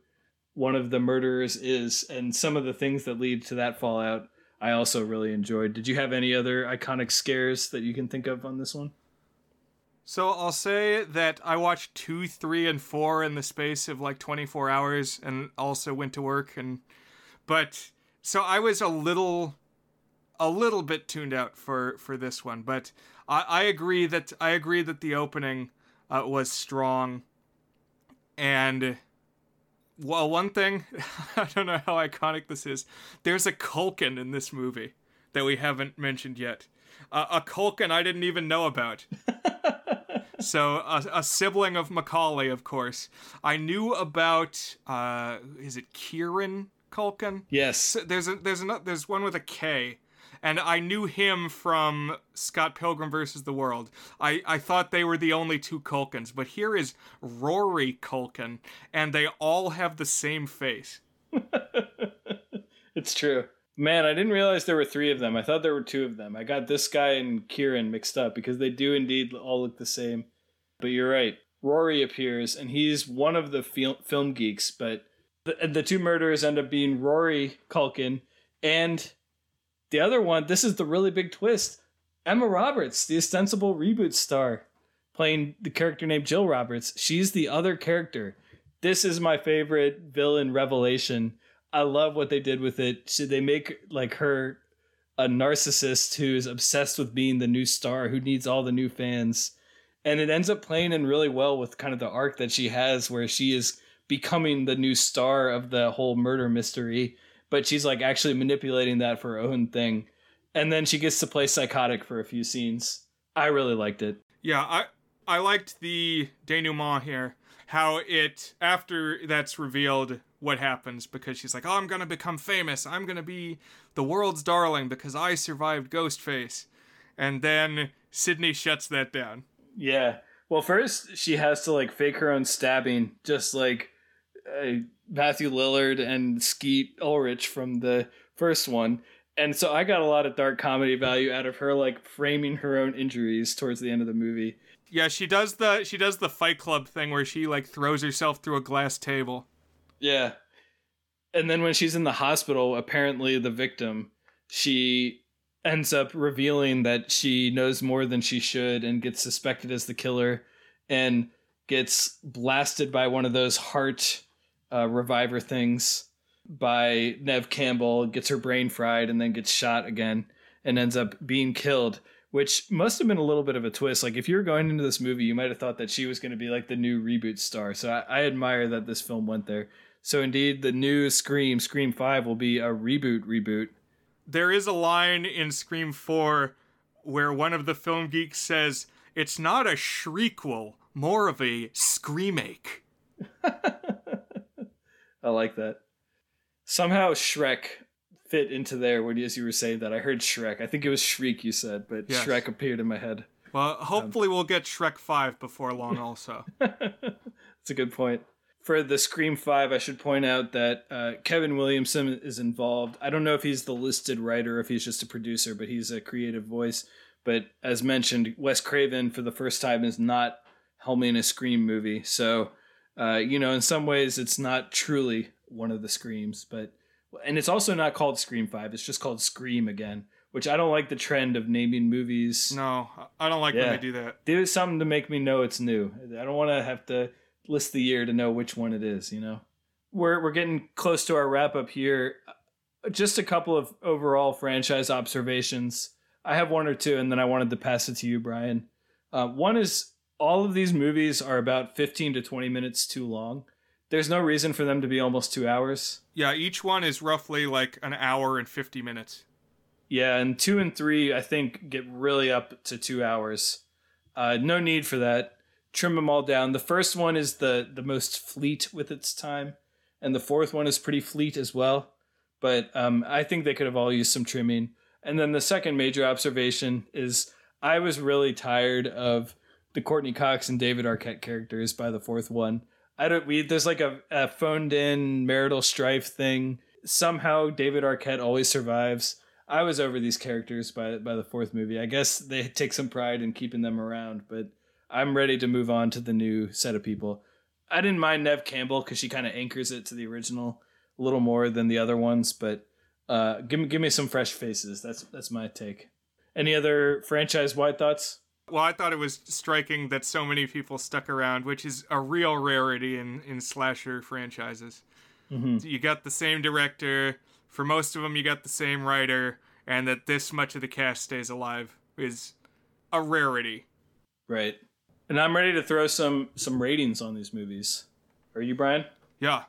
one of the murderers is, and some of the things that lead to that fallout. I also really enjoyed. Did you have any other iconic scares that you can think of on this one? So I'll say that I watched two, three, and four in the space of like 24 hours, and also went to work. And but so I was a little, a little bit tuned out for for this one. But I, I agree that I agree that the opening uh, was strong, and well, one thing, I don't know how iconic this is. There's a Culkin in this movie that we haven't mentioned yet. uh, a Culkin I didn't even know about. so a, a, sibling of Macaulay, of course. I knew about uh, is it Kieran Culkin? Yes. There's a there's there's one with a K and I knew him from Scott Pilgrim versus the World. I, I thought they were the only two Culkins, but here is Rory Culkin, and they all have the same face. it's true. Man, I didn't realize there were three of them. I thought there were two of them. I got this guy and Kieran mixed up because they do indeed all look the same. But you're right. Rory appears, and he's one of the film geeks, but the, the two murderers end up being Rory Culkin and the other one, this is the really big twist. Emma Roberts, the ostensible reboot star, playing the character named Jill Roberts. She's the other character. This is my favorite villain revelation. I love what they did with it. Should they make like her a narcissist who's obsessed with being the new star, who needs all the new fans? And it ends up playing in really well with kind of the arc that she has, where she is becoming the new star of the whole murder mystery but she's like actually manipulating that for her own thing. And then she gets to play psychotic for a few scenes. I really liked it. Yeah, I I liked the denouement here. How it after that's revealed what happens because she's like, "Oh, I'm going to become famous. I'm going to be the world's darling because I survived Ghostface." And then Sidney shuts that down. Yeah. Well, first she has to like fake her own stabbing just like uh, Matthew Lillard and Skeet Ulrich from the first one. And so I got a lot of dark comedy value out of her like framing her own injuries towards the end of the movie. Yeah, she does the she does the Fight Club thing where she like throws herself through a glass table. Yeah. And then when she's in the hospital, apparently the victim, she ends up revealing that she knows more than she should and gets suspected as the killer and gets blasted by one of those heart uh, reviver things by Neve Campbell, gets her brain fried, and then gets shot again and ends up being killed. Which must have been a little bit of a twist. Like if you were going into this movie, you might have thought that she was going to be like the new reboot star. So I, I admire that this film went there. So indeed, the new Scream, Scream Five, will be a reboot. Reboot. There is a line in Scream Four where one of the film geeks says, "It's not a shriekwell, more of a screamake." I like that. Somehow Shrek fit into there when as you were saying that. I heard Shrek. I think it was Shriek you said, but yes. Shrek appeared in my head. Well, hopefully um, we'll get Shrek 5 before long also. That's a good point. For the Scream 5, I should point out that uh, Kevin Williamson is involved. I don't know if he's the listed writer, or if he's just a producer, but he's a creative voice. But as mentioned, Wes Craven, for the first time, is not helming a Scream movie. So uh, you know, in some ways, it's not truly one of the screams, but and it's also not called Scream Five. It's just called Scream again, which I don't like the trend of naming movies. No, I don't like yeah. when they do that. Do something to make me know it's new. I don't want to have to list the year to know which one it is. You know, we're we're getting close to our wrap up here. Just a couple of overall franchise observations. I have one or two, and then I wanted to pass it to you, Brian. Uh, one is all of these movies are about 15 to 20 minutes too long. There's no reason for them to be almost two hours. Yeah, each one is roughly like an hour and 50 minutes. Yeah, and two and three, I think, get really up to two hours. Uh, no need for that. Trim them all down. The first one is the, the most fleet with its time, and the fourth one is pretty fleet as well. But um, I think they could have all used some trimming. And then the second major observation is I was really tired of the Courteney Cox and David Arquette characters by the fourth one. I don't. We there's like a, a phoned in marital strife thing. Somehow David Arquette always survives. I was over these characters by by the fourth movie. I guess they take some pride in keeping them around, but I'm ready to move on to the new set of people. I didn't mind Neve Campbell because she kind of anchors it to the original a little more than the other ones, but uh, give me give me some fresh faces. That's that's my take. Any other franchise wide thoughts? Well, I thought it was striking that so many people stuck around, which is a real rarity in, in slasher franchises. Mm-hmm. You got the same director. For most of them, you got the same writer. And that this much of the cast stays alive is a rarity. Right. And I'm ready to throw some some ratings on these movies. Are you, Brian? Yeah.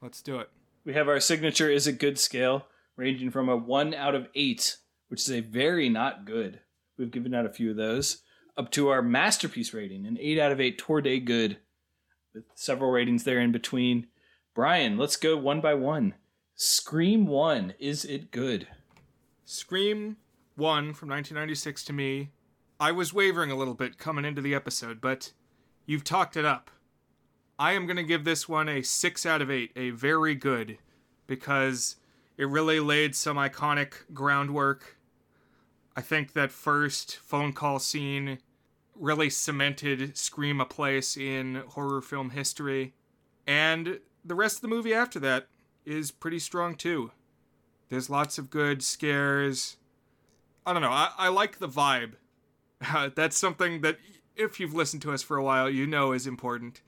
Let's do it. We have our signature is it good scale, ranging from a 1 out of 8, which is a very not good, We've given out a few of those. Up to our masterpiece rating, an 8 out of 8 tour day good, with several ratings there in between. Brian, let's go one by one. Scream 1, is it good? Scream 1 from 1996 to me. I was wavering a little bit coming into the episode, but you've talked it up. I am going to give this one a 6 out of 8, a very good, because it really laid some iconic groundwork. I think that first phone call scene really cemented Scream a place in horror film history. And the rest of the movie after that is pretty strong too. There's lots of good scares. I don't know. I, I like the vibe. Uh, that's something that, if you've listened to us for a while, you know is important.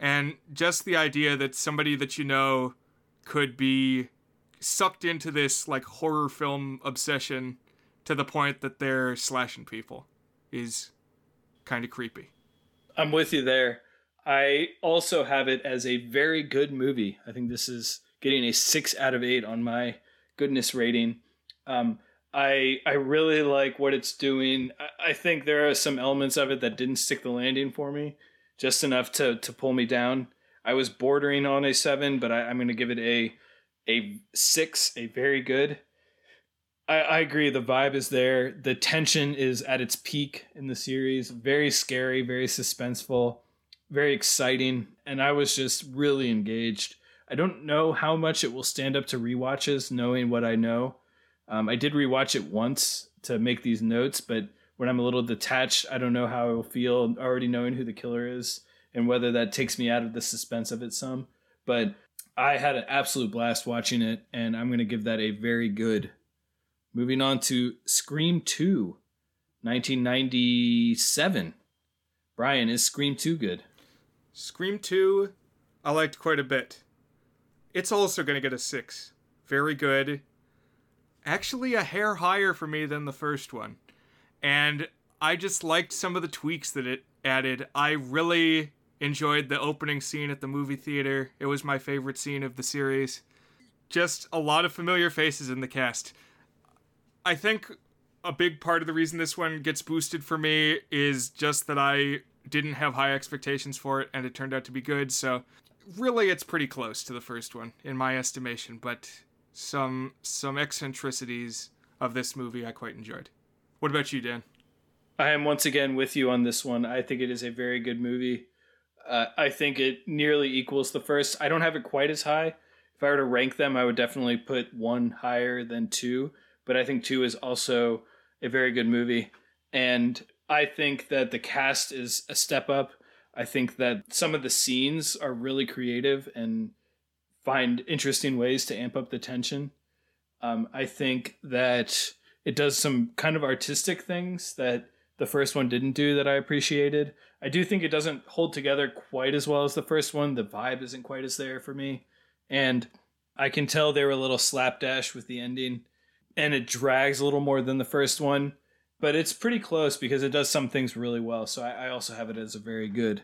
And just the idea that somebody that you know could be sucked into this like horror film obsession to the point that they're slashing people is kind of creepy. I'm with you there. I also have it as a very good movie. I think this is getting a six out of eight on my goodness rating. Um, I I really like what it's doing. I, I think there are some elements of it that didn't stick the landing for me, just enough to to pull me down. I was bordering on a seven, but I, I'm going to give it a a six, a very good. I, I agree. The vibe is there. The tension is at its peak in the series. Very scary, very suspenseful, very exciting, and I was just really engaged. I don't know how much it will stand up to re-watches, knowing what I know. Um, I did rewatch it once to make these notes, but when I'm a little detached, I don't know how I will feel already knowing who the killer is and whether that takes me out of the suspense of it some. But I had an absolute blast watching it, and I'm going to give that a very good. Moving on to Scream 2, 1997. Brian, is Scream 2 good? Scream 2, I liked quite a bit. It's also going to get a 6. Very good. Actually, a hair higher for me than the first one. And I just liked some of the tweaks that it added. I really enjoyed the opening scene at the movie theater. It was my favorite scene of the series. Just a lot of familiar faces in the cast. I think a big part of the reason this one gets boosted for me is just that I didn't have high expectations for it and it turned out to be good. So really it's pretty close to the first one in my estimation, but some some eccentricities of this movie I quite enjoyed. What about you, Dan? I am once again with you on this one. I think it is a very good movie. Uh, I think it nearly equals the first. I don't have it quite as high. If I were to rank them, I would definitely put one higher than two. But I think two is also a very good movie. And I think that the cast is a step up. I think that some of the scenes are really creative and find interesting ways to amp up the tension. Um, I think that it does some kind of artistic things that the first one didn't do that I appreciated. I do think it doesn't hold together quite as well as the first one. The vibe isn't quite as there for me. And I can tell they were a little slapdash with the ending. And it drags a little more than the first one. But it's pretty close because it does some things really well. So I, I also have it as a very good.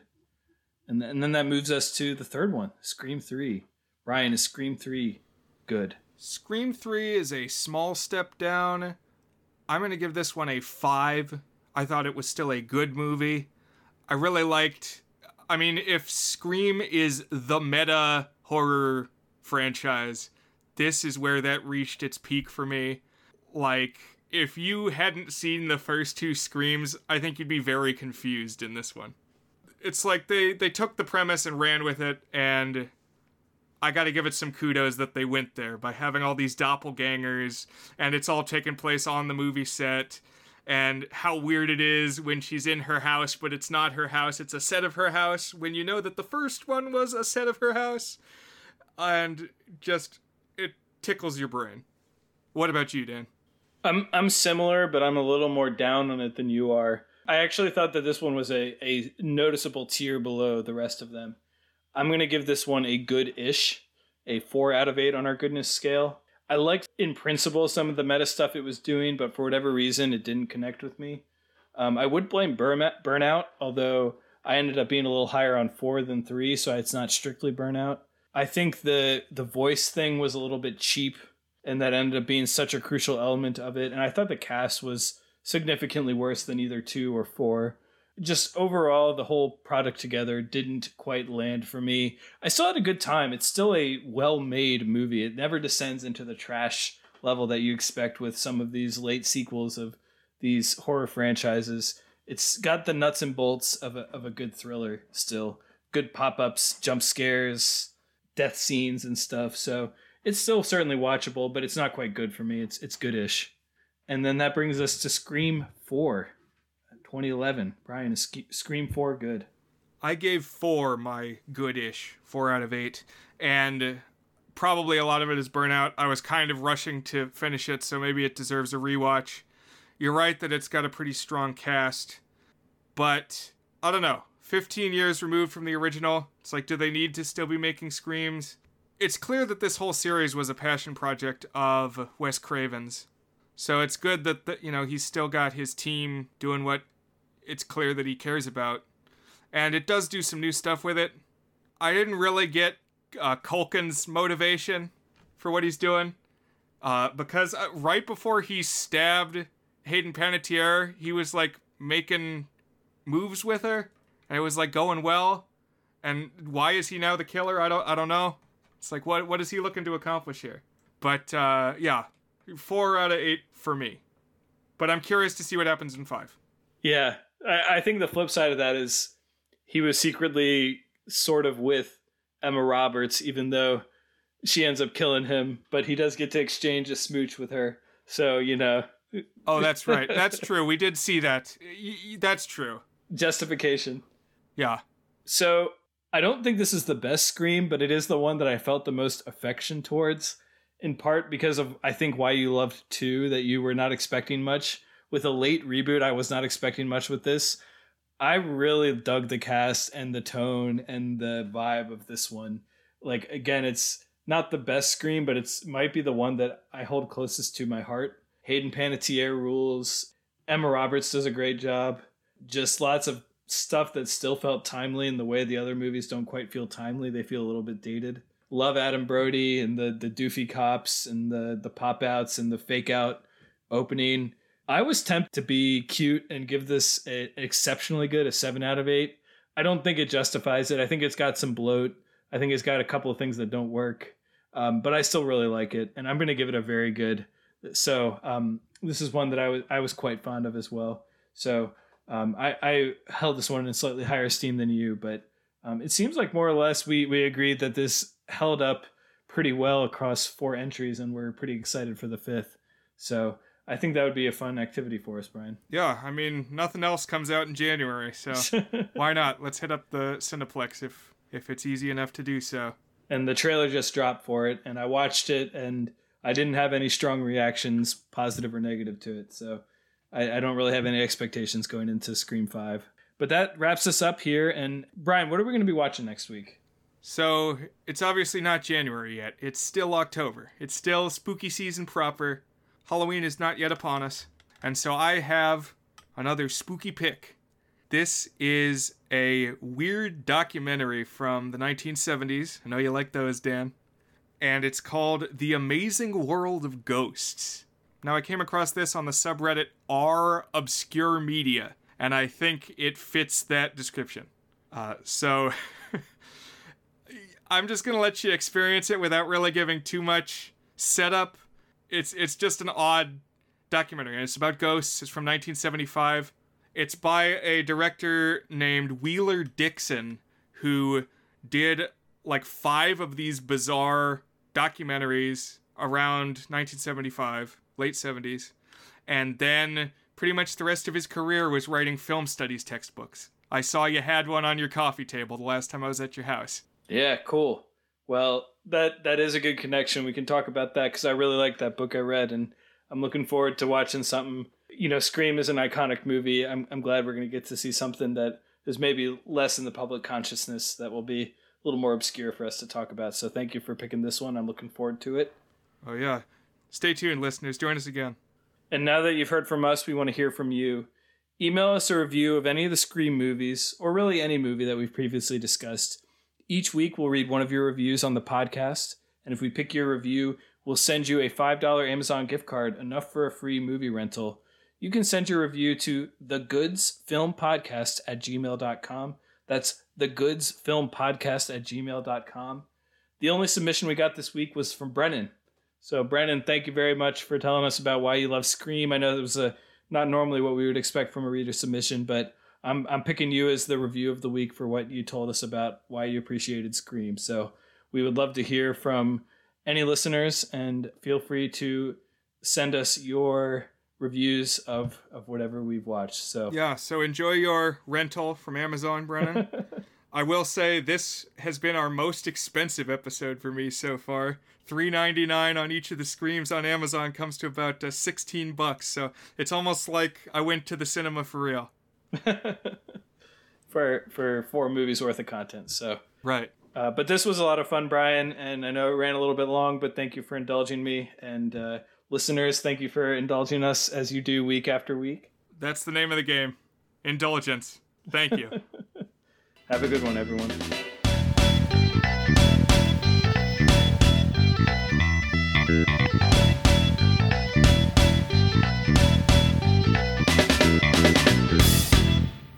And, th- and then that moves us to the third one Scream 3. Brian, is Scream 3 good? Scream 3 is a small step down. I'm going to give this one a 5. I thought it was still a good movie. I really liked. I mean, if Scream is the meta horror franchise, this is where that reached its peak for me. Like, if you hadn't seen the first two Screams, I think you'd be very confused in this one. It's like they they took the premise and ran with it, and I got to give it some kudos that they went there by having all these doppelgangers, and it's all taking place on the movie set and how weird it is when she's in her house, but it's not her house, it's a set of her house, when you know that the first one was a set of her house. And just, tickles your brain. What about you, Dan? I'm I'm similar, but I'm a little more down on it than you are. I actually thought that this one was a, a noticeable tier below the rest of them. I'm gonna give this one a good ish, a four out of eight on our goodness scale. I liked in principle some of the meta stuff it was doing, but for whatever reason, it didn't connect with me. Um, I would blame Burnout, although I ended up being a little higher on four than three, so it's not strictly Burnout. I think the the voice thing was a little bit cheap, and that ended up being such a crucial element of it. And I thought the cast was significantly worse than either two or four. Just overall, the whole product together didn't quite land for me. I still had a good time. It's still a well made movie. It never descends into the trash level that you expect with some of these late sequels of these horror franchises. It's got the nuts and bolts of a, of a good thriller still. Good pop ups, jump scares, death scenes, and stuff. So it's still certainly watchable, but it's not quite good for me. It's it's goodish. And then that brings us to Scream 4, 2011. Brian, is Scream 4 good? I gave 4 my goodish, 4 out of 8. And probably a lot of it is burnout. I was kind of rushing to finish it, so maybe it deserves a rewatch. You're right that it's got a pretty strong cast, but I don't know. 15 years removed from the original, it's like, do they need to still be making Screams? It's clear that this whole series was a passion project of Wes Craven's. So it's good that the, you know he's still got his team doing what it's clear that he cares about, and it does do some new stuff with it. I didn't really get uh, Culkin's motivation for what he's doing, uh, because uh, right before he stabbed Hayden Panettiere, he was like making moves with her, and it was like going well. And why is he now the killer? I don't I don't know. It's like what what is he looking to accomplish here? But uh, yeah, four out of eight for me. But I'm curious to see what happens in five. Yeah, I, I think the flip side of that is he was secretly sort of with Emma Roberts, even though she ends up killing him. But he does get to exchange a smooch with her. So you know. Oh, that's right. That's true. We did see that. That's true. Justification. Yeah. So I don't think this is the best Scream, but it is the one that I felt the most affection towards in part because of I think why you loved two that you were not expecting much with a late reboot. I was not expecting much with this. I really dug the cast and the tone and the vibe of this one. Like again, it's not the best Scream, but it's might be the one that I hold closest to my heart. Hayden Panettiere rules. Emma Roberts does a great job. Just lots of stuff that still felt timely in the way the other movies don't quite feel timely. They feel a little bit dated love Adam Brody and the the doofy cops and the the pop outs and the fake out opening. I was tempted to be cute and give this a, exceptionally good a seven out of eight. I don't think it justifies it. I think it's got some bloat. I think it's got a couple of things that don't work, um, but I still really like it, and I'm going to give it a very good. So um, this is one that I was I was quite fond of as well. So um, I, I held this one in slightly higher esteem than you, but um, it seems like more or less we we agreed that this held up pretty well across four entries, and we're pretty excited for the fifth. So I think that would be a fun activity for us, Brian. Yeah, I mean nothing else comes out in January, so why not? Let's hit up the Cineplex if if it's easy enough to do so. And the trailer just dropped for it, and I watched it, and I didn't have any strong reactions, positive or negative, to it. So I, I don't really have any expectations going into Scream Five. But that wraps us up here. And Brian, what are we going to be watching next week? So it's obviously not January yet. It's still October. It's still spooky season proper. Halloween is not yet upon us. And so I have another spooky pick. This is a weird documentary from the 1970s. I know you like those, Dan. And it's called The Amazing World of Ghosts. Now, I came across this on the subreddit r obscure media, and I think it fits that description. Uh, so I'm just gonna let you experience it without really giving too much setup. It's it's just an odd documentary, and it's about ghosts. It's from 1975. It's by a director named Wheeler Dixon, who did like five of these bizarre documentaries around 1975, late 70s, and then pretty much the rest of his career was writing film studies textbooks. I saw you had one on your coffee table the last time I was at your house. Yeah, cool. Well, that that is a good connection. We can talk about that because I really like that book I read, and I'm looking forward to watching something. You know, Scream is an iconic movie. I'm I'm glad we're going to get to see something that is maybe less in the public consciousness that will be a little more obscure for us to talk about. So thank you for picking this one. I'm looking forward to it. Oh yeah, stay tuned, listeners. Join us again. And now that you've heard from us, we want to hear from you. Email us a review of any of the Scream movies, or really any movie that we've previously discussed each week, we'll read one of your reviews on the podcast. And if we pick your review, we'll send you a $5 Amazon gift card, enough for a free movie rental. you can send your review to thegoodsfilmpodcast goods film podcast at gmail.com. That's thegoodsfilmpodcast goods film podcast at gmail.com. The only submission we got this week was from Brennan. So, Brennan, thank you very much for telling us about why you love Scream. I know it was a not normally what we would expect from a reader submission, but I'm I'm picking you as the review of the week for what you told us about why you appreciated Scream. So we would love to hear from any listeners, and feel free to send us your reviews of of whatever we've watched. So yeah, so enjoy your rental from Amazon, Brennan. I will say this has been our most expensive episode for me so far. Three ninety nine on each of the screams on Amazon comes to about uh, sixteen bucks. So it's almost like I went to the cinema for real. for for four movies worth of content. So right. Uh, but this was a lot of fun, Brian, and I know it ran a little bit long, but thank you for indulging me. And uh, listeners, thank you for indulging us as you do week after week. That's the name of the game. Indulgence. Thank you. Have a good one, everyone.